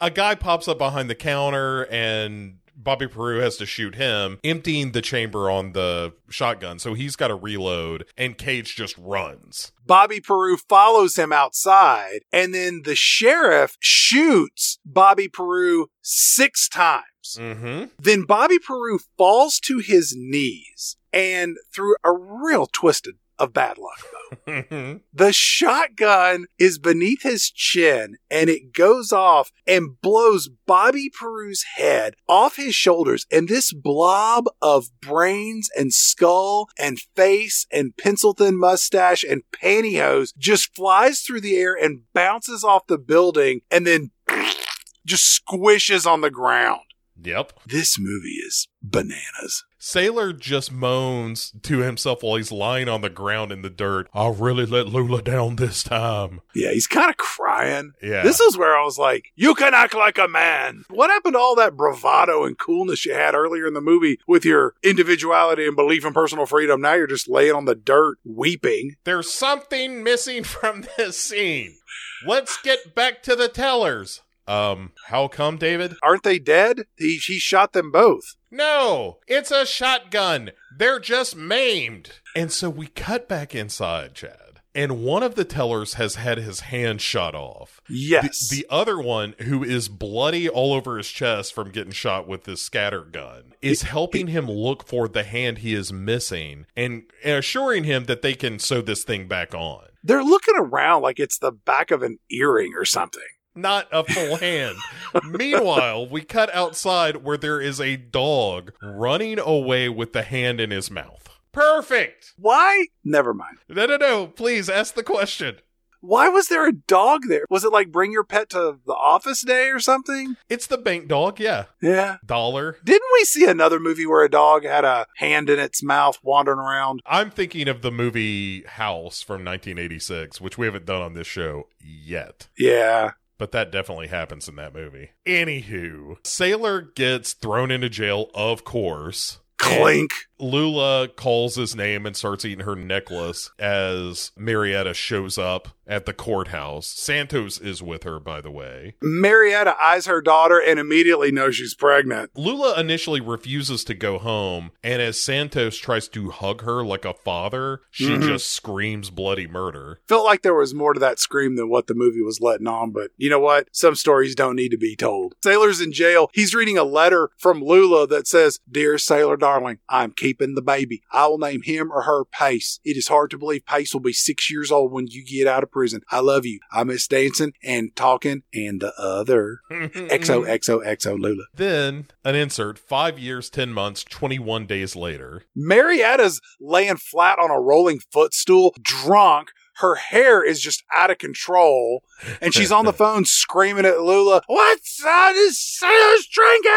B: a guy pops up behind the counter and Bobby Peru has to shoot him, emptying the chamber on the shotgun. So he's got to reload, and Cage just runs.
A: Bobby Peru follows him outside, and then the sheriff shoots Bobby Peru six times.
B: Mm-hmm.
A: Then Bobby Peru falls to his knees, and through a real twisted of bad luck, though, the shotgun is beneath his chin, and it goes off and blows Bobby Peru's head off his shoulders, and this blob of brains and skull and face and pencil thin mustache and pantyhose just flies through the air and bounces off the building, and then just squishes on the ground.
B: Yep.
A: This movie is bananas.
B: Sailor just moans to himself while he's lying on the ground in the dirt.
E: I really let Lula down this time.
A: Yeah, he's kind of crying.
B: Yeah.
A: This is where I was like, you can act like a man. What happened to all that bravado and coolness you had earlier in the movie with your individuality and belief in personal freedom? Now you're just laying on the dirt weeping.
B: There's something missing from this scene. Let's get back to the tellers. Um, how come, David?
A: Aren't they dead? He, he shot them both.
B: No, it's a shotgun. They're just maimed. And so we cut back inside, Chad. and one of the tellers has had his hand shot off.
A: Yes.
B: The, the other one, who is bloody all over his chest from getting shot with this scatter gun, is helping him look for the hand he is missing and, and assuring him that they can sew this thing back on.
A: They're looking around like it's the back of an earring or something.
B: Not a full hand. Meanwhile, we cut outside where there is a dog running away with the hand in his mouth. Perfect.
A: Why? Never mind.
B: No, no, no. Please ask the question.
A: Why was there a dog there? Was it like bring your pet to the office day or something?
B: It's the bank dog, yeah.
A: Yeah.
B: Dollar.
A: Didn't we see another movie where a dog had a hand in its mouth wandering around?
B: I'm thinking of the movie House from 1986, which we haven't done on this show yet.
A: Yeah.
B: But that definitely happens in that movie. Anywho, Sailor gets thrown into jail, of course.
A: Clink.
B: Lula calls his name and starts eating her necklace as Marietta shows up at the courthouse. Santos is with her, by the way.
A: Marietta eyes her daughter and immediately knows she's pregnant.
B: Lula initially refuses to go home, and as Santos tries to hug her like a father, she
A: Mhm.
B: just screams bloody murder.
A: Felt like there was more to that scream than what the movie was letting on, but you know what? Some stories don't need to be told. Sailor's in jail. He's reading a letter from Lula that says, Dear Sailor Darling, I'm keeping the baby. I will name him or her Pace. It is hard to believe Pace will be six years old when you get out of prison. I love you. I miss dancing and talking and the other. XO, XO, XO, Lula.
B: Then an insert five years, 10 months, 21 days later.
A: Marietta's laying flat on a rolling footstool, drunk. Her hair is just out of control. And she's on the phone screaming at Lula, What's that? Is Sailor's drinking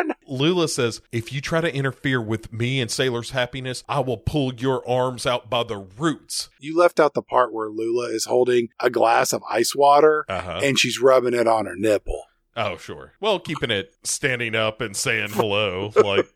A: in?
B: Lula says, If you try to interfere with me and Sailor's happiness, I will pull your arms out by the roots.
A: You left out the part where Lula is holding a glass of ice water
B: Uh huh.
A: and she's rubbing it on her nipple.
B: Oh, sure. Well, keeping it standing up and saying hello like,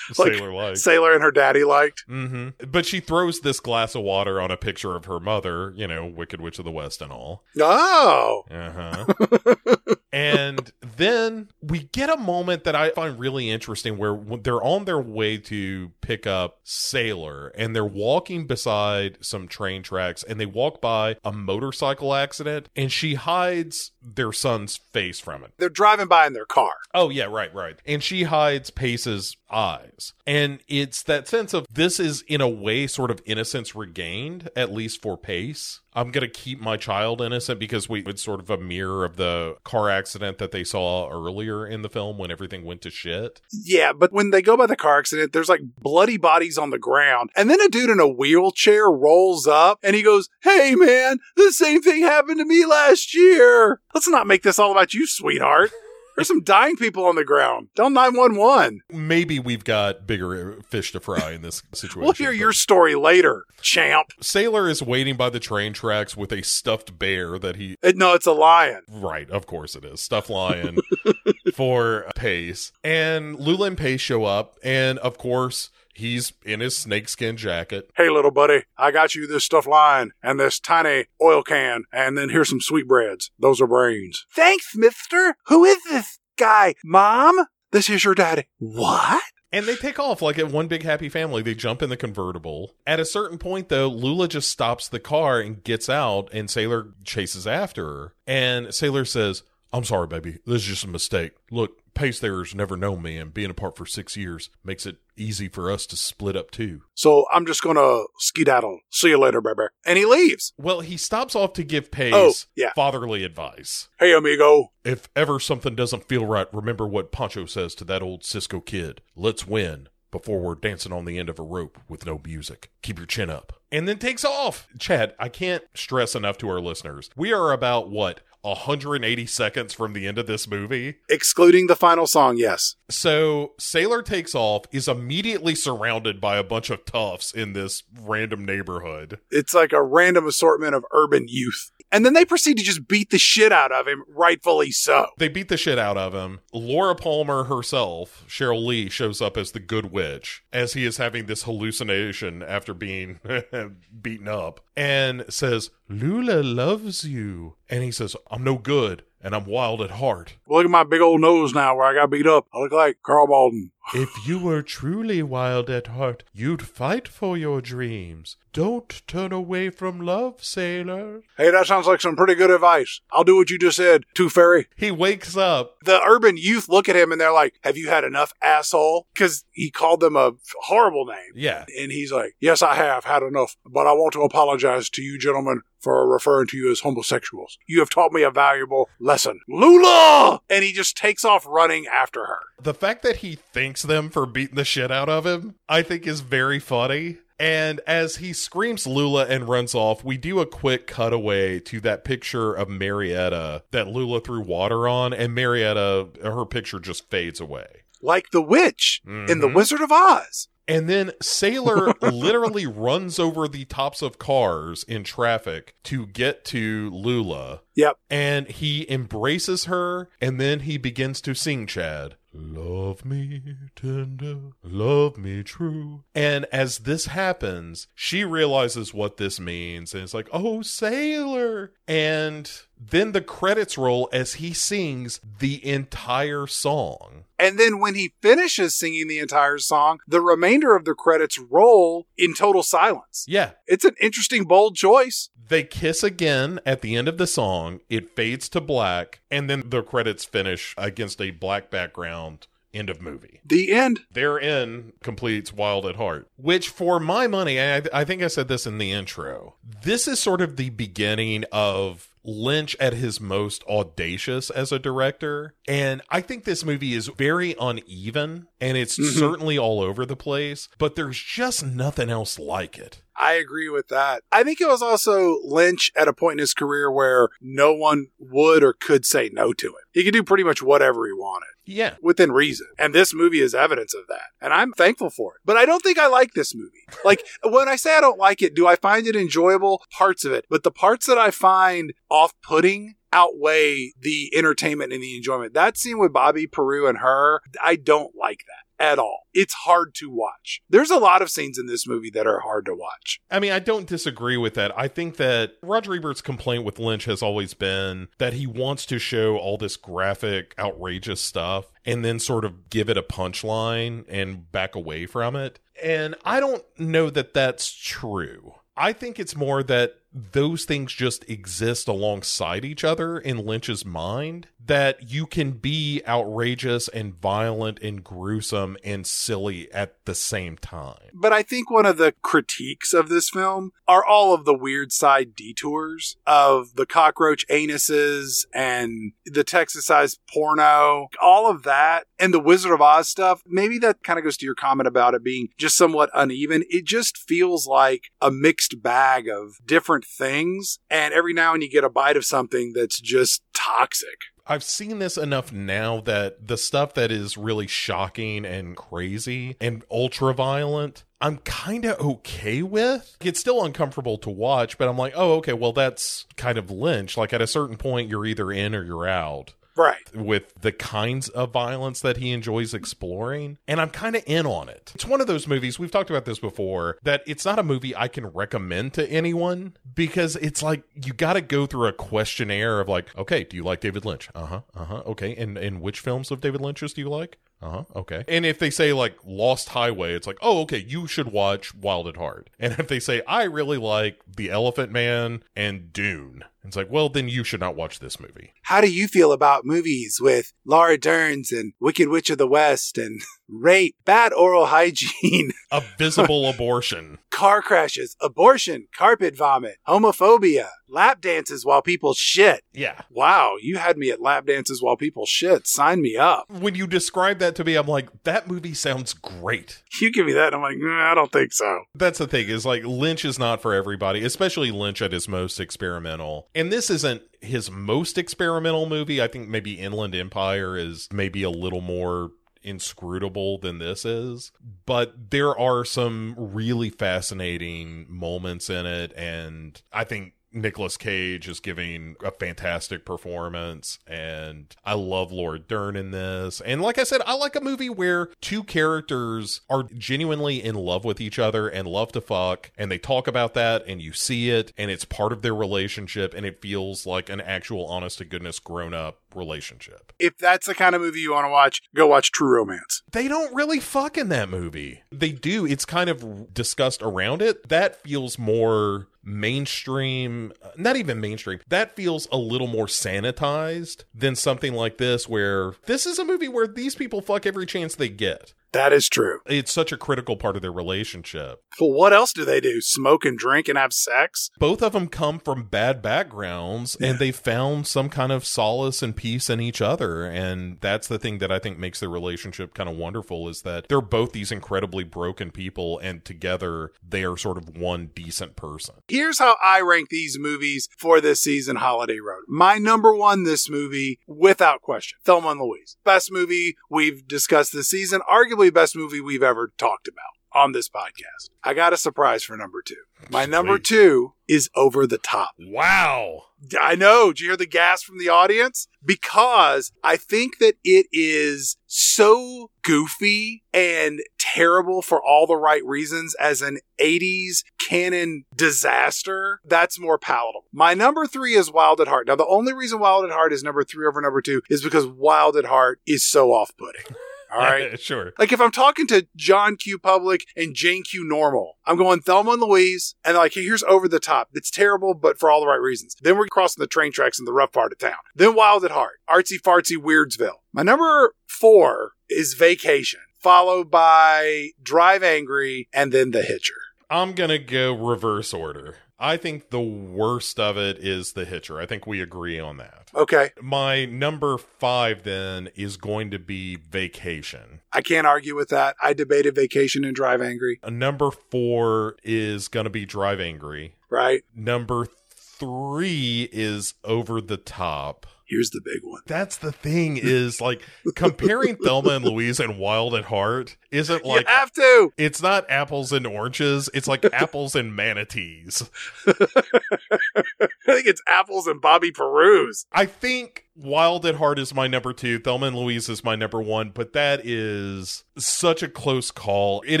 A: Like
B: Sailor like.
A: Sailor and her daddy liked.
B: hmm But she throws this glass of water on a picture of her mother, you know, Wicked Witch of the West and all.
A: Oh.
B: Uh huh. and then we get a moment that I find really interesting where they're on their way to pick up Sailor and they're walking beside some train tracks and they walk by a motorcycle accident and she hides their son's face from it.
A: They're driving by in their car.
B: Oh, yeah, right, right. And she hides Pace's eyes. And it's that sense of this is, in a way, sort of innocence regained, at least for Pace. I'm going to keep my child innocent because we it's sort of a mirror of the car accident that they saw earlier in the film when everything went to shit.
A: Yeah, but when they go by the car accident, there's like bloody bodies on the ground. And then a dude in a wheelchair rolls up and he goes, Hey man, the same thing happened to me last year. Let's not make this all about you, sweetheart. There's some dying people on the ground. Don't 911.
B: Maybe we've got bigger fish to fry in this situation.
A: We'll hear your story later, champ.
B: Sailor is waiting by the train tracks with a stuffed bear that he
A: Uh, No, it's a lion.
B: Right, of course it is. Stuffed lion for Pace. And Lula and Pace show up, and of course, he's in his snakeskin jacket.
A: Hey, little buddy, I got you this stuffed lion and this tiny oil can, and then here's some sweetbreads. Those are brains. Thanks, mister. Who is this guy? Mom? This is your daddy. What?
B: And they take off like at one big happy family. They jump in the convertible. At a certain point, though, Lula just stops the car and gets out, and Sailor chases after her. And Sailor says, I'm sorry, baby. This is just a mistake. Look, Pace there's never known me, and being apart for six years makes it easy for us to split up too.
A: So I'm just gonna skedaddle. See you later, baby. And he leaves.
B: Well, he stops off to give Pace
A: Oh, yeah.
B: fatherly advice.
A: Hey, amigo.
B: If ever something doesn't feel right, remember what Pancho says to that old Cisco kid. Let's win before we're dancing on the end of a rope with no music. Keep your chin up. And then takes off. Chad, I can't stress enough to our listeners. We are about, what, 180 seconds from the end of this movie?
A: Excluding the final song, yes.
B: So Sailor takes off, is immediately surrounded by a bunch of toughs in this random neighborhood.
A: It's like a random assortment of urban youth. And then they proceed to just beat the shit out of him, rightfully so.
B: They beat the shit out of him. Laura Palmer herself, Cheryl Lee, shows up as the good witch as he is having this hallucination after being beaten up and says, Lula loves you. And he says, I'm no good and I'm wild at heart.
A: Look at my big old nose now where I got beat up. I look like Karl Malden.
E: If you were truly wild at heart, you'd fight for your dreams. Don't turn away from love, sailor.
A: Hey, that sounds like some pretty good advice. I'll do what you just said, Tooth Fairy.
B: He wakes up.
A: The urban youth look at him and they're like, Have you had enough, asshole? Because he called them a horrible name.
B: Yeah.
A: And he's like, Yes, I have had enough, but I want to apologize to you, gentlemen, for referring to you as homosexuals. You have taught me a valuable lesson. Lula! And he just takes off running after her.
B: The fact that he thanks them for beating the shit out of him, I think is very funny. And as he screams Lula and runs off, we do a quick cutaway to that picture of Marietta that Lula threw water on, and Marietta, her picture just fades away.
A: Like the witch in The
B: Mhm.
A: Wizard of Oz.
B: And then Sailor literally runs over the tops of cars in traffic to get to Lula.
A: Yep.
B: And he embraces her, and then he begins to sing, Chad. Love me tender, love me true. And as this happens, she realizes what this means and it's like, oh, Sailor. And then the credits roll as he sings the entire song.
A: And then when he finishes singing the entire song, the remainder of the credits roll in total silence.
B: Yeah,
A: It's an interesting, bold choice.
B: They kiss again at the end of the song. It fades to black, and then the credits finish against a black background. End of movie.
A: The end.
B: Therein completes Wild at Heart, which, for my money, I, I think I said this in the intro. This is sort of the beginning of Lynch at his most audacious as a director. And I think this movie is very uneven and it's
A: Mhm.
B: certainly all over the place, but there's just nothing else like it.
A: I agree with that. I think it was also Lynch at a point in his career where no one would or could say no to him. He could do pretty much whatever he wanted.
B: Yeah.
A: within reason. And this movie is evidence of that. And I'm thankful for it. But I don't think I like this movie. Like, when I say I don't like it, do I find it enjoyable? Parts of it. But the parts that I find off putting outweigh the entertainment and the enjoyment. That scene with Bobby Peru and her, I don't like that at all. It's hard to watch. There's a lot of scenes in this movie that are hard to watch.
B: I mean, I don't disagree with that. I think that Roger Ebert's complaint with Lynch has always been that he wants to show all this graphic, outrageous stuff and then sort of give it a punchline and back away from it. And I don't know that that's true. I think it's more that those things just exist alongside each other in Lynch's mind. That you can be outrageous and violent and gruesome and silly at the same time.
A: But I think one of the critiques of this film are all of the weird side detours of the cockroach anuses and the Texas-sized porno, all of that, and the Wizard of Oz stuff. Maybe that kind of goes to your comment about it being just somewhat uneven. It just feels like a mixed bag of different things, and every now and you get a bite of something that's just toxic.
B: I've seen this enough now that the stuff that is really shocking and crazy and ultra violent, I'm kind of okay with. It's still uncomfortable to watch, but I'm like, oh, okay, well, that's kind of Lynch. Like at a certain point, you're either in or you're out
A: Right.
B: with the kinds of violence that he enjoys exploring, and I'm kind of in on it. It's one of those movies, we've talked about this before, that it's not a movie I can recommend to anyone because it's like you got to go through a questionnaire of like, okay, do you like David Lynch? Uh-huh. Uh-huh. Okay. And and which films of David Lynch's do you like? Uh-huh. Okay. And if they say like Lost Highway, it's like, "Oh, okay, you should watch Wild at Heart." And if they say, "I really like The Elephant Man and Dune." It's like, "Well, then you should not watch this movie."
A: How do you feel about movies with Laura Derns and Wicked Witch of the West and rape, bad oral hygiene,
B: A visible abortion.
A: car crashes, abortion, carpet vomit, homophobia, lap dances while people shit?
B: Yeah.
A: Wow, you had me at lap dances while people shit. Sign me up.
B: When you describe that to me, I'm like, that movie sounds great.
A: You give me that, and I'm like, "Mm, I don't think so.
B: That's the thing is like Lynch is not for everybody, especially Lynch at his most experimental. And this isn't his most experimental movie. I think maybe Inland Empire is maybe a little more inscrutable than this is but there are some really fascinating moments in it and i think Nicolas Cage is giving a fantastic performance, and I love Laura Dern in this. And like I said, I like a movie where two characters are genuinely in love with each other and love to fuck, and they talk about that, and you see it, and it's part of their relationship, and it feels like an actual honest to goodness grown up relationship.
A: If that's the kind of movie you want to watch, go watch True Romance.
B: They don't really fuck in that movie. They do. It's kind of discussed around it. That feels more mainstream, uh, not even mainstream. That feels a little more sanitized than something like this, where this is a movie where these people fuck every chance they get.
A: That is true.
B: It's such a critical part of their relationship.
A: But what else do they do? Smoke and drink and have sex?
B: Both of them come from bad backgrounds and they found some kind of solace and peace in each other. And that's the thing that I think makes their relationship kind of wonderful is that they're both these incredibly broken people and together they are sort of one decent person.
A: Here's how I rank these movies for this season, Holiday Road. My number one, this movie, without question, Thelma and Louise. Best movie we've discussed this season, arguably best movie we've ever talked about on this podcast. I got a surprise for number two. My number
B: Sweet.
A: two is Over the Top.
B: Wow.
A: I know. Did you hear the gas from the audience? Because I think that it is so goofy and terrible for all the right reasons as an 80s Cannon disaster. That's more palatable. My number three is Wild at Heart. Now, the only reason Wild at Heart is number three over number two is because Wild at Heart is so off putting. All right.
B: sure.
A: Like if I'm talking to John Q Public and Jane Q Normal, I'm going Thelma and Louise, and like here's over the top. It's terrible, but for all the right reasons. Then we're crossing the train tracks in the rough part of town. Then Wild at Heart, artsy fartsy Weirdsville. My number four is Vacation, followed by Drive Angry, and then The Hitcher.
B: I'm going to go reverse order. I think the worst of it is The Hitcher. I think we agree on that.
A: Okay,
B: My number five then is going to be Vacation.
A: I can't argue with that. I debated Vacation and Drive Angry,
B: A number four is going to be Drive Angry.
A: right?
B: Number three is Over the Top.
A: Here's the big one.
B: That's the thing is like comparing Thelma and Louise and Wild at Heart isn't like
A: you have to.
B: it's not apples and oranges, it's like apples and manatees.
A: I think it's Apples and Bobby Peru's.
B: I think Wild at Heart is my number two. Thelma and Louise is my number one, but that is such a close call. It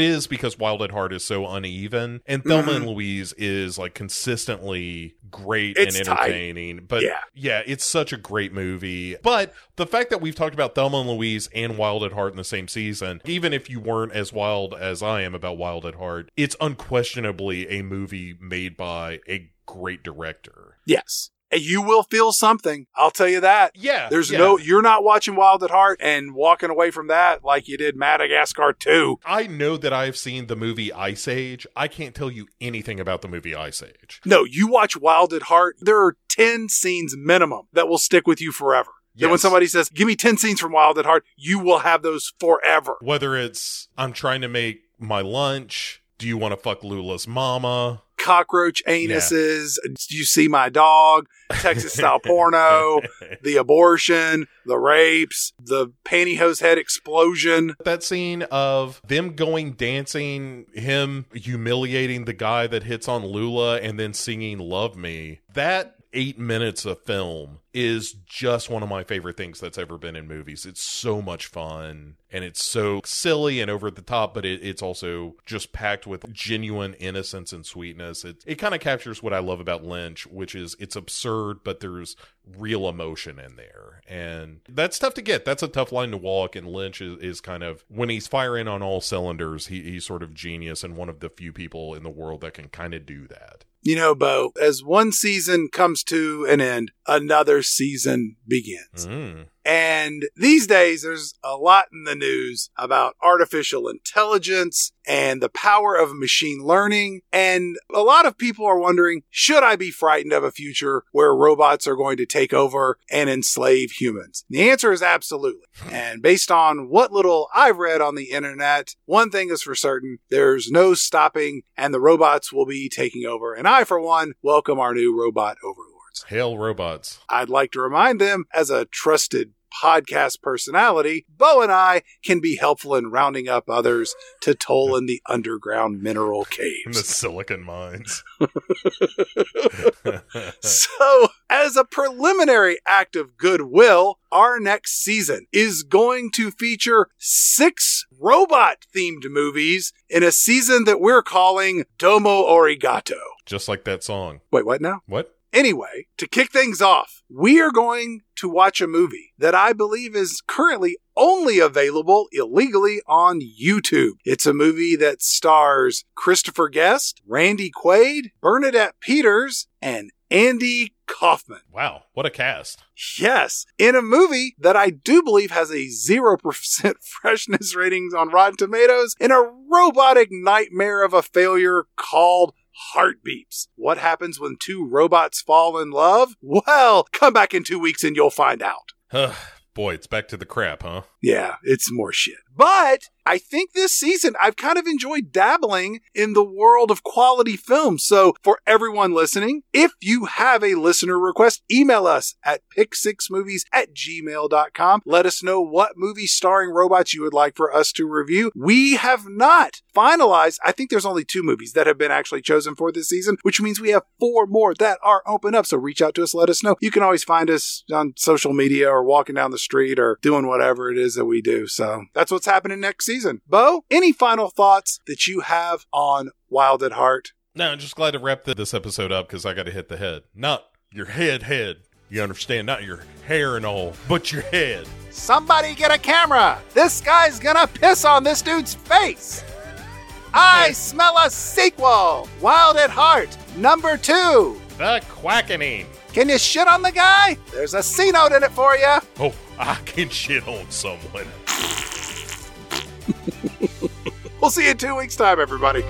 B: is because Wild at Heart is so uneven, and Thelma and mm-hmm. Louise is like consistently great
A: It's
B: and
A: tight.
B: entertaining. But
A: Yeah.
B: yeah, it's such a great movie. But the fact that we've talked about Thelma and Louise and Wild at Heart in the same season, even if you weren't as wild as I am about Wild at Heart, it's unquestionably a movie made by a great director.
A: Yes. And you will feel something. I'll tell you that.
B: Yeah.
A: There's
B: yeah.
A: no, you're not watching Wild at Heart and walking away from that like you did Madagascar 2.
B: I know that I've seen the movie Ice Age. I can't tell you anything about the movie Ice Age.
A: No, you watch Wild at Heart. There are 10 scenes minimum that will stick with you forever. Then when somebody says, give me 10 scenes from Wild at Heart, you will have those forever.
B: Whether it's I'm trying to make my lunch, do you want to fuck Lula's mama?
A: Cockroach anuses, you see my dog, Texas style porno, the abortion, the rapes, the pantyhose head explosion.
B: That scene of them going dancing, him humiliating the guy that hits on Lula and then singing Love Me. That eight minutes of film is just one of my favorite things that's ever been in movies. It's so much fun and it's so silly and over the top, but it, it's also just packed with genuine innocence and sweetness. It, it kind of captures what I love about Lynch, which is it's absurd, but there's real emotion in there. And that's tough to get. That's a tough line to walk. And Lynch is, is kind of, when he's firing on all cylinders, he, he's sort of genius and one of the few people in the world that can kind of do that.
A: You know, Bo, as one season comes to an end, another season begins.
B: Mm.
A: And these days, there's a lot in the news about artificial intelligence and the power of machine learning. And a lot of people are wondering, should I be frightened of a future where robots are going to take over and enslave humans? The answer is absolutely. And based on what little I've read on the internet, one thing is for certain, there's no stopping and the robots will be taking over. And I, for one, welcome our new robot overlords.
B: Hail robots.
A: I'd like to remind them, as a trusted podcast personality, Bo and I can be helpful in rounding up others to toll in the underground mineral caves.
B: In the silicon mines.
A: So, as a preliminary act of goodwill, our next season is going to feature six robot themed movies in a season that we're calling Domo Arigato.
B: Just like that song.
A: Wait, what now?
B: What?
A: Anyway, to kick things off, we are going to watch a movie that I believe is currently only available illegally on YouTube. It's a movie that stars Christopher Guest, Randy Quaid, Bernadette Peters, and Andy Kaufman.
B: Wow, what a cast.
A: Yes, in a movie that I do believe has a 0% freshness ratings on Rotten Tomatoes in a robotic nightmare of a failure called Heartbeeps. What happens when two robots fall in love? Well, come back in two weeks and you'll find out.
B: Huh boy, it's back to the crap, huh?
A: Yeah, it's more shit. But I think this season I've kind of enjoyed dabbling in the world of quality films. So for everyone listening, if you have a listener request, email us at pick6movies at gmail.com. Let us know what movie starring robots you would like for us to review. We have not finalized. I think there's only two movies that have been actually chosen for this season, which means we have four more that are open up. So reach out to us, let us know. You can always find us on social media or walking down the street or doing whatever it is that we do. So that's what's happening next season. Bo, any final thoughts that you have on Wild at Heart?
B: No, I'm just glad to wrap this episode up because I got to hit the head. Not your head, head. You understand? Not your hair and all, but your head.
A: Somebody get a camera! This guy's gonna piss on this dude's face! I smell a sequel! Wild at Heart, number two!
B: The Quackening.
A: Can you shit on the guy? There's a C note in it for you.
E: Oh, I can shit on someone.
A: We'll see you in two weeks' time, everybody.